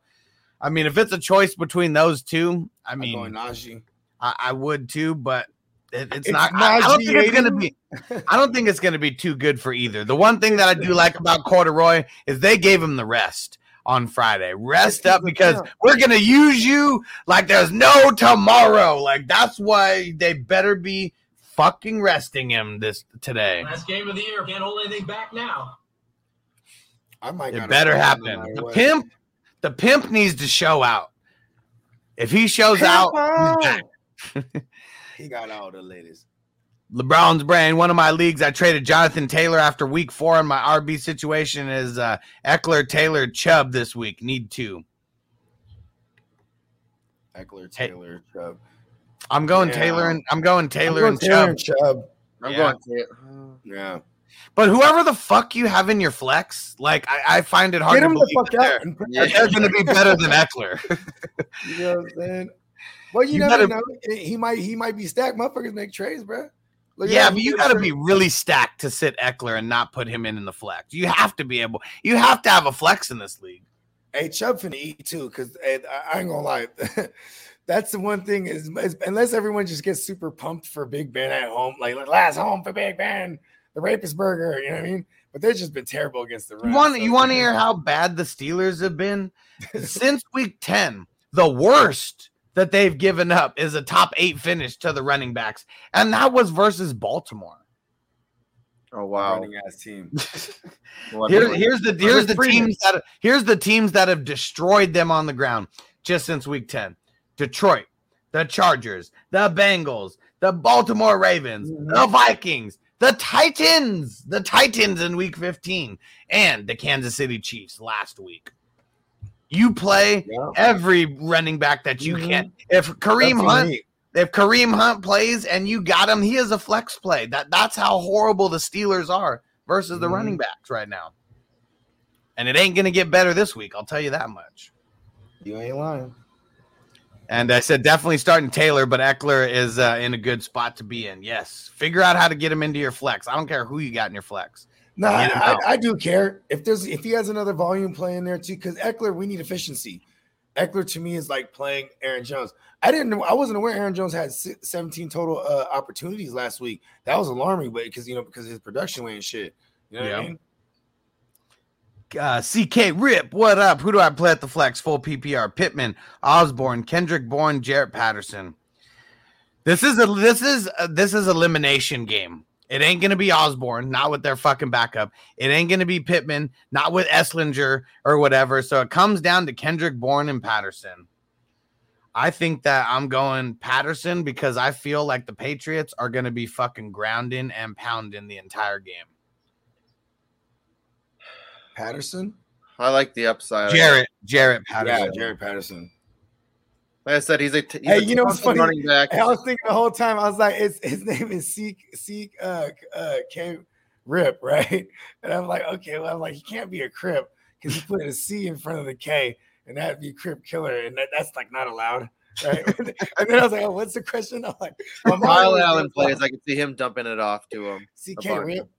I mean, if it's a choice between those two, I I'm mean, going Najee. I, I would too, but it, it's, It's not. I, I don't think it's going to be. I don't think it's going to be too good for either. The one thing that I do like about Corduroy is they gave him the rest on Friday. Rest up because we're going to use you like there's no tomorrow. Like that's why they better be fucking resting him this today. Last game of the year. Can't hold anything back now. I might It better start him no happen. The what. pimp, the pimp needs to show out. If he shows Pimp out, on. He got all the ladies. LeBron's brain. One of my leagues, I traded Jonathan Taylor after week four, and my RB situation is uh, Ekeler, Taylor, Chubb this week. Need two. Ekeler, Hey. Taylor, Chubb. I'm going Yeah. Taylor and I'm going I'm Taylor going and Taylor Chubb. and Chubb. I'm Yeah. going to. Yeah. But whoever the fuck you have in your flex, like I, I find it hard to Get to him the fuck that out. they're, Yeah. they're going to be better than Ekeler. [LAUGHS] You know what I'm saying? Well, you, You never gotta- know. He might he might be stacked. Motherfuckers make trades, bro. At yeah, but you got to be really stacked to sit Ekeler and not put him in in the flex. You have to be able. You have to have a flex in this league. Hey, Chubb finna eat too, because I, I ain't gonna lie. [LAUGHS] That's the one thing is, is unless everyone just gets super pumped for Big Ben at home, like last home for Big Ben, the rapist burger. You know what I mean? But they've just been terrible against the run. You want so- you want to hear how bad the Steelers have been [LAUGHS] since week 10. The worst that they've given up is a top 8 finish to the running backs and that was versus Baltimore. Oh wow. running ass team. [LAUGHS] What- Here, here's the here's the teams that here's the teams that have destroyed them on the ground just since week 10. Detroit, the Chargers, the Bengals, the Baltimore Ravens, the Vikings, the Titans, the Titans in week 15, and the Kansas City Chiefs last week. You play Yeah. every running back that you Mhm. can. If Kareem That's Hunt if Kareem Hunt plays and you got him, he is a flex play. That that's how horrible the Steelers are versus the Mhm. running backs right now. And it ain't gonna get better this week, I'll tell you that much. You ain't lying. And I said definitely starting Taylor, but Ekeler is uh, in a good spot to be in. Yes, figure out how to get him into your flex. I don't care who you got in your flex. No, I, I. I do care if there's if he has another volume play in there too. Because Ekeler, we need efficiency. Ekeler to me is like playing Aaron Jones. I didn't know. I wasn't aware Aaron Jones had 17 total uh, opportunities last week. That was alarming, but because you know because his production went and shit. You know what Yeah. I mean? Uh, CK Rip, what up? Who do I play at the flex? Full PPR: Pittman, Osborne, Kendrick Bourne, Jaret Patterson. This is a this is a, this is elimination game. It ain't gonna be Osborne, not with their fucking backup. It ain't gonna be Pittman, not with Ehlinger or whatever. So it comes down to Kendrick Bourne and Patterson. I think that I'm going Patterson because I feel like the Patriots are gonna be fucking grounding and pounding the entire game. Patterson. I like the upside. Jaret, Jaret Patterson. Yeah, Jaret Patterson. Like I said, he's a t- he's Hey, a you know what's funny? running back. I was thinking the whole time. I was like, "His his [LAUGHS] name is Seek Seek uh uh K Rip, [LAUGHS] right?" And I'm like, "Okay, well, I'm like, he can't be a Crip because he put a C in front of the K, and that'd be Crip Killer, and that, that's like not allowed." [LAUGHS] Right, and then I was like, oh, "What's the question?" I'm like, my mind Kyle was Allen like, plays. I can see him dumping it off to him. CK a. Rip.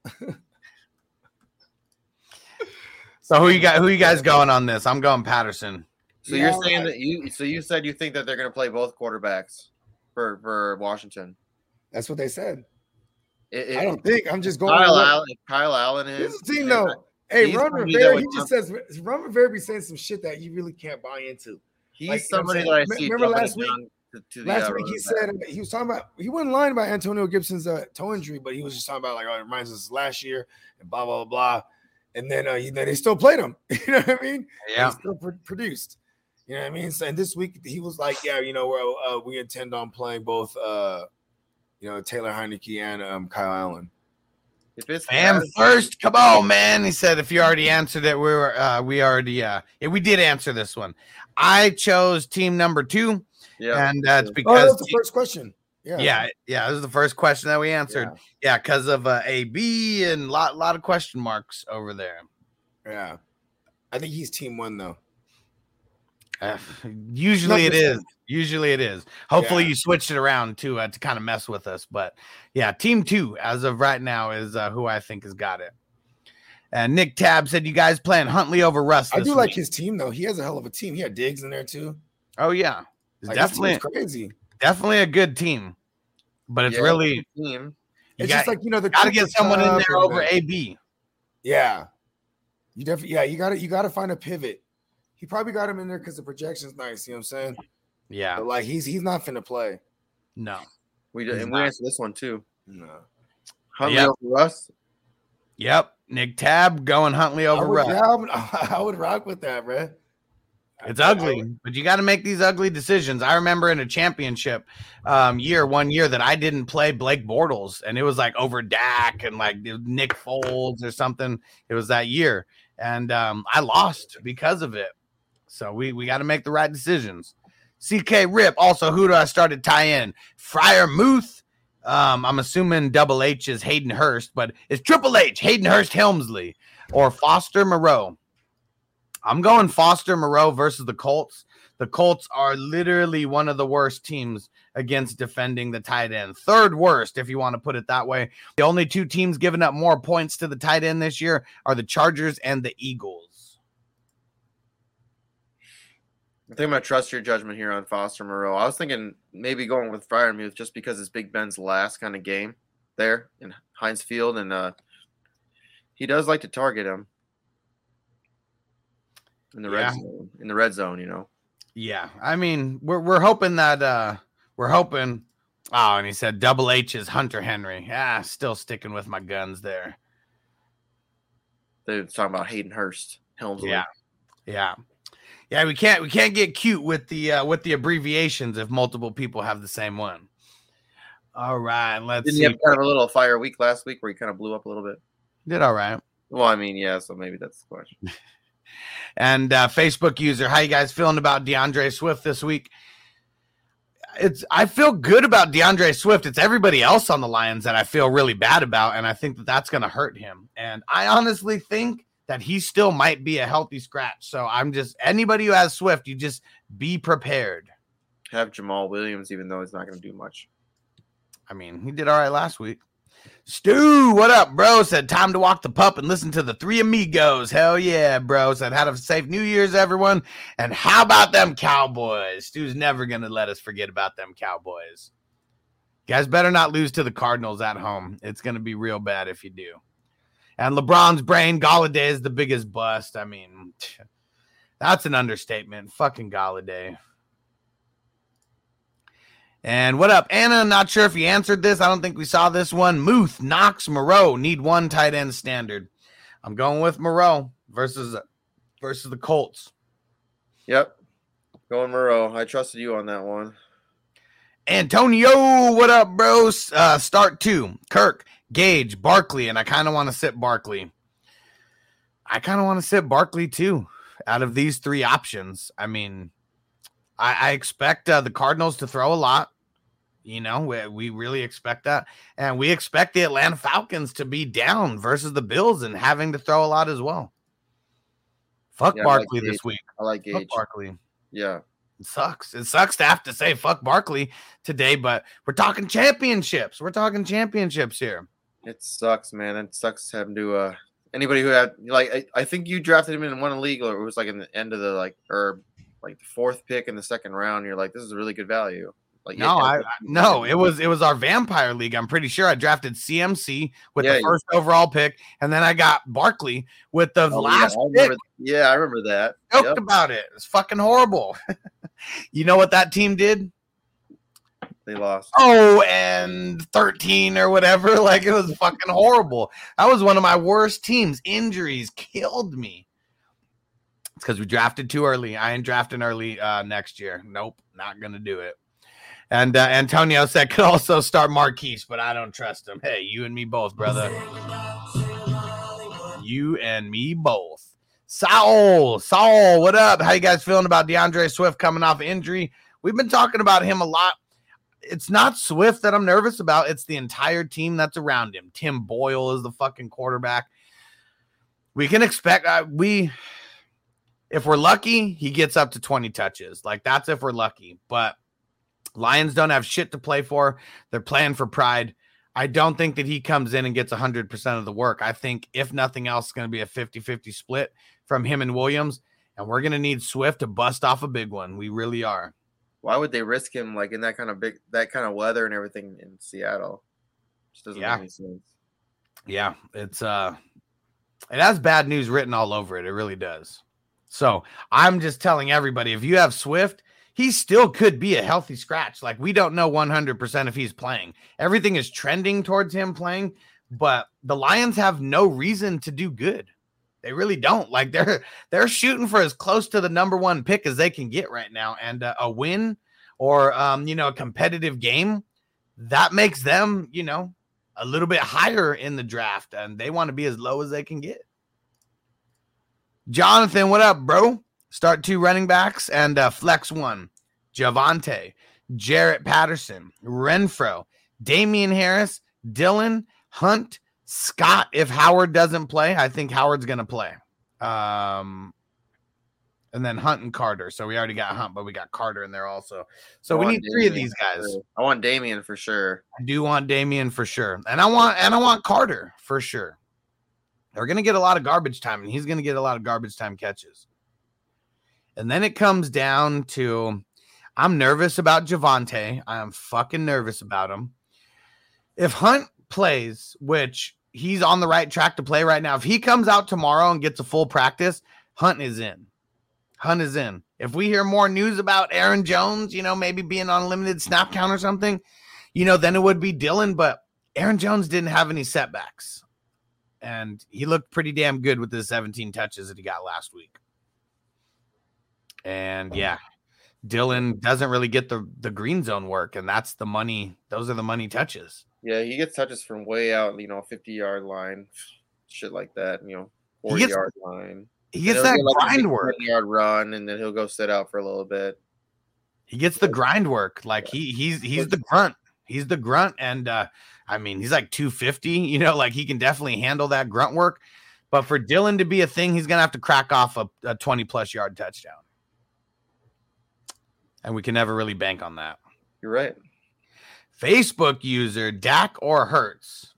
So who you got? Who you guys going on this? I'm going Patterson. So Yeah, you're saying that you so you said you think that they're going to play both quarterbacks for for Washington. That's what they said. It, I don't think. I'm just going. Kyle Allen. If Kyle Allen is. This is the team though. Hey, Ron Rivera, he just jump- says Ron Rivera be saying some shit that you really can't buy into. He's like, you know somebody I'm that I see. Remember last week- down To, to the, Last uh, week he back. said he was talking about he wasn't lying about Antonio Gibson's uh, toe injury, but he was just talking about like oh, it reminds us of last year and blah blah blah. blah. And then uh, you know, they still played him. [LAUGHS] You know what I mean? Yeah. He still pro- produced. You know what I mean? So and this week he was like, yeah, you know, well, uh, we intend on playing both, uh, you know, Taylor Heinicke and um, Kyle Allen. If it's Fam Patterson- first, come on, man. He said if you already answered it, we were uh we already uh yeah, we did answer this one. I chose team number two, yeah, and that's Oh, that because was the first question. Yeah, yeah, yeah, this is the first question that we answered. Yeah, because of uh, AB and lot lot of question marks over there. yeah. I think he's team one though. Uh, [LAUGHS] usually it is. Usually it is. Hopefully Yeah. you switched it around to uh, to kind of mess with us. But yeah, team two as of right now is uh, who I think has got it. And Nick Tab said you guys playing Huntley over Russ. I this do like his team though. He has a hell of a team. He had Diggs in there too. Oh yeah, it's Like, definitely crazy. definitely a good team. But it's Yeah, really team. you It's got, just like you know the got to get someone in there over the- AB. Yeah, you definitely. Yeah, you got to you got to find a pivot. He probably got him in there because the projection's nice. You know what I'm saying? Yeah, But like he's he's not finna play. no, We did, He's and we not. answered this one too. No. Huntley Yep. over Russ. yep. Nick Tab going Huntley over I would, Russ. yeah, I would, I would rock with that, bro. It's ugly, but you got to make these ugly decisions. I remember in a championship um, year, one year that I didn't play Blake Bortles, and it was like over Dak and like Nick Foles or something. It was that year, and um, I lost because of it. So we we got to make the right decisions. CK Rip. Also, who do I start to tie in? Freiermuth. Um, I'm assuming Double H is Hayden Hurst, but it's Triple H, Hayden Hurst Helmsley, or Foster Moreau. I'm going Foster Moreau versus the Colts. The Colts are literally one of the worst teams against defending the tight end. Third worst, if you want to put it that way. The only two teams giving up more points to the tight end this year are the Chargers and the Eagles. I think I'm gonna trust your judgment here on Foster Moreau. I was thinking maybe going with Freiermuth just because it's Big Ben's last kind of game there in Heinz Field, and uh, he does like to target him in the Yeah. red zone. In the red zone, you know. Yeah, I mean, we're we're hoping that uh we're hoping. Oh, and he said Double H is Hunter Henry. Ah, still sticking with my guns there. They're talking about Hayden Hurst, Helmsley. Yeah, yeah, yeah. We can't we can't get cute with the uh, with the abbreviations if multiple people have the same one. All right, let's Didn't see. you have kind of a little fire week last week where he kind of blew up a little bit? Did all right. Well, I mean, yeah, so maybe that's the question. [LAUGHS] And uh, Facebook user, how you guys feeling about D'Andre Swift this week? It's I feel good about D'Andre Swift. It's everybody else on the Lions that I feel really bad about, and I think that that's going to hurt him. And I honestly think that he still might be a healthy scratch. So I'm just anybody who has Swift, you just be prepared. Have Jamaal Williams, even though he's not going to do much. I mean, he did all right last week. Stu, what up, bro? Said time to walk the pup and listen to the three amigos. Hell yeah, bro. Said have a safe New Year's, everyone. And how about them Cowboys? Stu's never gonna let us forget about them Cowboys. Guys better not lose to the Cardinals at home. It's gonna be real bad if you do. And LeBron's brain, Golladay is the biggest bust. I mean, that's an understatement. Fucking Golladay. And what up, Anna? Not sure if you answered this. I don't think we saw this one. Muth, Knox, Moreau need one tight end standard. I'm going with Moreau versus versus the Colts. Yep. Going Moreau. I trusted you on that one. Antonio, what up, bros? Uh, start two. Kirk, Gage, Barkley, and I kind of want to sit Barkley. I kind of want to sit Barkley too. Out of these three options, I mean, I, I expect uh, the Cardinals to throw a lot. You know, we, we really expect that, and we expect the Atlanta Falcons to be down versus the Bills and having to throw a lot as well. Fuck Yeah, I like Barkley this week. I like Fuck Barkley. Yeah. It sucks. It sucks to have to say fuck Barkley today, but we're talking championships. We're talking championships here. It sucks, man. It sucks having to uh anybody who had like I, I think you drafted him in one league or it was like in the end of the like or like the fourth pick in the second round. You're like, this is a really good value. Like No, yeah, I I- no, it was it was our vampire league. I'm pretty sure I drafted CMC with Yeah, the first overall pick, and then I got Barkley with the Oh, last yeah, I pick. remember, yeah, I remember that. Joked Yep. about it. It's fucking horrible. [LAUGHS] you know what that team did? They lost. Oh, and 13 or whatever. [LAUGHS] Like it was fucking horrible. That was one of my worst teams. Injuries killed me. It's because we drafted too early. I ain't drafting early uh, next year. Nope, not gonna do it. And uh, Antonio said could also start Marquise, but I don't trust him. Hey, you and me both, brother. You and me both. Saul, Saul, what up? How you guys feeling about D'Andre Swift coming off injury? We've been talking about him a lot. It's not Swift that I'm nervous about. It's the entire team that's around him. Tim Boyle is the fucking quarterback. We can expect uh, we if we're lucky, he gets up to 20 touches. Like that's if we're lucky. But Lions don't have shit to play for. They're playing for pride. I don't think that he comes in and gets 100% of the work. I think, if nothing else, it's going to be a 50 50 split from him and Williams. And we're going to need Swift to bust off a big one. We really are. Why would they risk him like in that kind of big that kind of weather and everything in Seattle? Just doesn't Yeah. make any sense. Yeah, it's uh it has bad news written all over it. It really does. So I'm just telling everybody if you have Swift, he still could be a healthy scratch. Like we don't know 100% if he's playing. Everything is trending towards him playing, but the Lions have no reason to do good. They really don't. Like they're they're shooting for as close to the number one pick as they can get right now, and uh, a win or um, you know a competitive game that makes them you know a little bit higher in the draft, and they want to be as low as they can get. Jonathan, what up, bro? Start two running backs and uh, flex one. Javonte, Jaret Patterson, Renfrow, Damien Harris, Dillon, Hunt, Scott. If Howard doesn't play, I think Howard's going to play. Um, and then Hunt and Carter. So we already got Hunt, but we got Carter in there also. So I we need three of these guys. I want Damien for sure. I do want Damien for sure, and I want and I want Carter for sure. They're gonna get a lot of garbage time, and he's gonna get a lot of garbage time catches. And then it comes down to I'm nervous about Javonte. I am fucking nervous about him. If Hunt plays, which he's on the right track to play right now, if he comes out tomorrow and gets a full practice, Hunt is in. Hunt is in. If we hear more news about Aaron Jones, you know, maybe being on a limited snap count or something, you know, then it would be Dillon. But Aaron Jones didn't have any setbacks. And he looked pretty damn good with the 17 touches that he got last week. And yeah, Dillon doesn't really get the the green zone work, and that's the money. Those are the money touches. Yeah, he gets touches from way out, you know, 50 yard line, shit like that, you know, 40 gets- yard line. He gets he'll that get, grind big work. yard run, and then he'll go sit out for a little bit. He gets the grind work. Like he he's he's the grunt. He's the grunt, and uh I mean he's like 250. You know, like he can definitely handle that grunt work. But for Dillon to be a thing, he's gonna have to crack off a, a 20 plus yard touchdown. And we can never really bank on that. You're right. Facebook user Dak or Hurts.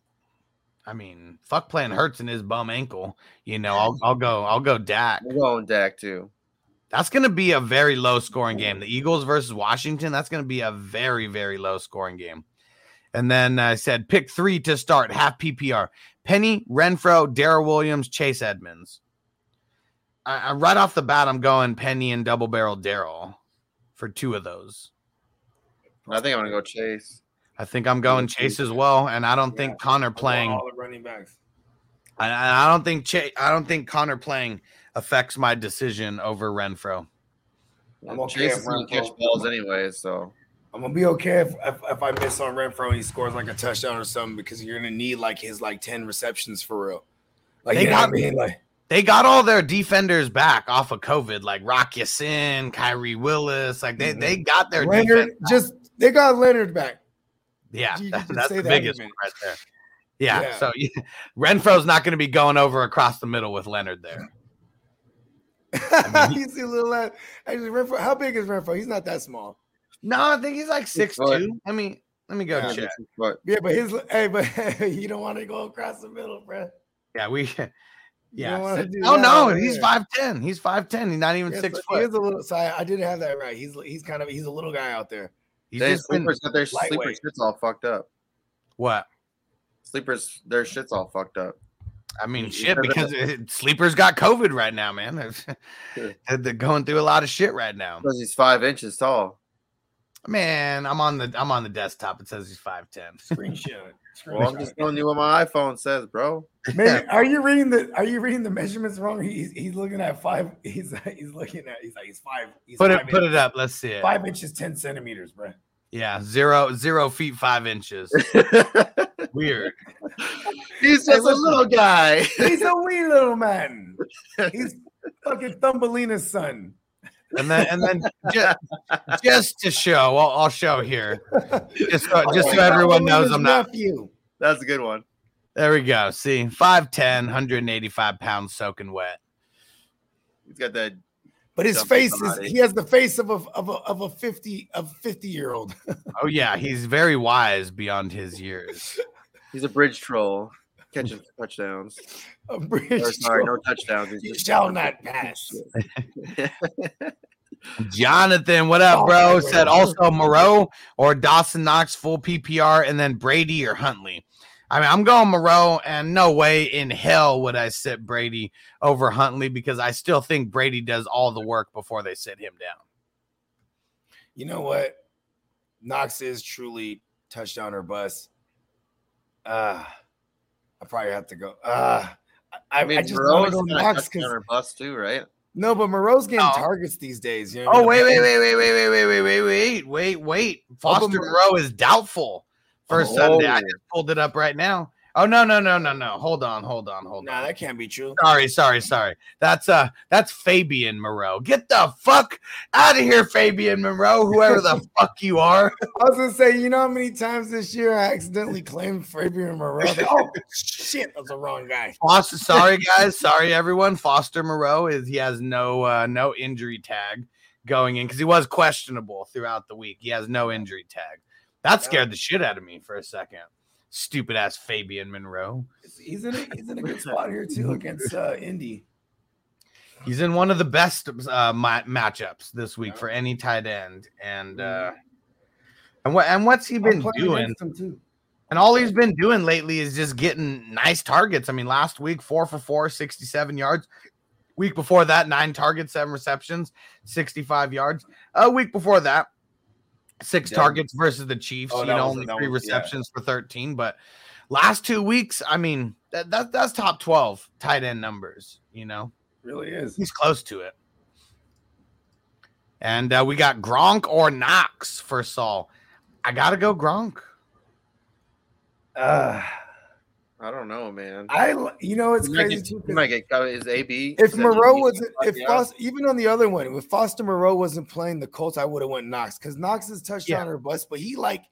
I mean, fuck playing Hurts in his bum ankle. You know, I'll I'll go I'll go Dak. I'm going Dak too. That's going to be a very low scoring game. The Eagles versus Washington, that's going to be a very, very low scoring game. And then I said pick three to start, half PPR. Penny, Renfrow, Darrel Williams, Chase Edmonds. I, I, right off the bat, I'm going Penny and double barrel Darrel for two of those. I think I'm gonna go Chase. I think I'm going Chase as well, and I don't think Conner playing. all the running backs. I, I don't think Chase. I don't think Conner playing affects my decision over Renfrow. I'm okay Chase if is gonna Renfrow- catch balls anyways, so I'm gonna be okay if, if if I miss on Renfrow and he scores like a touchdown or something because you're gonna need like his like 10 receptions for real. Like They you know what I got- mean? Like they got all their defenders back off of COVID, like Rock Sin, Khari Willis. Like they, they mm-hmm. got their Leonard just they got Leonard back. Yeah, that- that's the that biggest one right there. Yeah, Yeah. so yeah, [LAUGHS] Renfrow's not going to be going over across the middle with Leonard there. [LAUGHS] you see little lad. Actually, Renfrow, how big is Renfrow? He's not that small. No, I think he's like six foot. two. I mean, let me go Yeah, check. but Yeah, but his hey, but [LAUGHS] you don't want to go across the middle, bro. Yeah, we. You Yeah. don't wanna do Oh that no, over he's five ten. He's five ten. He's not even Yeah, six so foot. He is a little. So I, I didn't have that right. He's he's kind of he's a little guy out there. He's they just sleepers got their sleeper shits all fucked up. what? Sleepers, their shits all fucked up. I mean, shit, because it, sleepers got COVID right now, man. [LAUGHS] They're they're going through a lot of shit right now. Because he's five inches tall. Man, I'm on the I'm on the desktop. It says he's five ten. Screenshot. Well, I'm just telling you what my iPhone says, bro. Maybe [LAUGHS] are you reading the are you reading the measurements wrong? He's he's looking at five. [LAUGHS] He's he's looking at he's like he's five. He's Put it five put it up. Let's see it. Five inches ten centimeters, bro. Yeah, zero zero feet five inches. [LAUGHS] Weird. he's Hey, just a little guy. He's a wee little man. He's fucking Thumbelina's son. And then and then just, [LAUGHS] just to show, I'll, I'll show here. Just so, oh just so everyone knows I'm not. nephew. That's a good one. There we go. See, 5'10, 185 pounds soaking wet. He's got that. But his Dump face is he has the face of a of a of a 50 of 50 year old. Oh yeah, he's very wise beyond his years. He's a bridge troll catching touchdowns. Or, sorry, no [LAUGHS] touchdowns. He's You shall not pass. [LAUGHS] Jonathan, what up, Oh, bro? wait, Said also Moreau or Dawson Knox full PPR, and then Brady or Huntley. I mean, I'm going Moreau, and no way in hell would I sit Brady over Huntley because I still think Brady does all the work before they sit him down. You know what? Knox is truly touchdown or bust. Uh I probably have to go. Uh I, I mean, I just want Moreau's to go Knox because or bust too, right? no, but Moreau's getting No. targets these days. You know Oh wait, wait, wait, wait, wait, wait, wait, wait, wait, wait, wait, wait. Foster Mo- Moreau is doubtful for Oh. Sunday. I just pulled it up right now. Oh no, no, no, no, no. Hold on, hold on, hold Nah, on. that can't be true. Sorry, sorry, sorry. That's uh that's Fabian Moreau. Get the fuck out of here, Fabian Moreau, whoever the [LAUGHS] fuck you are. I was gonna say, you know how many times this year I accidentally claimed Fabian Moreau? [LAUGHS] oh shit, that's the wrong guy. Foster, sorry [LAUGHS] guys, sorry everyone. Foster Moreau is he has no uh no injury tag going in because he was questionable throughout the week. He has no injury tag. That scared the shit out of me for a second. Stupid ass Fabian Monroe. He's in a, he's in a good [LAUGHS] spot here too against uh, Indy. He's in one of the best uh, ma- matchups this week for any tight end, and uh, and what and what's he been doing? too. And all he's been doing lately is just getting nice targets. I mean, last week, four for four, 67 yards. Week before that, nine targets, seven receptions, 65 yards. A week before that, six Yeah. targets versus the Chiefs. Oh, you know, was- only three was- yeah. receptions for 13. But last two weeks, I mean, that, that that's top 12 tight end numbers, you know. Really is. He's close to it. And uh, we got Gronk or Knox for Saul. I gotta go Gronk. Uh, I don't know, man. I you know it's He crazy get- too. he 'cause might get. Is AB? If is Moreau wasn't, if Yeah. Foster, even on the other one, if Foster Moreau wasn't playing the Colts, I would have went Knox because Knox is touchdown or bust, but he like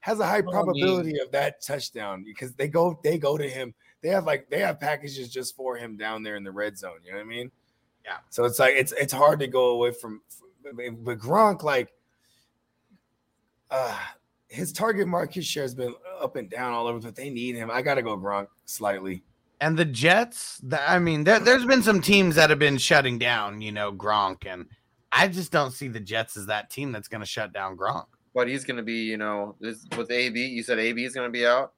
has a high Well, I probability of that touchdown because they go they go to him. They have like they have packages just for him down there in the red zone. You know what I mean? Yeah. So it's like it's it's hard to go away from, from but Gronk like uh his target market share has been up and down all over, but they need him. I gotta go Gronk slightly. And the Jets, the, I mean, there, there's been some teams that have been shutting down, you know, Gronk, and I just don't see the Jets as that team that's going to shut down Gronk. But he's going to be, you know, this, with AB. You said AB is going to be out.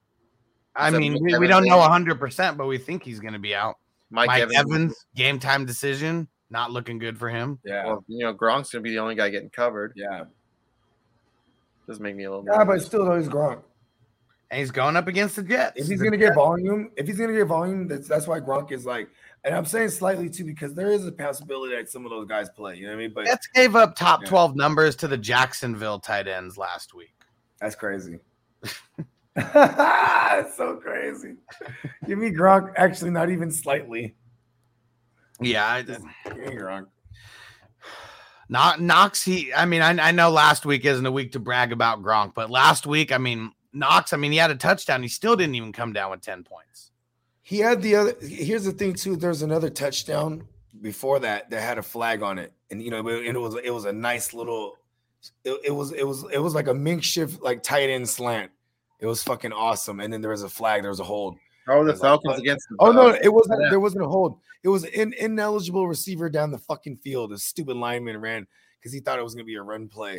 I mean, we, we don't know 100%, but we think he's going to be out. Mike, Mike, Evans. Evans, game time decision, not looking good for him. Yeah. Well, you know, Gronk's going to be the only guy getting covered. yeah. Does make me a little. Yeah, but still though he's Gronk. And he's going up against the Jets. If he's The gonna get volume, if he's gonna get volume, that's that's why Gronk is like, and I'm saying slightly too because there is a possibility that some of those guys play. You know what I mean? But Jets gave up top Yeah. 12 numbers to the Jacksonville tight ends last week. that's crazy. That's [LAUGHS] [LAUGHS] so crazy. Give me Gronk. Actually, not even slightly. Yeah, I, Give me Gronk. Not Knox. He, I mean, I, I know last week isn't a week to brag about Gronk, but last week, I mean, Knox. I mean, he had a touchdown. He still didn't even come down with ten points. He had the other. Here's the thing too. There's another touchdown before that that had a flag on it, and you know, and it was it was a nice little. It, it was it was it was like a makeshift like tight end slant. It was fucking awesome. And then there was a flag. There was a hold. Oh, the Falcons against. The, Oh no, it wasn't. yeah. There wasn't a hold. It was an ineligible receiver down the fucking field. A stupid lineman ran because he thought it was gonna be a run play.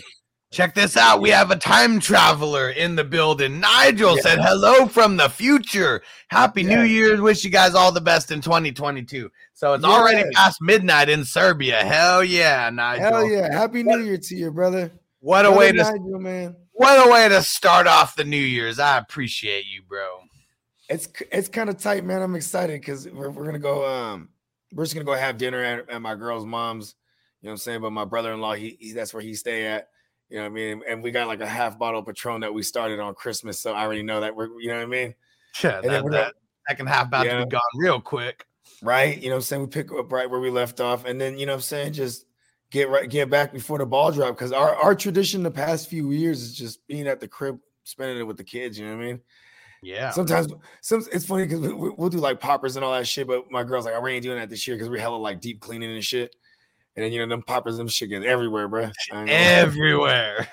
Check this out. We have a time traveler in the building. Nigel said, "Hello from the future. Happy New Yeah. Year's. Wish you guys all the best in 2022." So it's already past midnight in Serbia. Hell yeah, Nigel. Hell yeah! Happy New Year to you, brother. What a way to Nigel, man. what a way to start off the New Year's. I appreciate you, bro. It's it's kind of tight, man. I'm excited because we're, we're gonna go. Um, we're just gonna go have dinner at, at my girl's mom's. You know what I'm saying? But my brother-in-law, he, he that's where he stay at. You know what I mean? And we got like a half bottle of Patron that we started on Christmas, so I already know that we're. You know what I mean? Yeah, And that, that second half about to be gone real quick. right? You know what I'm saying? We pick up right where we left off, and then you know what I'm saying, just get right, get back before the ball drop. Because our, our tradition the past few years is just being at the crib, spending it with the kids. You know what I mean? Yeah. Sometimes, some it's funny because we, we'll do like poppers and all that shit, but my girl's like, oh, "I ain't doing that this year because we're hella like deep cleaning and shit." And then you know them poppers, them shit get everywhere, bro. everywhere.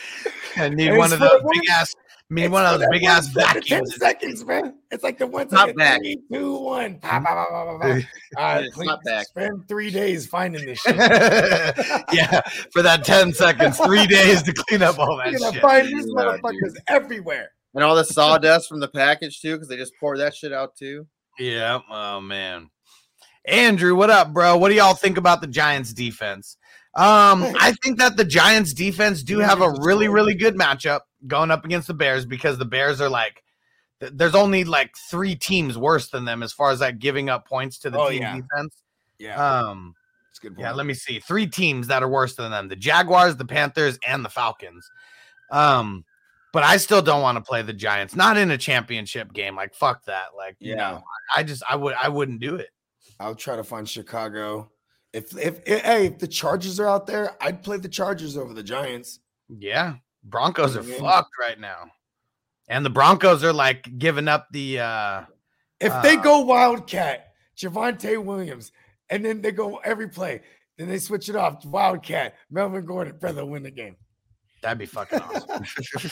[LAUGHS] I need And one of those big ass. Mean, one of those big ass vacuums. Ten seconds, man. It's like the one second. back. Three, two, one. Pop, pop, pop, pop, pop, pop. All right, It's clean, back. spend three days finding this shit. [LAUGHS] yeah, for that 10 seconds, three days to clean up all [LAUGHS] that You're gonna shit. find these motherfuckers everywhere. And all the [LAUGHS] sawdust from the package too, because they just pour that shit out too. Yeah. Oh man. Andrew, what up, bro? What do y'all think about the Giants defense? Um, [LAUGHS] I think that the Giants defense do have a really, really good matchup going up against the Bears because the Bears are like there's only like three teams worse than them as far as like giving up points to the Oh, team yeah. defense. Yeah, Um, it's good. yeah, let me see. Three teams that are worse than them: the Jaguars, the Panthers, and the Falcons. Um, But I still don't want to play the Giants. Not in a championship game. Like fuck that. Like you Yeah. know, I just I would I wouldn't do it. I'll try to find Chicago. If if, if hey, if the Chargers are out there, I'd play the Chargers over the Giants. Yeah. Broncos are Mhm. fucked right now. And the Broncos are like giving up the uh If they Uh, go Wildcat, Javonte Williams, and then they go every play, then they switch it off Wildcat, Melvin Gordon, brother win the game. That'd be fucking awesome.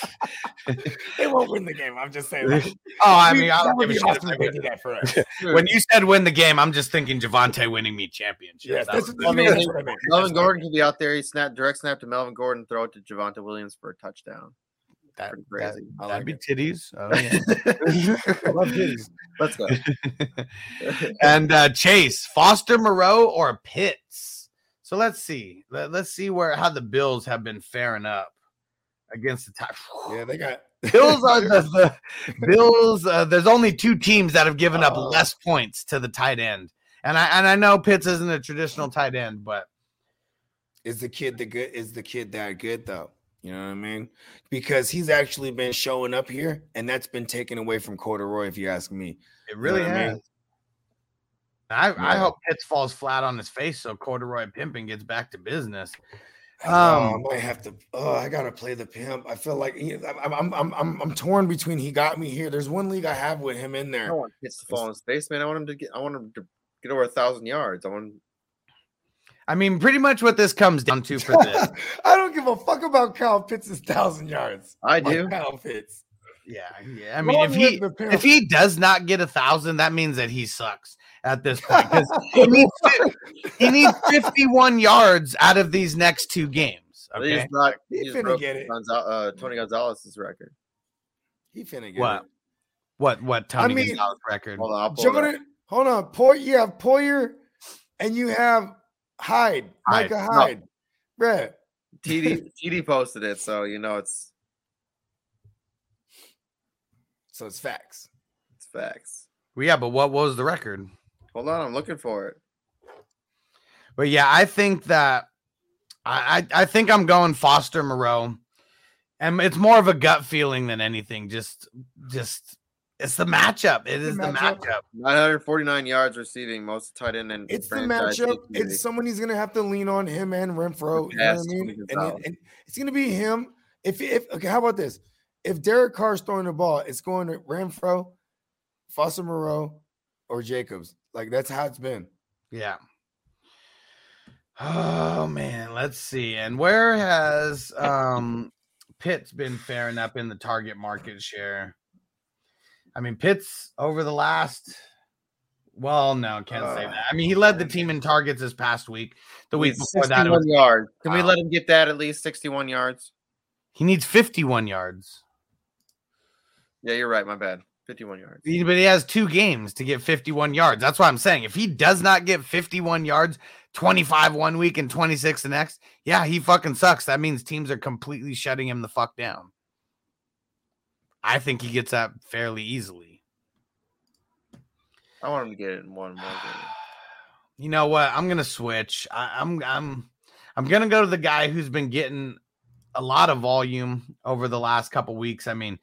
[LAUGHS] They won't win the game. I'm just saying. like, [LAUGHS] oh, I mean, I that don't give a be shit if awesome if they win. that for us. [LAUGHS] When you said win the game, I'm just thinking Javonte winning me championships. Yes, that's, was- that's, I mean, that's what I meant. Melvin Gordon could be out there. He snap direct snap to Melvin Gordon, throw it to Javonte Williams for a touchdown. that, Pretty that, crazy. I that'd like be it. titties. Oh, yeah. I love kitties. Let's go. and uh, Chase, Foster Moreau or Pitts. So let's see. Let, us see where how the Bills have been faring up against the time. Yeah, they got [SIGHS] Bills are the, [LAUGHS] the Bills. Uh, there's only two teams that have given up Oh. less points to the tight end, and I and I know Pitts isn't a traditional tight end, but Is the kid the good? Is the kid that good though? You know what I mean? Because he's actually been showing up here, and that's been taken away from Corduroy, if you ask me. it really what I has. I, I Yeah. hope Pitts falls flat on his face so Corduroy Pimping gets back to business. Oh, I Um, might have to. Oh, I gotta play the pimp. I feel like he- I'm, I'm, I'm, I'm, I'm torn between. He got me here. There's one league I have with him in there. don't want hits to fall on his face, man. I want him to get. I want him to get over a thousand yards. I want. I mean, pretty much what this comes down to for this. [LAUGHS] I don't give a fuck about Kyle Pitts' thousand yards. I do. Kyle Pitts. Yeah, yeah. I mean, Long if he live the pimp. if he does not get a thousand, that means that he sucks at this point because he [LAUGHS] needs he needs 51 yards out of these next two games. He's not. He He just finna get it. Gonzal- uh, Tony Gonzalez's record. He finna get what it. what what Tony mean, Gonzalez record? Hold on, I'll pull it. Jordan, hold on. Poy, you have Poyer, and you have Hyde, Hyde. Micah No. Hyde, Bruh. TD [LAUGHS] TD posted it, so you know it's So it's facts. it's facts. Well, yeah, but what was the record? Hold on, I'm looking for it. But yeah, I think that I I, I think I'm going Foster Moreau, and it's more of a gut feeling than anything. Just just it's the matchup. It is The is the matchup. matchup. 949 yards receiving, most tight end in It's the matchup. history. It's someone he's gonna have to lean on him and Renfrow. You know what I mean? And, it- and it's gonna be him. If if okay, how about this? If Derek Carr's throwing the ball, it's going to Renfrow, Foster Moreau, or Jacobs. Like that's how it's been. Yeah. Oh man, let's see. And where has um Pitts been faring up in the target market share? I mean, Pitts over the last well, no, can't say Uh, that. I mean, he led the team in targets this past week. The week before that, it 61 was, yards. Can we let him get that at least 61 yards? he needs 51 yards. Yeah, you're right. My bad. 51 yards. He- But he has two games to get 51 yards. That's what I'm saying. If he does not get 51 yards, 25 one week and 26 the next, yeah, he fucking sucks. That means teams are completely shutting him the fuck down. I think he gets that fairly easily. I want him to get it in one more game. [SIGHS] You know what? I'm gonna switch. I, I'm I'm I'm gonna go to the guy who's been getting a lot of volume over the last couple weeks. I mean,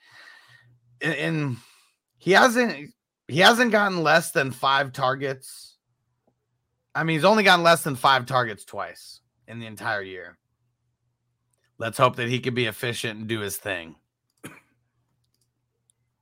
in, and he hasn't he hasn't gotten less than five targets. I mean, he's only gotten less than five targets twice in the entire year. Let's hope that he can be efficient and do his thing. I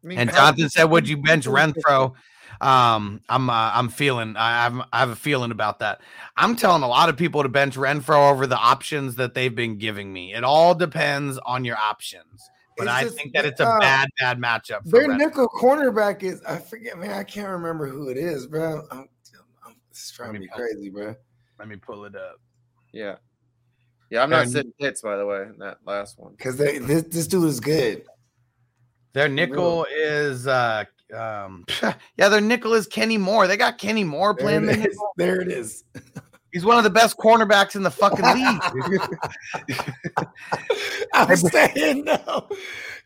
mean, And Jonathan said, "Would you bench Renfrow?" Um, I'm uh, I'm feeling I have I have a feeling about that. I'm telling a lot of people to bench Renfrow over the options that they've been giving me. It all depends on your options, but It's I just- think that it's a uh, bad bad matchup. For Their Renfrow. nickel cornerback is I forget, man. I can't remember who it is, bro. I'm, I'm it's driving me me pull- crazy, bro. Let me pull it up. Yeah. Yeah, I'm not And- sitting hits, by the way, in that last one. Because this this dude is good. Their nickel is uh um [LAUGHS] yeah, their nickel is Kenny Moore. They got Kenny Moore There playing the it is. nickel. There it is. [LAUGHS] He's one of the best cornerbacks in the fucking [LAUGHS] league. I'm saying no.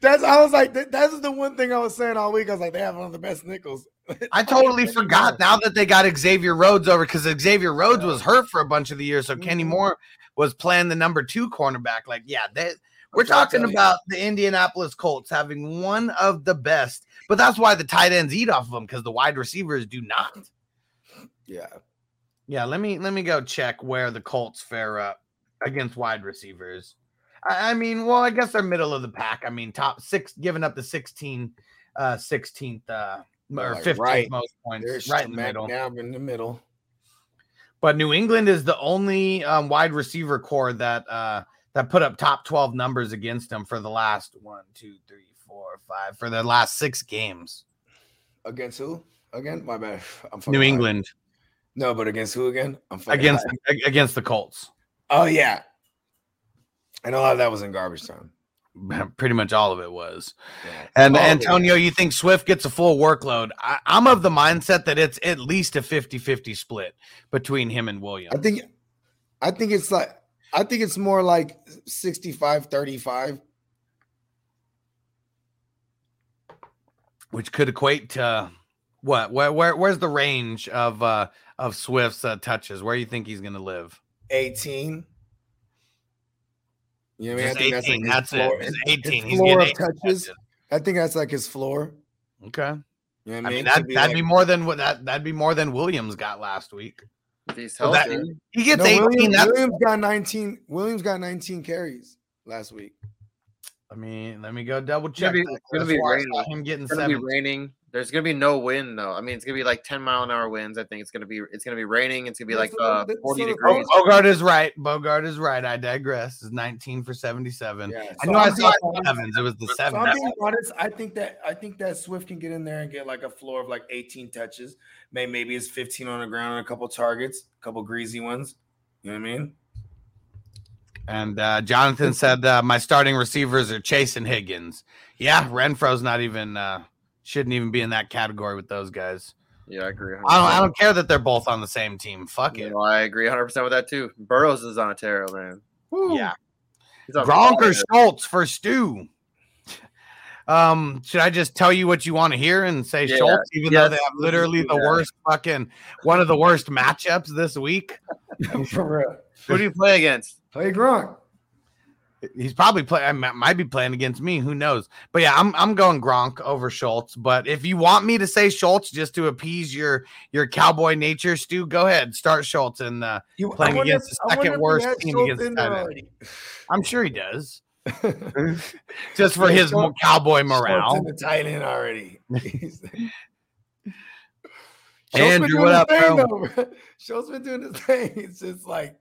That's I was like that, that's the one thing I was saying all week. I was like, they have one of the best nickels. I [LAUGHS] totally forgot now that they got Xavier Rhodes over because Xavier Rhodes was hurt for a bunch of the years. So Kenny Mhm. Moore was playing the number two cornerback. Like, yeah, they We're That's what I'm talking about the Indianapolis Colts having one of the best, but that's why the tight ends eat off of them because the wide receivers do not. Yeah. Yeah, let me let me go check where the Colts fare up against wide receivers. I, I mean, well, I guess they're middle of the pack. I mean, top six, giving up the 16, uh, 16th, uh, or Like, 15th right. most points, They're right in the middle. dab in the middle. But New England is the only um, wide receiver core that uh, that put up top 12 numbers against them for the last one, two, three, four, five, for the last six games. Against who? Again? My bad. I'm New. England No, but against who again? Against high. against the Colts. Oh yeah. And a lot of that was in garbage time. [LAUGHS] Pretty much all of it was. Yeah. And All. Antonio, you think Swift gets a full workload? I, I'm of the mindset that it's at least a 50 50 split between him and Williams. I think I think it's like I think it's more like 65 35. which could equate to what? Where, where where's the range of uh of Swift's uh, touches? Where do you think he's going to live? 18. You know what I mean? Just I think 18, that's, that's like it. his It's floor, 18. his He's floor getting of 18 touches. I think that's like his floor. Okay. You know what I I mean mean? that To be that'd like- be more than what that that'd be more than Williams got last week. If he's So that- he gets No, 18. Williams, that's, Williams got 19. Williams got 19 carries last week. I mean, let me go double It's gonna check. be- it's gonna be raining. him getting it's gonna be raining. There's gonna be no wind though. I mean, it's gonna be like 10 mile an hour winds. I think it's gonna be it's gonna be raining. It's gonna be like uh, 40 what- degrees. Bogart is right. Bogart is right. I digress. Is 19 for 77. Yeah. I know I saw sevens. It was the seven. So. I'm being honest. I think that I think that Swift can get in there and get like a floor of like 18 touches. Maybe maybe it's 15 on the ground and a couple targets, a couple greasy ones. You know what I mean? And uh, Jonathan said uh, my starting receivers are Chase and Higgins. Yeah, Renfrow's not even uh, shouldn't even be in that category with those guys. Yeah, I agree. I don't, I don't care that they're both on the same team. Fuck You it. know, I agree 100 percent with that too. Burrow's is on a tear, man. Woo. Yeah. He's Gronk or. Schultz for Stu. Um, should I just tell you what you want to hear and say Yeah, Schultz, even though they yes, have literally the that. worst fucking one of the worst matchups this week? [LAUGHS] For real. Who do you play against? Play Gronk. He's probably playing. I might be playing against me. Who knows? But yeah, I'm I'm going Gronk over Schultz. But if you want me to say Schultz just to appease your your cowboy nature, Stu, go ahead. Start Schultz and uh, You, Playing against if- the second worst team Schultz against in there tight end. I'm sure he does. [LAUGHS] just for his Schultz- cowboy Schultz morale. in the tight end already. [LAUGHS] Andrew, what up, bro? though, bro. [LAUGHS] Schultz been doing his thing. It's just like,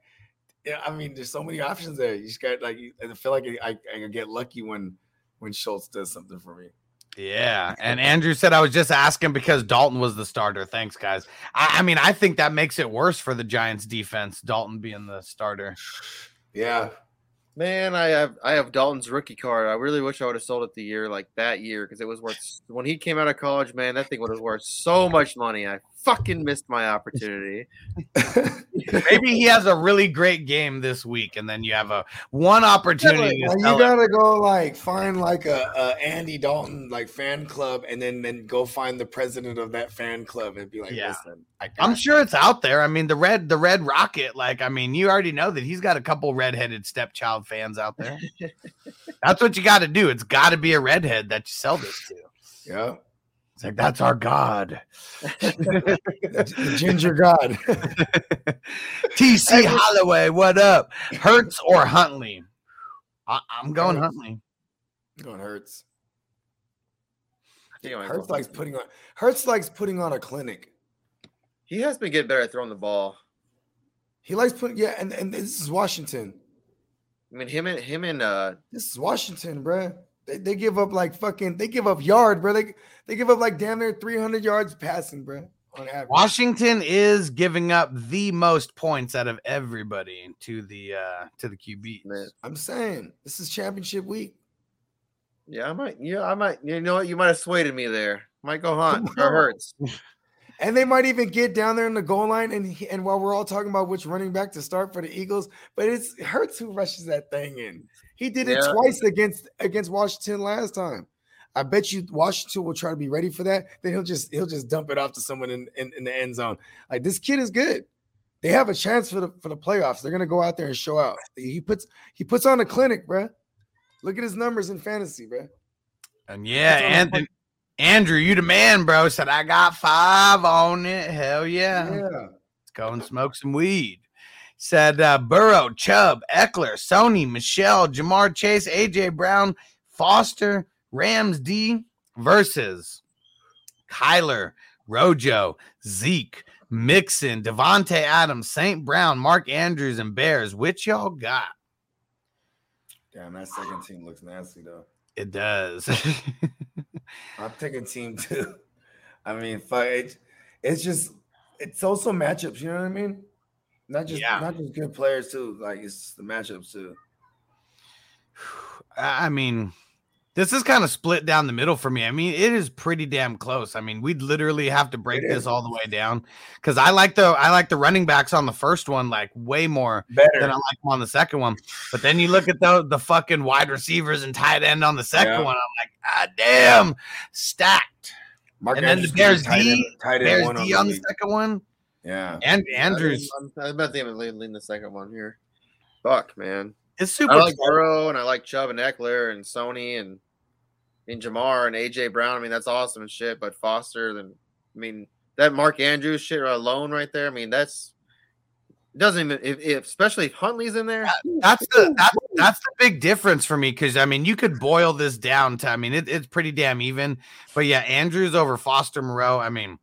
yeah, I mean, there's so many options there. You just got like, I feel like I, I get lucky when when Schultz does something for me. Yeah, and Andrew said I was just asking because Dalton was the starter. Thanks, guys. I, I mean, I think that makes it worse for the Giants' defense. Dalton being the starter. Yeah. Man, I have I have Dalton's rookie card. I really wish I would have sold it the year like that year because it was worth when he came out of college. Man, that thing would have worth so much money. I fucking missed my opportunity. [LAUGHS] Maybe he has a really great game this week, and then you have a one opportunity. to Like, you gotta go like find like a, a Andy Dalton like fan club, and then then go find the president of that fan club and be like, Yeah. listen, I got I'm sure it's out there. I mean, the red, the red rocket. Like, I mean, you already know that he's got a couple redheaded stepchild fans out there. [LAUGHS] That's what you got to do. It's got to be a redhead that you sell this to. yeah, It's like that's our god. the, the ginger god. [LAUGHS] TC Holloway, what up? Hurts or Huntley? I, I'm going Hurts. Huntley. going hurts. He Hurts go- likes putting on. Hurts likes putting on a clinic. He has been getting better at throwing the ball. He likes putting yeah, and, and this is Washington. I mean, him and him and uh, This is Washington, bruh. They, they give up like fucking. They give up yard, bro. They they give up like damn near 300 yards passing, bruh, on average. Washington is giving up the most points out of everybody to the uh to the QB. I'm saying this is championship week. yeah, I might, yeah, I might. You know what? You might have swayed me there. Might go Hunt [LAUGHS] or. Hurts. [LAUGHS] And they might even get down there in the goal line. And and while we're all talking about which running back to start for the Eagles, but it's Hurts who rushes that thing in. He did it Yeah. twice against against Washington last time. I bet you Washington will try to be ready for that. Then he'll just he'll just dump it off to someone in, in, in the end zone. Like this kid is good. They have a chance for the for the playoffs. They're gonna go out there and show out. He puts he puts on a clinic, bruh. Look at his numbers in fantasy, bro. And yeah, That's all I'm Anthony, Andrew, you the man, bro. Said I got five on it. Hell yeah. Yeah. Let's go and smoke some weed. Said uh, Burrow, Chubb, Ekeler, Sony, Michel, Ja'Marr Chase, AJ Brown, Foster, Rams D versus Kyler, Rojo, Zeke, Mixon, Davante Adams, St. Brown, Mark Andrews, and Bears. Which y'all got? Damn, that second team looks nasty though. It does. [LAUGHS] I'm taking team two. I mean, fuck it, it's just it's also matchups, you know what I mean? Not just Yeah. not just good players too. Like it's the matchups too. I mean, this is kind of split down the middle for me. I mean, it is pretty damn close. I mean, we'd literally have to break this all the way down because I like the I like the running backs on the first one like way more Better. than I like them on the second one. But then you look at the the fucking wide receivers and tight end on the second Yeah. one. I'm like, ah, damn, stacked. Mark and then the Andrews Bears tight end- D, tight end Bears one D on the league. second one, Yeah. and Andrews I'm, about to even lean, the second one here. Fuck, man. It's super. I like. Burrow and I like Chubb and Ekeler and Sony and and Ja'Marr and AJ Brown. I mean, that's awesome and shit. But Foster, then I mean that Mark Andrews shit alone right there. I mean, that's doesn't even if, if especially if Huntley's in there. That's the that's, that's the big difference for me because I mean you could boil this down to I mean it, it's pretty damn even, but yeah, Andrews over Foster Moreau. I mean,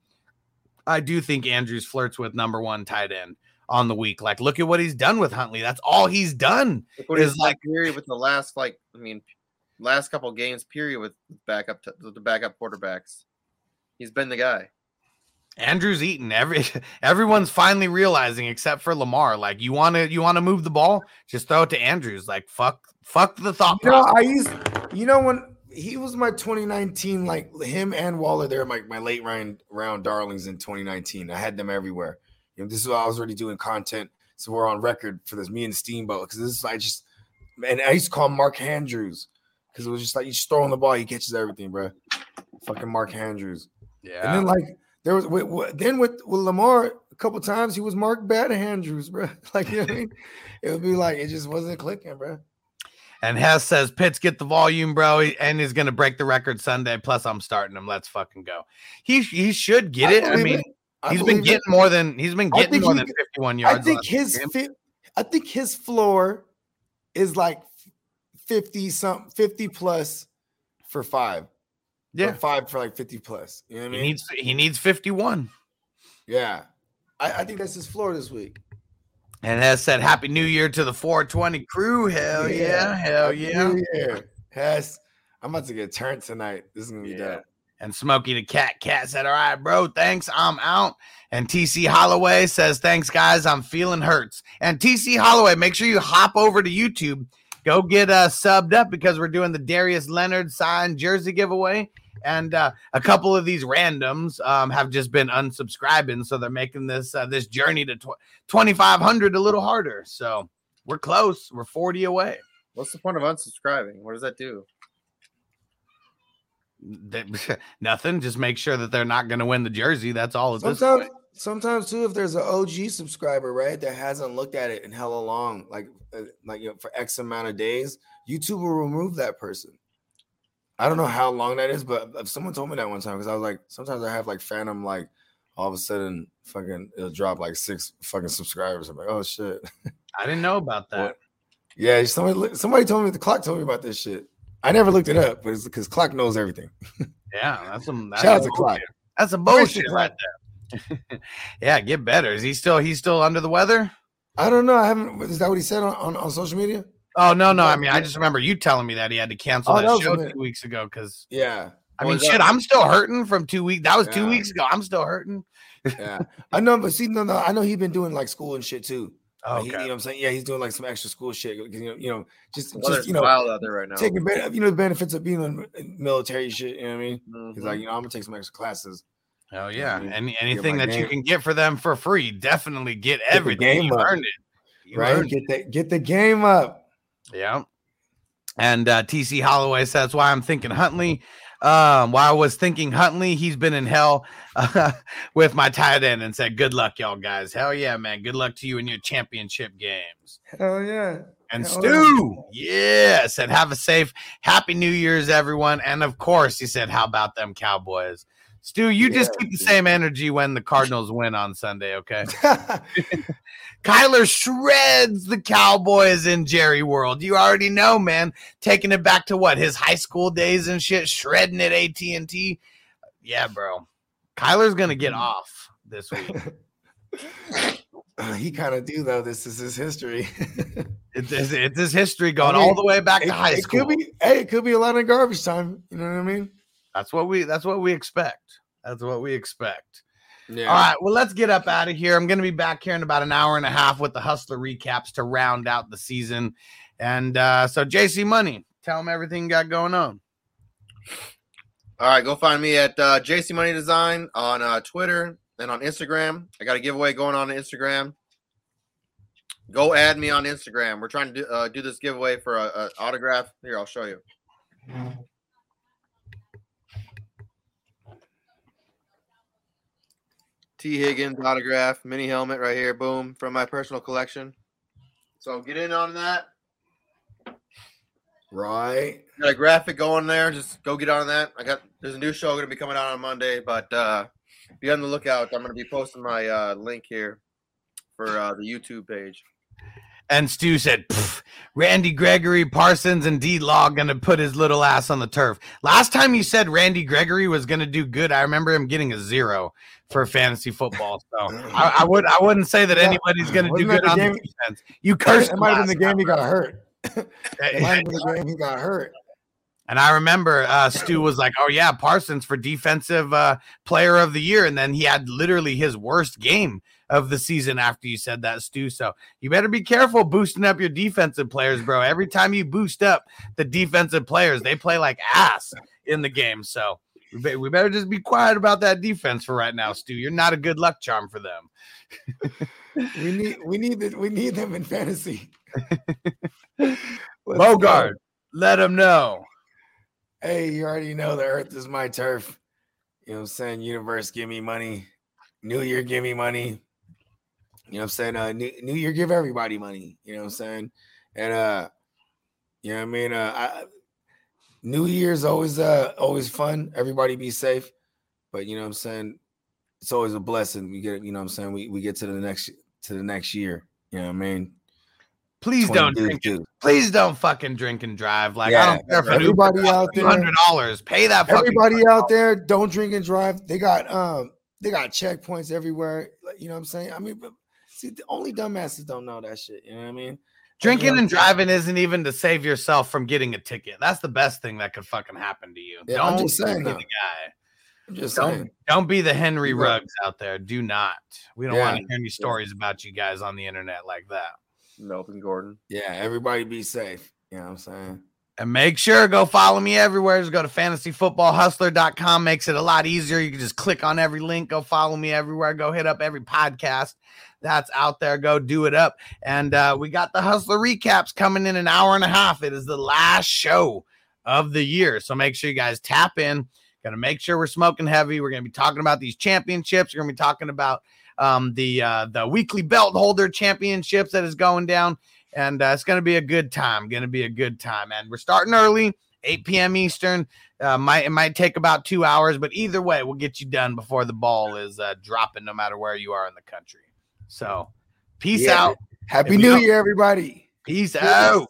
I do think Andrews flirts with number one tight end on the week. Like, look at what he's done with Huntley. That's all he's done. Look what he's is like like- period with the last like I mean last couple games period with backup t- the backup quarterbacks. He's been the guy. Andrews eating every [LAUGHS] everyone's finally realizing except for Lamar. Like, you want to you want to move the ball, just throw it to Andrews. Like, fuck fuck the thought You know, process. I used you know when he was my 2019, like him and Waller, they're my, my late round round darlings in 2019. I had them everywhere. You know, this is what I was already doing content. So we're on record for this, me and Steamboat, because this is I just and I used to call him Mark Andrews because it was just like you just throwing the ball, he catches everything, bro. Fucking Mark Andrews. Yeah. And then like there was with, with- then with, with Lamar a couple times he was Mark Bad Andrews, bro. [LAUGHS] Like you know what I mean? It would be like it just wasn't clicking, bro. And Hess says Pitts get the volume, bro, and he's gonna break the record Sunday. Plus, I'm starting him. Let's fucking go. He he should get it. I mean, it. I he's been believe it. getting more than he's been getting more he than 51 yards. I think his fit, I think his floor is like 50 something 50 plus for five. yeah, five for like 50 plus. You know what I he needs he needs 51. yeah. I, I think that's his floor this week. And Hess said Happy New Year to the 420 crew. Hell yeah, Yeah. hell Happy yeah. New Year. Hess, I'm about to get turned tonight. This is gonna be Yeah. dope. And Smokey the Cat Cat said, All right, bro, thanks. I'm out. And TC Holloway says, Thanks, guys. I'm feeling hurts. And TC Holloway, make sure you hop over to YouTube. Go get uh, subbed up because we're doing the Darius Leonard signed jersey giveaway. And uh, a couple of these randoms um, have just been unsubscribing. So they're making this uh, this journey to tw- 2,500 a little harder. So we're close. We're 40 away. What's the point of unsubscribing? What does that do? They- [LAUGHS] Nothing. Just make sure that they're not going to win the jersey. That's all at this Sometimes, point. sometimes too, if there's an OG subscriber, right, that hasn't looked at it in hella long, like uh, like you know, for X amount of days, YouTube will remove that person. I don't know how long that is, but if someone told me that one time because I was like, sometimes I have like Phantom, like all of a sudden, fucking it'll drop like six fucking subscribers. I'm like, oh shit. I didn't know about [LAUGHS] that. Yeah, somebody somebody told me the clock told me about this shit. I never looked it up, but it's because clock knows everything. [LAUGHS] Yeah, that's some. That's Shout out to Clock. That's a bullshit right there. [LAUGHS] yeah, get better. Is he still? He's still under the weather? I don't know. I haven't. Is that what he said on, on, on social media? Oh no, no. I mean, I just remember you telling me that he had to cancel Oh, that that show a two weeks ago because Yeah, I mean, shit. I'm still hurting from two weeks. That was two weeks ago. I'm still hurting. yeah. [LAUGHS] I know, but see, no, no, I know he's been doing like school and shit too. Like, he- you know Okay. what I'm saying? Yeah, he's doing like some extra school shit. You know, you know, just, Weather's just you know, wild out there right now. taking ben- you know the benefits of being in military shit. You know what I mean? He's Mhm. like, you know, I'm gonna take some extra classes. Oh yeah. Any anything my that you can get for them for free, definitely get the everything. game You up. earned it. You right? earned Get the get the game up. Yeah. And uh, TC Holloway says that's why I'm thinking Huntley. Um, while I was thinking Huntley, he's been in hell uh, [LAUGHS] with my tight end and said, Good luck, y'all guys. Hell yeah, man. Good luck to you in your championship games. Hell yeah. And Hell Stu, yeah, said have a safe, happy New Year's, everyone. And of course, he said, how about them Cowboys? Stu, you just Yeah, keep the dude. same energy when the Cardinals win on Sunday, okay? [LAUGHS] [LAUGHS] Kyler shreds the Cowboys in Jerry World. You already know, man. Taking it back to what his high school days and shit, shredding at AT and T. Yeah, bro. Kyler's gonna get Mm-hmm. off this week. [LAUGHS] He kind of do though. This is his history. [LAUGHS] It's, it's, it's his history going I mean, all the way back it, to high it school. could be. Hey, it could be a lot of garbage time. You know what I mean? That's what we. That's what we expect. That's what we expect. Yeah. All right. Well, let's get up out of here. I'm going to be back here in about an hour and a half with the Hustler recaps to round out the season. And uh, so, JC Money, tell them everything you got going on. All right, go find me at uh, JC Money Design on uh, Twitter and on Instagram. I got a giveaway going on on Instagram. Go add me on Instagram. We're trying to do, uh, do this giveaway for a, a autograph. Here, I'll show you. T. Higgins autograph, mini helmet right here. Boom, from my personal collection. So get in on that. Right. got a graphic going there. Just go get on that. I got there's a new show going to be coming out on Monday, but uh, be on the lookout. I'm going to be posting my uh, link here for uh, the YouTube page. And Stu said, "Pff, Randy Gregory, Parsons, and D Law going to put his little ass on the turf. Last time you said Randy Gregory was going to do good, I remember him getting a zero for fantasy football. So [LAUGHS] I, I would I wouldn't say that Yeah. anybody's going to do good the on game- the defense. You cursed. It might have been the game he got hurt. It might have been the game he got hurt. And I remember uh, Stu was like, "Oh yeah, Parsons for defensive uh, player of the year," and then he had literally his worst game of the season after you said that, Stu. So you better be careful boosting up your defensive players, bro. Every time you boost up the defensive players, they play like ass in the game. So we, better just be quiet about that defense for right now, Stu. You're not a good luck charm for them. [LAUGHS] We need we need the, we need them in fantasy. [LAUGHS] Bogart, let them know. Hey, you already know the earth is my turf. You know what I'm saying? Universe, give me money. New Year, give me money. You know what I'm saying? Uh, New, New Year, give everybody money. You know what I'm saying? And uh, you know what I mean? Uh, I, New Year's always uh always fun. Everybody be safe. But you know what I'm saying? It's always a blessing. We get, you know what I'm saying? We we get to the next to the next year. You know what I mean? Please don't drink. Please don't fucking drink and drive. Like I don't care for everybody out there- hundred dollars. Pay that. Fucking Everybody out there, don't drink and drive. They got um they got checkpoints everywhere. You know what I'm saying? I mean, but see, the only dumbasses don't know that shit. You know what I mean? Drinking and driving isn't even to save yourself from getting a ticket. That's the best thing that could fucking happen to you. Yeah, I'm don't just saying, be the though. guy. I'm just Don't saying. don't be the Henry Yeah. Ruggs out there. Do not. We don't want to hear any stories about you guys on the internet like that. Melvin Gordon. Yeah, everybody be safe. You know what I'm saying? And make sure go follow me everywhere. Just go to fantasyfootballhustler.com. Makes it a lot easier. You can just click on every link. Go follow me everywhere. Go hit up every podcast that's out there. Go do it up. And uh, we got the Hustler recaps coming in an hour and a half. It is the last show of the year. So make sure you guys tap in. Gonna make sure we're smoking heavy. We're gonna be talking about these championships. We're gonna be talking about um, the uh, the weekly belt holder championships that is going down and uh, it's going to be a good time. Going to be a good time, and we're starting early, 8 p.m. Eastern. Uh, might it might take about two hours, but either way, we'll get you done before the ball is uh, dropping, no matter where you are in the country. So, peace Yeah. out. Happy If New Year, everybody. Peace out.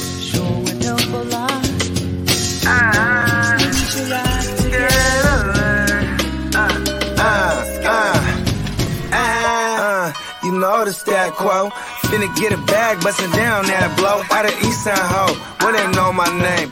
Uh, uh, uh, you know the stat quo. Finna get a bag, bustin' down that blow. Out of East Side Ho, where they know my name.